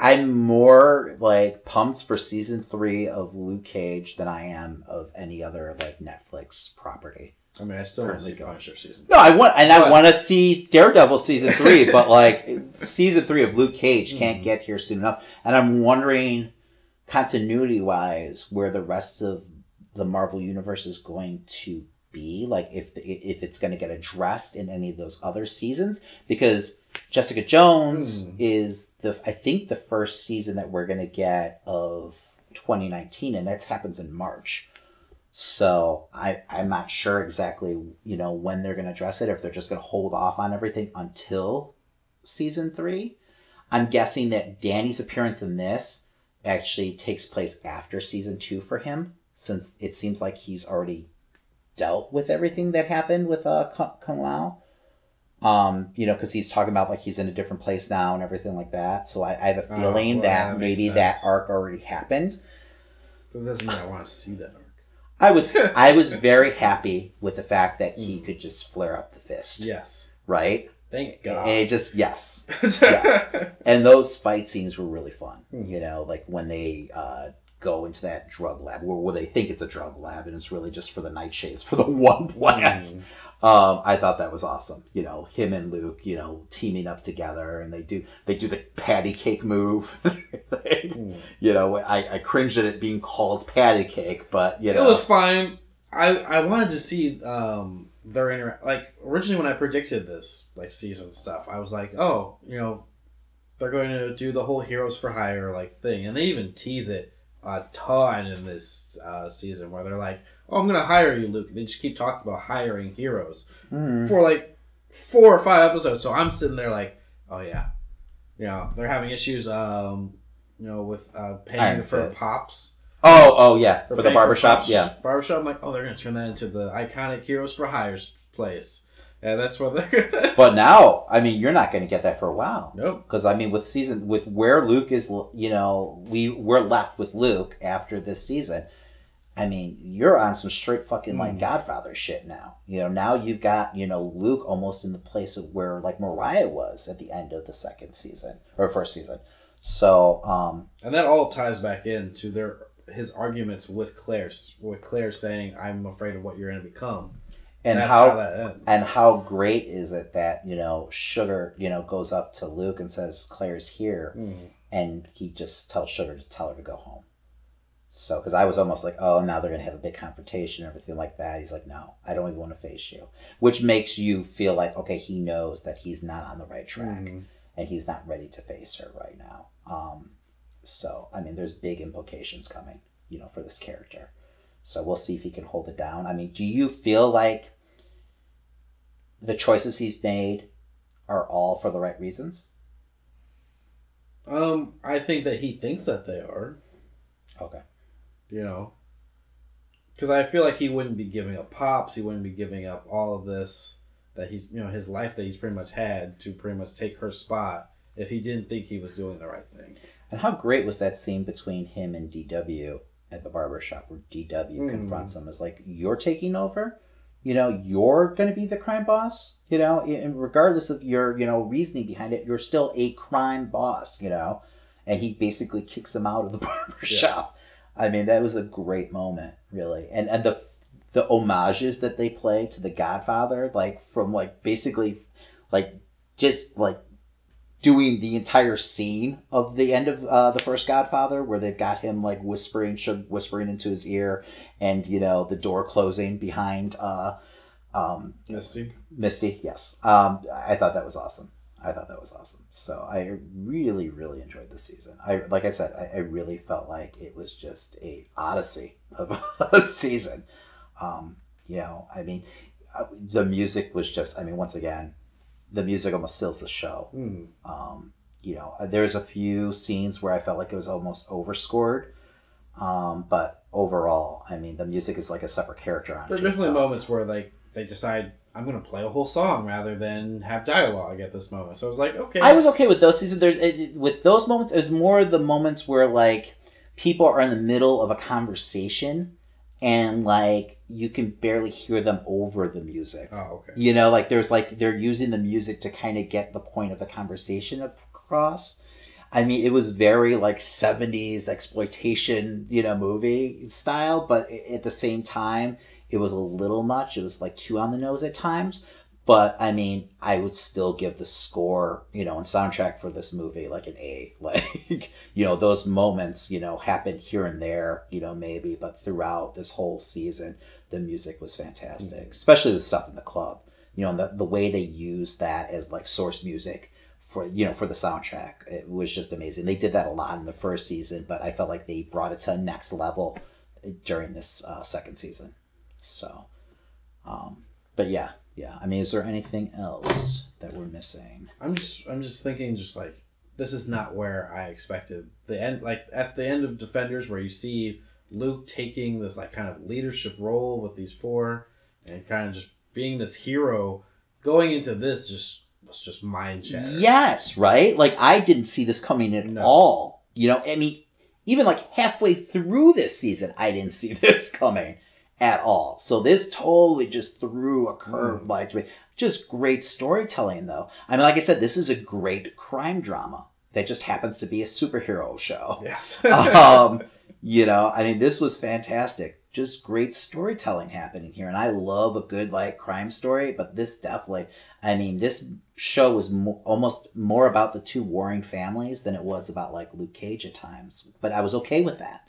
I'm more like pumped for season three of Luke Cage than I am of any other like Netflix property. I mean, I still want to see Currently. Punisher season. No, I want and I But- want to see Daredevil season three, but (laughs) like season three of Luke Cage can't get here soon enough, and I'm wondering continuity wise where the rest of the Marvel universe is going to be, like if if it's going to get addressed in any of those other seasons, because Jessica Jones Hmm. is the I think the first season that we're going to get of 2019, and that happens in March. So I I'm not sure exactly you know when they're going to address it. If they're just going to hold off on everything until season three. I'm guessing that Danny's appearance in this actually takes place after season two for him, since it seems like he's already dealt with everything that happened with uh K'un-Lun. Um, you know, because he's talking about like he's in a different place now and everything like that. So I, I have a Oh, feeling well, that, that maybe that arc already happened. That doesn't mean I want to see that arc. I was (laughs) I was very happy with the fact that he could just flare up the fist, Yes. right? Thank God. And it just yes, (laughs) yes. and those fight scenes were really fun. Hmm. You know, like when they uh, go into that drug lab, where, where they think it's a drug lab, and it's really just for the nightshades for the (laughs) one plant. Hmm. Um, I thought that was awesome. You know, him and Luke, you know, teaming up together, and they do they do the patty cake move. (laughs) Hmm. You know, I, I cringed at it being called patty cake, but you know, It was fine. I I wanted to see um their inter like originally when I predicted this like season stuff, I was like, oh, you know, they're going to do the whole heroes for hire like thing, and they even tease it a ton in this uh, season where they're like, oh, I'm gonna hire you, Luke. They just keep talking about hiring heroes Mhm. for like four or five episodes. So I'm sitting there like, oh yeah, you know, they're having issues, um, you know, with uh, paying Iron for Fist. pops. oh oh yeah, for, the barbershop, props. yeah. Barbershop, I'm like, oh, they're going to turn that into the iconic Heroes for Hires place. And that's what they're going (laughs) to. But now, I mean, you're not going to get that for a while. Nope. Because I mean, with season with where Luke is, you know, we we're left with Luke after this season. I mean, you're on some straight fucking like Mm. Godfather shit now. You know, now you've got you know Luke almost in the place of where like Mariah was at the end of the second season or first season. So, um, And that all ties back into their his arguments with Claire, with Claire saying, I'm afraid of what you're going to become. and that's how, how and how great is it that you know Sugar you know goes up to Luke and says Claire's here, Mm. and he just tells Sugar to tell her to go home. So, because I was almost like, oh, now they're gonna have a big confrontation, and everything like that. He's like, no, I don't even want to face you, which makes you feel like, okay, he knows that he's not on the right track, Mhm. and he's not ready to face her right now. Um, so, I mean, there's big implications coming, you know, for this character. So we'll see if he can hold it down. I mean, do you feel like the choices he's made are all for the right reasons? Um, I think that he thinks that they are, Okay. You know. Because I feel like he wouldn't be giving up pops. He wouldn't be giving up all of this that he's, you know, his life that he's pretty much had to pretty much take her spot if he didn't think he was doing the right thing. And how great was that scene between him and DW at the barbershop where DW Mm. confronts him as like, you're taking over? You know, you're going to be the crime boss? You know, and regardless of your, you know, reasoning behind it, you're still a crime boss, you know? And he basically kicks him out of the (laughs) barbershop. Yes. I mean, that was a great moment, really. And and the the homages that they play to the Godfather, like from like basically like just like doing the entire scene of the end of uh, the first Godfather, where they've got him like whispering, whispering into his ear, and you know the door closing behind uh, um, Misty. Misty. Yes, um, I thought that was awesome. I thought that was awesome. So I really, really enjoyed the season. I like I said, I, I really felt like it was just a odyssey of (laughs) a season. Um, you know, I mean, uh, the music was just. I mean, once again, the music almost steals the show. Mm. Um, you know, there's a few scenes where I felt like it was almost overscored. Um, but overall, I mean, the music is like a separate character on There are definitely itself. moments where like they decide I'm gonna play a whole song rather than have dialogue at this moment. So I was like, okay. I was okay with those seasons. There, it, with those moments, it was more the moments where like people are in the middle of a conversation, and like you can barely hear them over the music. Oh, okay. You know, like there's like they're using the music to kind of get the point of the conversation across. I mean, it was very like 70s exploitation, you know, movie style, but at the same time, it was a little much. It was like too on the nose at times. But I mean, I would still give the score, you know, and soundtrack for this movie like an A. (laughs) Like, you know, those moments, you know, happen here and there, you know, maybe, but throughout this whole season, the music was fantastic, especially the stuff in the club. You know, and the, the way they used that as like source music for you know for the soundtrack it was just amazing they did that a lot in the first season but i felt like they brought it to a next level during this uh, second season so um but yeah yeah. I mean is there anything else that we're missing? I'm just I'm just thinking just like this is not where I expected the end like at the end of Defenders where you see Luke taking this like kind of leadership role with these four and kind of just being this hero going into this just was just mind shattering. yes right? Like i didn't see this coming at No. all. You know i mean even like halfway through this season i didn't see (laughs) this coming at all so this totally just threw a curve Mm. like to me just great storytelling though i mean like i said this is a great crime drama that just happens to be a superhero show Yes. (laughs) (laughs) um, you know, I mean, this was fantastic. Just great storytelling happening here, and I love a good like crime story. But this definitely, I mean, this show was mo- almost more about the two warring families than it was about like Luke Cage at times. But I was okay with that.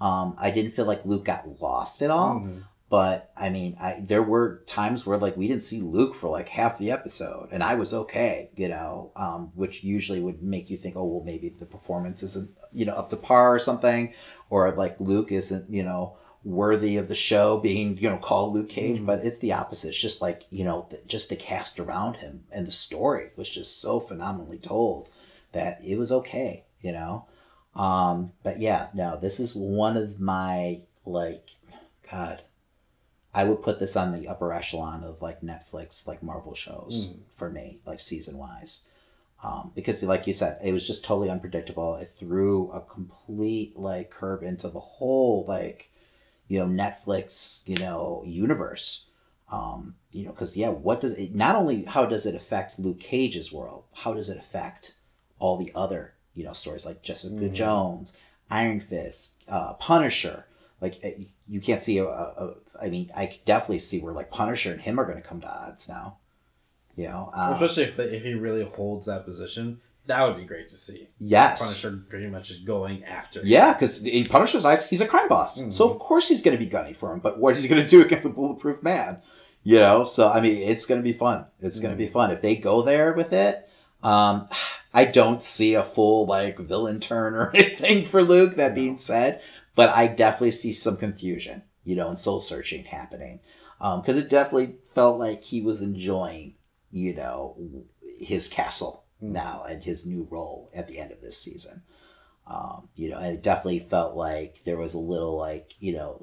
Um, I didn't feel like Luke got lost at all. Mhm. But I mean, I there were times where like we didn't see Luke for like half the episode, and I was okay, you know, um, which usually would make you think, oh well, maybe the performance isn't you know up to par or something, or like Luke isn't you know worthy of the show being you know called Luke Cage. But it's the opposite. It's just like you know th- just the cast around him and the story was just so phenomenally told that it was okay, you know. Um, but yeah, no, this is one of my like, God, I would put this on the upper echelon of like Netflix, like Marvel shows for me, like season wise. Um, because like you said, it was just totally unpredictable. It threw a complete like curve into the whole like, you know, Netflix, you know, universe. Um, you know, because yeah, what does it? Not only how does it affect Luke Cage's world, how does it affect all the other you know stories like Jessica Jones, Iron Fist, uh, Punisher? Like uh, you can't see a, a, a. I mean, I could definitely see where like Punisher and him are going to come to odds now. You know, uh, Especially if the, if he really holds that position, that would be great to see. yes, Punisher pretty much is going after. Yeah, because in Punisher's eyes, he's a crime boss. So of course he's going to be gunning for him. But what is he going to do against a bulletproof man? You know. So I mean, it's going to be fun. It's going to be fun if they go there with it. Um, I don't see a full like villain turn or (laughs) anything for Luke. That being said, but I definitely see some confusion, you know, and soul searching happening. Um, because it definitely felt like he was enjoying, you know, his castle now and his new role at the end of this season. Um, you know, and it definitely felt like there was a little like, you know,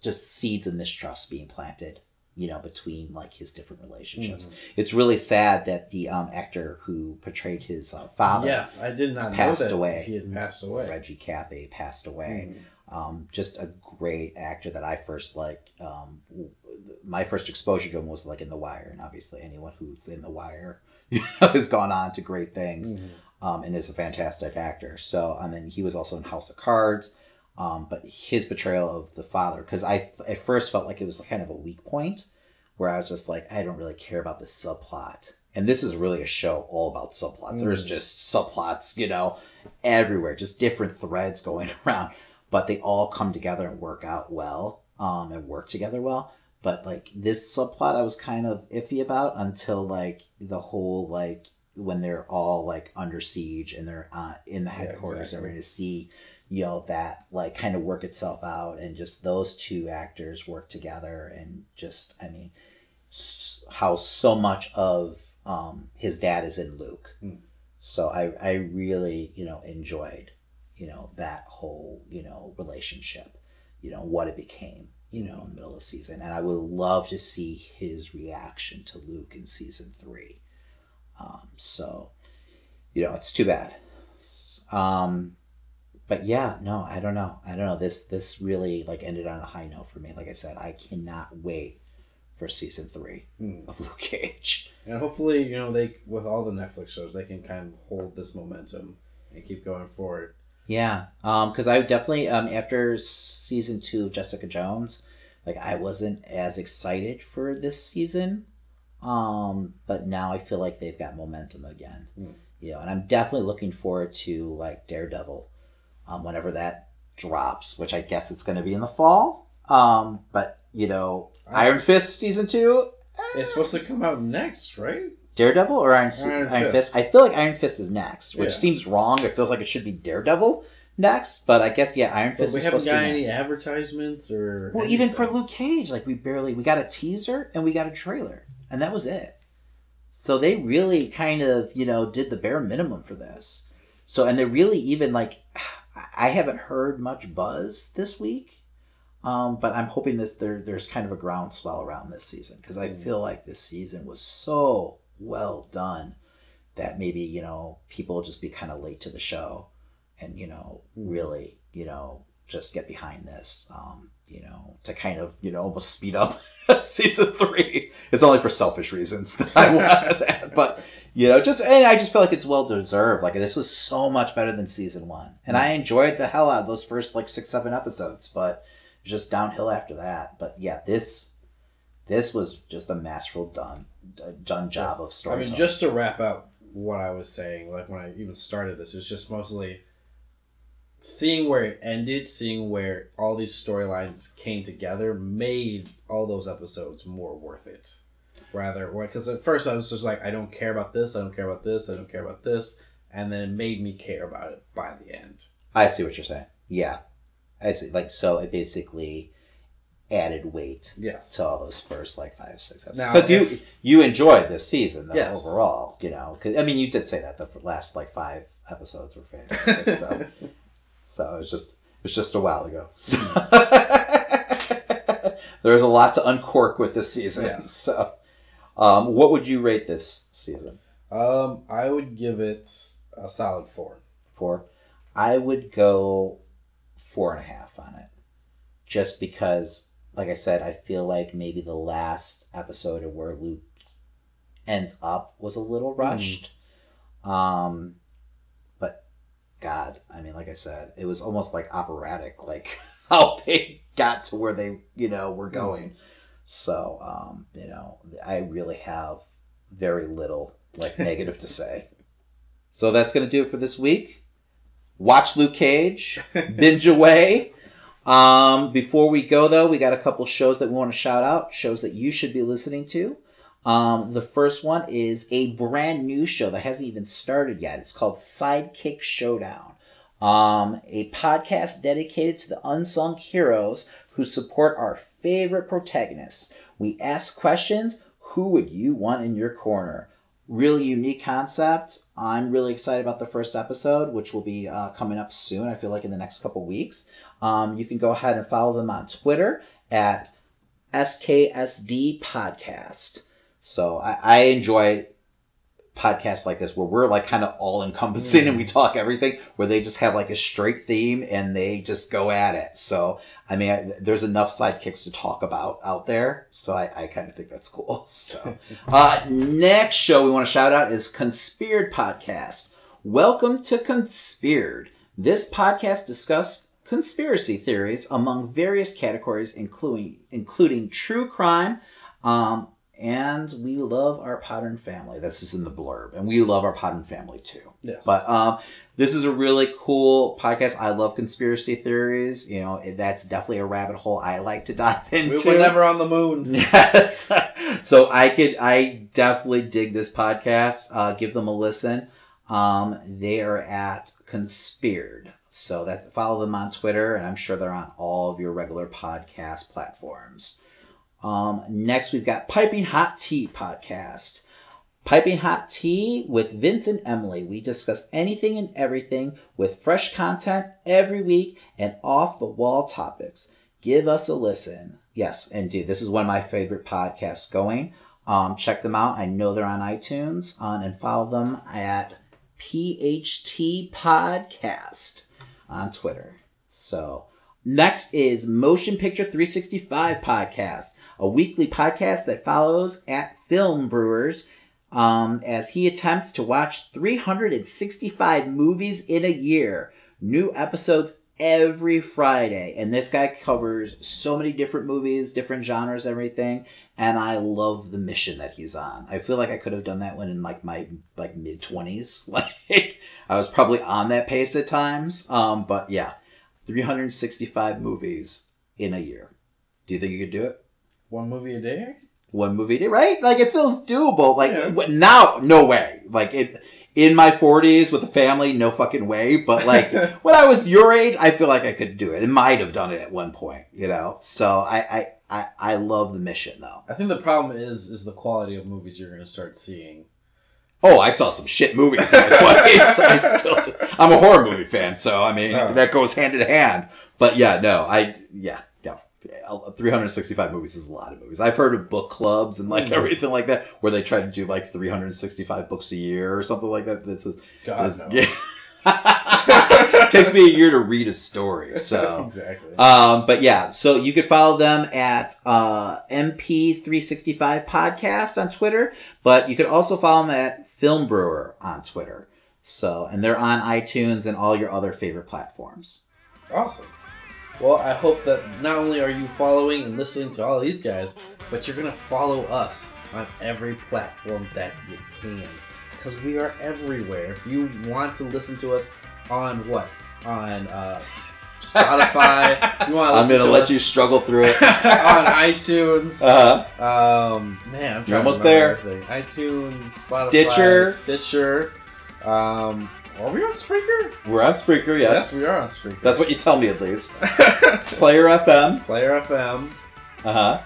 just seeds of mistrust being planted, you know, between like his different relationships. It's really sad that the um, actor who portrayed his uh, father, Yes, I did not passed that away. he had passed away. Reggie Cathy, passed away. Mm. Um, just a great actor that I first like. Um, my first exposure to him was like in The Wire, and obviously anyone who's in The Wire (laughs) you know, has gone on to great things, um, and is a fantastic actor. So I mean, he was also in House of Cards. Um, but his betrayal of the father, because I at first felt like it was kind of a weak point, where I was just like, I don't really care about this subplot. And this is really a show all about subplots. There's just subplots, you know, everywhere, just different threads going (laughs) around, but they all come together and work out well, um, and work together well. But like this subplot, I was kind of iffy about until like the whole like when they're all like under siege and they're uh, in the headquarters exactly. and ready to see you know that like kind of work itself out and just those two actors work together and just i mean how so much of um his dad is in luke so i i really you know enjoyed you know that whole you know relationship you know what it became you know, in the middle of the season, and I would love to see his reaction to Luke in season three. Um, so, you know, it's too bad. Um, but yeah, no, I don't know. I don't know. This this really like ended on a high note for me. Like I said, I cannot wait for season three of Luke Cage. And hopefully, you know, they with all the Netflix shows, they can kind of hold this momentum and keep going forward. Yeah, um, because I definitely um after season two of Jessica Jones, like I wasn't as excited for this season, um, but now I feel like they've got momentum again. You know, and I'm definitely looking forward to like Daredevil, um, whenever that drops, which I guess it's going to be in the fall. Um, but you know, Iron Fist season two, It's supposed to come out next, right? Daredevil or Iron, Iron Iron, Fist. Fist. I feel like Iron Fist is next, which Yeah. seems wrong. It feels like it should be Daredevil next, but I guess yeah, Iron But Fist we is haven't supposed to got any advertisements or. Well, even for. Luke Cage, like we barely we got a teaser and we got a trailer, and that was it. So they really kind of you know did the bare minimum for this. So and they really even like I haven't heard much buzz this week, um, but I'm hoping that there there's kind of a groundswell around this season because I feel like this season was so well done that maybe you know people will just be kind of late to the show and you know really you know just get behind this um you know to kind of you know almost speed up (laughs) season three. It's only for selfish reasons that i (laughs) wanted that but you know just and i just feel like it's well deserved. Like this was so much better than season one. And i mm. enjoyed the hell out of those first like six seven episodes but just downhill after that. But yeah this this was just a masterful done done job of story. I mean, just to wrap up what I was saying, like when I even started this, it's just mostly seeing where it ended, seeing where all these storylines came together, made all those episodes more worth it. Rather, because at first I was just like, I don't care about this, I don't care about this, I don't care about this, and then it made me care about it by the end. I see what you're saying. Yeah, I see. Like so, it basically added weight Yes. to all those first like five six episodes. Because you you enjoyed this season though Yes. overall, you know. 'cause- I mean, you did say that the last like five episodes were fantastic. so (laughs) so it was just it was just a while ago. (laughs) So (laughs) there's a lot to uncork with this season. Yes. So, um, what would you rate this season? Um, I would give it a solid four. for. I would go four and a half on it. Just because, like I said, I feel like maybe the last episode of where Luke ends up was a little rushed. Um, but God, I mean, like I said, it was almost like operatic, like (laughs) how they got to where they, you know, were going. So, um, you know, I really have very little like negative to say. So that's gonna do it for this week. Watch Luke Cage, (laughs) binge away. Um, before we go though, we got a couple shows that we want to shout out. Shows that you should be listening to. Um, the first one is a brand new show that hasn't even started yet. It's called Sidekick Showdown. Um, a podcast dedicated to the unsung heroes who support our favorite protagonists. We ask questions. Who would you want in your corner? Really unique concept. I'm really excited about the first episode, which will be uh, coming up soon. I feel like in the next couple weeks. Um, you can go ahead and follow them on Twitter at SKSD Podcast. So I, I enjoy podcasts like this where we're like kind of all encompassing and we talk everything where they just have like a straight theme and they just go at it. So, I mean, I, there's enough sidekicks to talk about out there. So I, I kind of think that's cool. (laughs) So, (laughs) uh, next show we want to shout out is Conspired Podcast. Welcome to Conspired. This podcast discusses conspiracy theories among various categories, including including true crime, um, and we love our Podern family. This is in the blurb, and we love our Podern family too. Yes. But um, this is a really cool podcast. I love conspiracy theories. You know, that's definitely a rabbit hole I like to dive into. we were never on the moon. (laughs) Yes. so I could, I definitely dig this podcast. Uh, give them a listen. Um, they are at Conspired. So that's follow them on Twitter, and I'm sure they're on all of your regular podcast platforms. Um, next, we've got Piping Hot Tea podcast. Piping Hot Tea with Vince and Emily. We discuss anything and everything with fresh content every week and off the wall topics. give us a listen. Yes, indeed. this is one of my favorite podcasts going. Um, check them out. I know they're on iTunes, um, and follow them at PHT Podcast on Twitter. So next is Motion Picture 365 Podcast, a weekly podcast that follows at Film Brewers um, as he attempts to watch 365 movies in a year. New episodes every Friday. And this guy covers so many different movies, different genres, everything. And I love the mission that he's on. I feel like I could have done that when in like my like mid twenties. (laughs) Like I was probably on that pace at times. Um, but yeah, 365 movies in a year. Do you think you could do it? One movie a day? One movie a day, right? Like it feels doable. Like Yeah. now, no way. Like it in my 40s with a family, no fucking way. But like (laughs) when I was your age, I feel like I could do it. It might have done it at one point, you know. So I I I, I love the mission though. I think the problem is is the quality of movies you're going to start seeing. Oh, I saw some shit movies in my 20s. (laughs) I still do. I'm a horror movie fan, so I mean Oh. that goes hand in hand. But yeah, no, I yeah. No, 365 movies is a lot of movies. I've heard of book clubs and like Mm. everything like that, where they try to do like 365 books a year or something like that. That's a, God, that's- no. (laughs) yeah. (laughs) takes me a year to read a story. (laughs) So exactly. um, but yeah, so you could follow them at uh, MP365 Podcast on Twitter, but you could also follow them at Film Brewer on Twitter. So, and they're on iTunes and all your other favorite platforms. Awesome. Well, I hope that not only are you following and listening to all these guys, but you're going to follow us on every platform that you can. Because we are everywhere. If you want to listen to us on what? On uh, Spotify. (laughs) you want to I'm gonna to let us you struggle through it. (laughs) on iTunes. Uh-huh. Um, man, I'm trying You're almost to there. everything. iTunes, Spotify, Stitcher. Stitcher. Um, are we on Spreaker? we're on Spreaker, yes. we are on Spreaker. That's what you tell me at least. (laughs) Player FM. Player FM. Uh huh.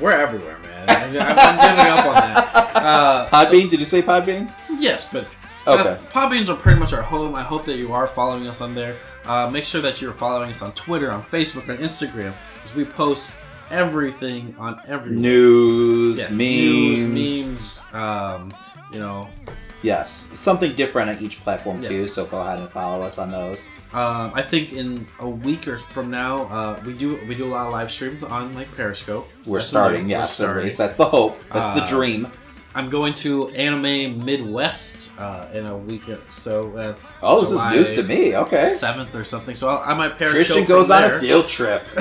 We're everywhere, man. I'm, I'm, I'm giving up on that. Uh, Podbean? Did you say Podbean? yes, but Okay. Podbeans are pretty much our home. I hope that you are following us on there. Uh, make sure that you're following us on Twitter, on Facebook, on Instagram, because we post everything on every News, Yeah, memes. news, memes. Um, you know, Yes, something different on each platform too. So go ahead and follow us on those. Um, I think in a week or from now, uh, we do we do a lot of live streams on like Periscope. We're That's starting, yes. At least that's the hope. That's the Uh, dream. I'm going to Anime Midwest uh, in a week or so. That's Oh, this is news to me. Okay. Seventh or something. So I, I might Periscope. Christian goes on there. a field trip. (laughs) (laughs)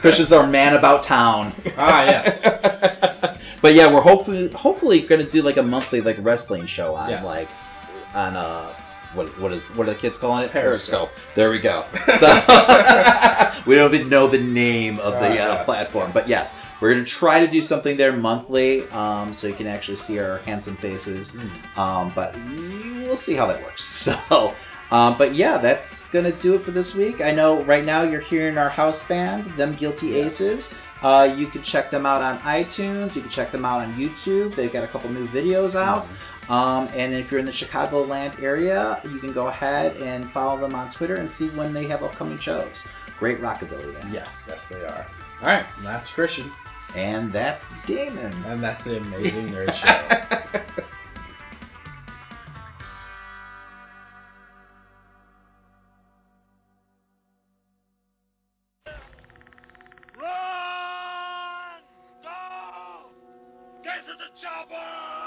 Christian's our man about town. Ah, yes. (laughs) But yeah, we're hopefully hopefully gonna do like a monthly like wrestling show on Yes. like on uh what what is what are the kids calling it? Periscope. There we go. So we don't even know the name of the Ah, uh, yes, platform, yes. but yes, we're gonna try to do something there monthly, um, so you can actually see our handsome faces. Hmm. Um, but we- we'll see how that works. (laughs) So. Um, but yeah, that's gonna do it for this week. I know right now you're hearing our house band, them Guilty Yes. Aces. Uh, you can check them out on iTunes. You can check them out on YouTube. They've got a couple new videos out. Um, and if you're in the Chicagoland area, you can go ahead and follow them on Twitter and see when they have upcoming shows. Great rockabilly band. yes, yes, they are. All right, that's Christian, And that's Damon. and that's the Amazing Nerd (laughs) Show. Run! Go! Get to the chopper!